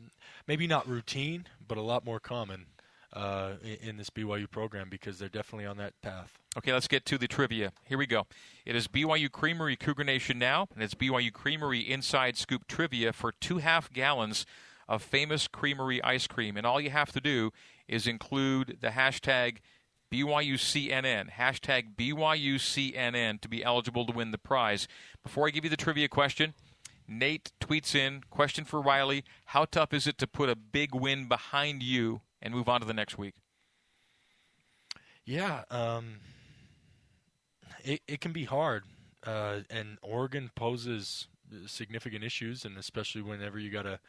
maybe not routine, but a lot more common uh, in, this BYU program because they're definitely on that path. Okay, let's get to the trivia. Here we go. It is BYU Creamery Cougar Nation now, and it's BYU Creamery Inside Scoop trivia for two half gallons of famous creamery ice cream. And all you have to do is include the hashtag BYUCNN, hashtag BYUCNN to be eligible to win the prize. Before I give you the trivia question, Nate tweets in question for Riley: How tough is it to put a big win behind you and move on to the next week? Yeah, um, it it can be hard, uh, and Oregon poses significant issues, and especially whenever you got to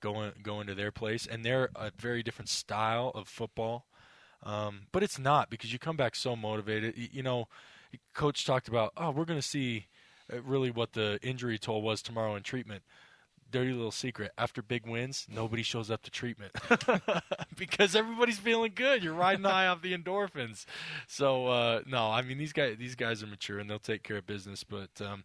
go in, go into their place, and they're a very different style of football. Um, but it's not because you come back so motivated. You, know, coach talked about, oh, we're going to see uh, really what the injury toll was tomorrow in treatment. Dirty little secret. After big wins, nobody shows up to treatment because everybody's feeling good. You're riding high off the endorphins. So uh, no, I mean these guys these guys are mature and they'll take care of business. But um,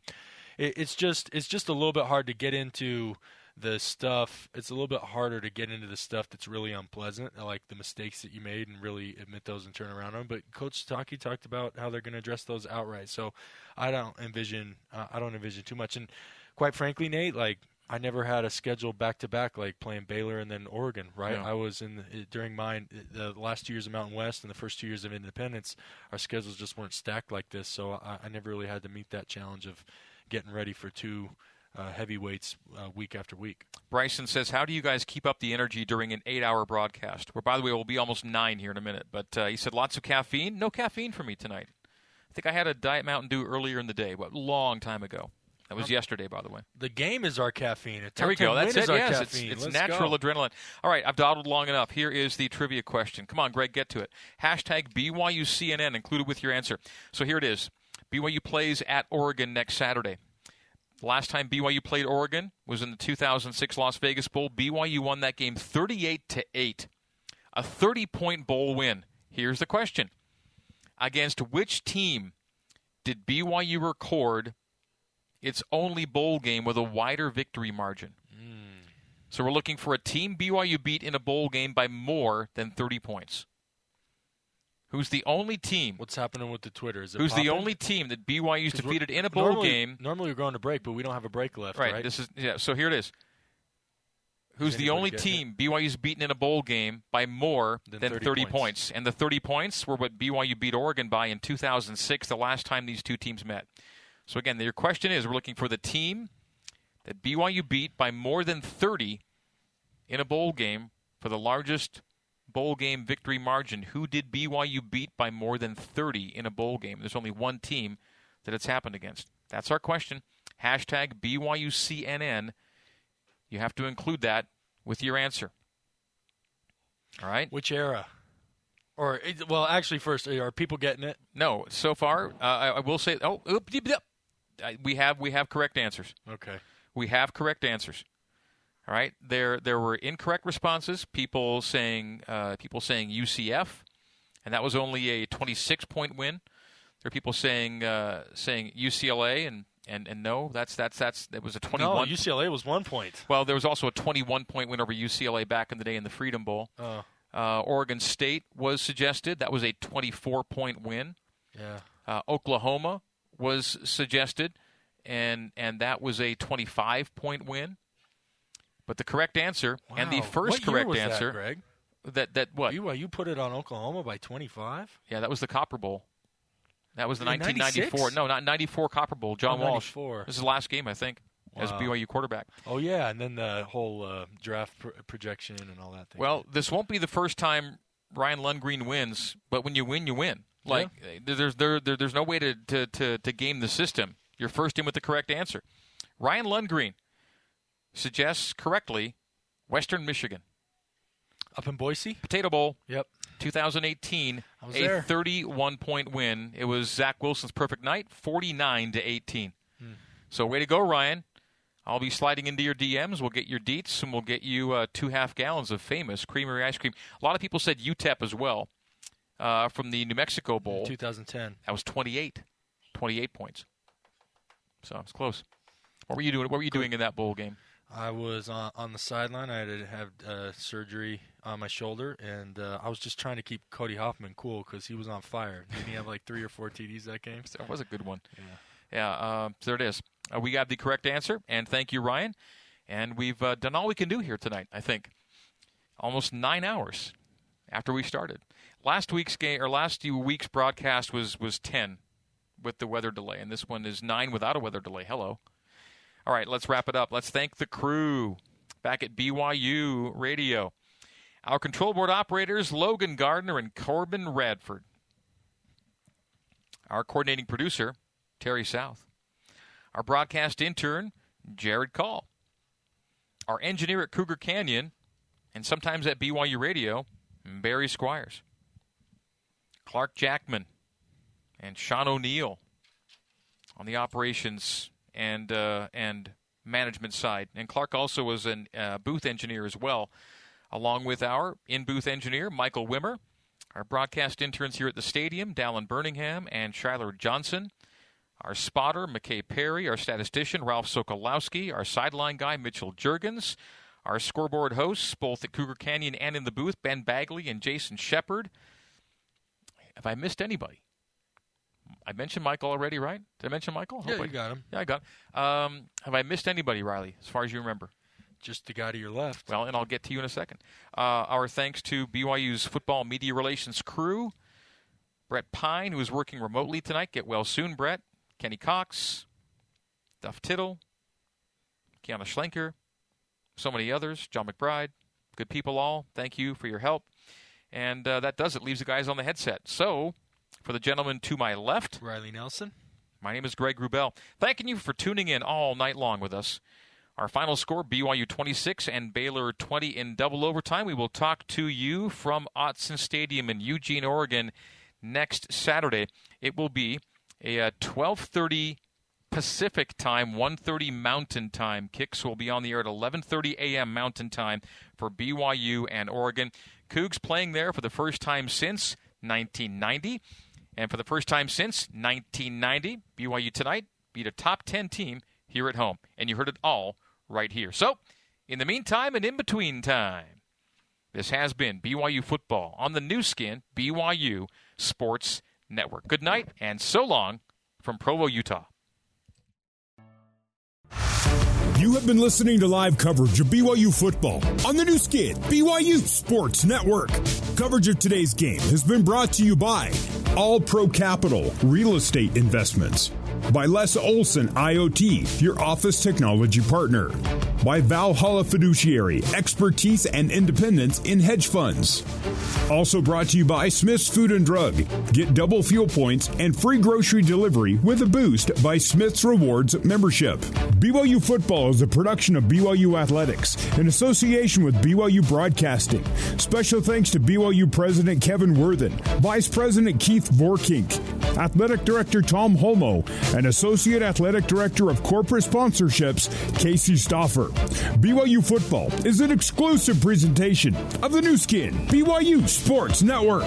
it, it's just it's just a little bit hard to get into the stuff it's a little bit harder to get into the stuff that's really unpleasant like the mistakes that you made and really admit those and turn around on but coach Taki talked about how they're going to address those outright so i don't envision uh, i don't envision too much and quite frankly nate like I never had a schedule back to back like playing Baylor and then Oregon, right? Yeah. I was in the, during mine the last two years of Mountain West and the first two years of Independence. Our schedules just weren't stacked like this, so I, I never really had to meet that challenge of getting ready for two uh, heavyweights uh, week after week. Bryson says, "How do you guys keep up the energy during an eight-hour broadcast?" Where, by the way, we'll be almost nine here in a minute. But uh, he said, "Lots of caffeine. No caffeine for me tonight. I think I had a Diet Mountain Dew earlier in the day, but long time ago." That was um, yesterday, by the way. The game is our caffeine. There we go. That's it. Yes, caffeine. it's, it's natural go. adrenaline. All right, I've dawdled long enough. Here is the trivia question. Come on, Greg, get to it. Hashtag BYUCNN included with your answer. So here it is. BYU plays at Oregon next Saturday. Last time BYU played Oregon was in the 2006 Las Vegas Bowl. BYU won that game 38 to 8. A 30-point bowl win. Here's the question. Against which team did BYU record its only bowl game with a wider victory margin? Mm. So we're looking for a team BYU beat in a bowl game by more than 30 points who's the only team. What's happening with the Twitter? Is who's popping? the only team that BYU's defeated in a bowl normally, game? Normally we're going to break, but we don't have a break left. Right. right? This is yeah. So here it is. Who's the only team it? BYU's beaten in a bowl game by more than, than 30, 30 points. points? And the 30 points were what BYU beat Oregon by in 2006, the last time these two teams met. So again, your question is: We're looking for the team that BYU beat by more than 30 in a bowl game for the largest bowl game victory margin. Who did BYU beat by more than 30 in a bowl game? There's only one team that it's happened against. That's our question. Hashtag BYUCNN. You have to include that with your answer. All right. Which era? Or well, actually, first, are people getting it? No. So far, uh, I, I, will say. Oh, we have we have correct answers. Okay. We have correct answers. All right, there there were incorrect responses. People saying uh, people saying UCF, and that was only a 26 point win. There are people saying uh, saying UCLA, and, and, and no, that's that's that's that was a 21. No, UCLA was one point. Well, there was also a 21 point win over UCLA back in the day in the Freedom Bowl. Oh. Uh, Oregon State was suggested. That was a 24 point win. Yeah. Uh, Oklahoma was suggested, and and that was a 25 point win. But the correct answer wow. and the first what correct answer that, Greg? that that what you you put it on Oklahoma by 25? Yeah, that was the Copper Bowl. That was the 1994. 96? No, not 94 Copper Bowl. John oh, Walsh. This is the last game, I think, wow. as BYU quarterback. Oh yeah, and then the whole uh, draft pr- projection and all that thing. Well, this won't be the first time Ryan Lundgren wins, but when you win, you win. Like yeah. there's there, there, there's no way to, to, to, to game the system. You're first in with the correct answer. Ryan Lundgren suggests correctly Western Michigan. Up in Boise? Potato Bowl. Yep. 2018. I was a there. 31 point win. It was Zach Wilson's perfect night, 49 to 18. Hmm. So way to go, Ryan. I'll be sliding into your DMs. We'll get your deets, and we'll get you uh, two half gallons of famous creamery ice cream. A lot of people said UTEP as well uh, from the New Mexico Bowl. 2010. That was 28. 28 points. So it's close. What were you doing? What were you doing in that bowl game? I was on, on the sideline. I had to have uh, surgery on my shoulder, and uh, I was just trying to keep Cody Hoffman cool because he was on fire. Didn't he have like three or four TDs that game? So. That was a good one. Yeah. Yeah. Uh, there it is. Uh, we got the correct answer, and thank you, Ryan. And we've uh, done all we can do here tonight. I think almost nine hours after we started. Last week's game or last weeks broadcast was was ten with the weather delay, and this one is nine without a weather delay. Hello. All right, let's wrap it up. Let's thank the crew back at BYU Radio. Our control board operators, Logan Gardner and Corbin Radford. Our coordinating producer, Terry South. Our broadcast intern, Jared Call. Our engineer at Cougar Canyon, and sometimes at BYU Radio, Barry Squires. Clark Jackman and Sean O'Neill on the operations and uh, and management side. And Clark also was a uh, booth engineer as well, along with our in booth engineer Michael Wimmer, our broadcast interns here at the stadium, Dallin Birmingham and Shyler Johnson. Our spotter, McKay Perry, our statistician, Ralph Sokolowski, our sideline guy, Mitchell Juergens, our scoreboard hosts, both at Cougar Canyon and in the booth, Ben Bagley and Jason Shepard. Have I missed anybody? I mentioned Michael already, right? Did I mention Michael? Yeah, Hope I- you got him. Yeah, I got him. Um, have I missed anybody, Riley, as far as you remember? Just the guy to your left. Well, and I'll get to you in a second. Uh, our thanks to BYU's football media relations crew. Brett Pyne, who is working remotely tonight. Get well soon, Brett. Kenny Cox, Duff Tittle, Kiana Schlenker, so many others. John McBride. Good people all. Thank you for your help. And uh, that does it. Leaves the guys on the headset. So, for the gentleman to my left, Riley Nelson. my name is Greg Wrubell. Thanking you for tuning in all night long with us. Our final score BYU 26 and Baylor 20 in double overtime. We will talk to you from Autzen Stadium in Eugene, Oregon next Saturday. It will be a uh, 12:30 Pacific time, 1:30 Mountain time. Kicks will be on the air at 11:30 a.m. Mountain time for BYU and Oregon. Cougs playing there for the first time since 1990. And for the first time since 1990, BYU tonight beat a top 10 team here at home. And you heard it all right here. So, in the meantime and in between time, this has been BYU football on the Nu Skin, BYU Sports Network. Good night and so long from Provo, Utah. You have been listening to live coverage of BYU football on the Nu Skin, BYU Sports Network. Coverage of today's game has been brought to you by All Pro Capital Real Estate Investments, by Les Olson IoT, your office technology partner, by Valhalla Fiduciary, expertise and independence in hedge funds. Also brought to you by Smith's Food and Drug. Get double fuel points and free grocery delivery with a boost by Smith's Rewards membership. BYU Football is a production of BYU Athletics in association with BYU Broadcasting. Special thanks to BYU President Kevin Worthen, Vice President Keith Vorkink, Athletic Director Tom Holmoe, and Associate Athletic Director of Corporate Sponsorships Casey Stoffer. BYU Football is an exclusive presentation of the Nu Skin, BYU Sports Network.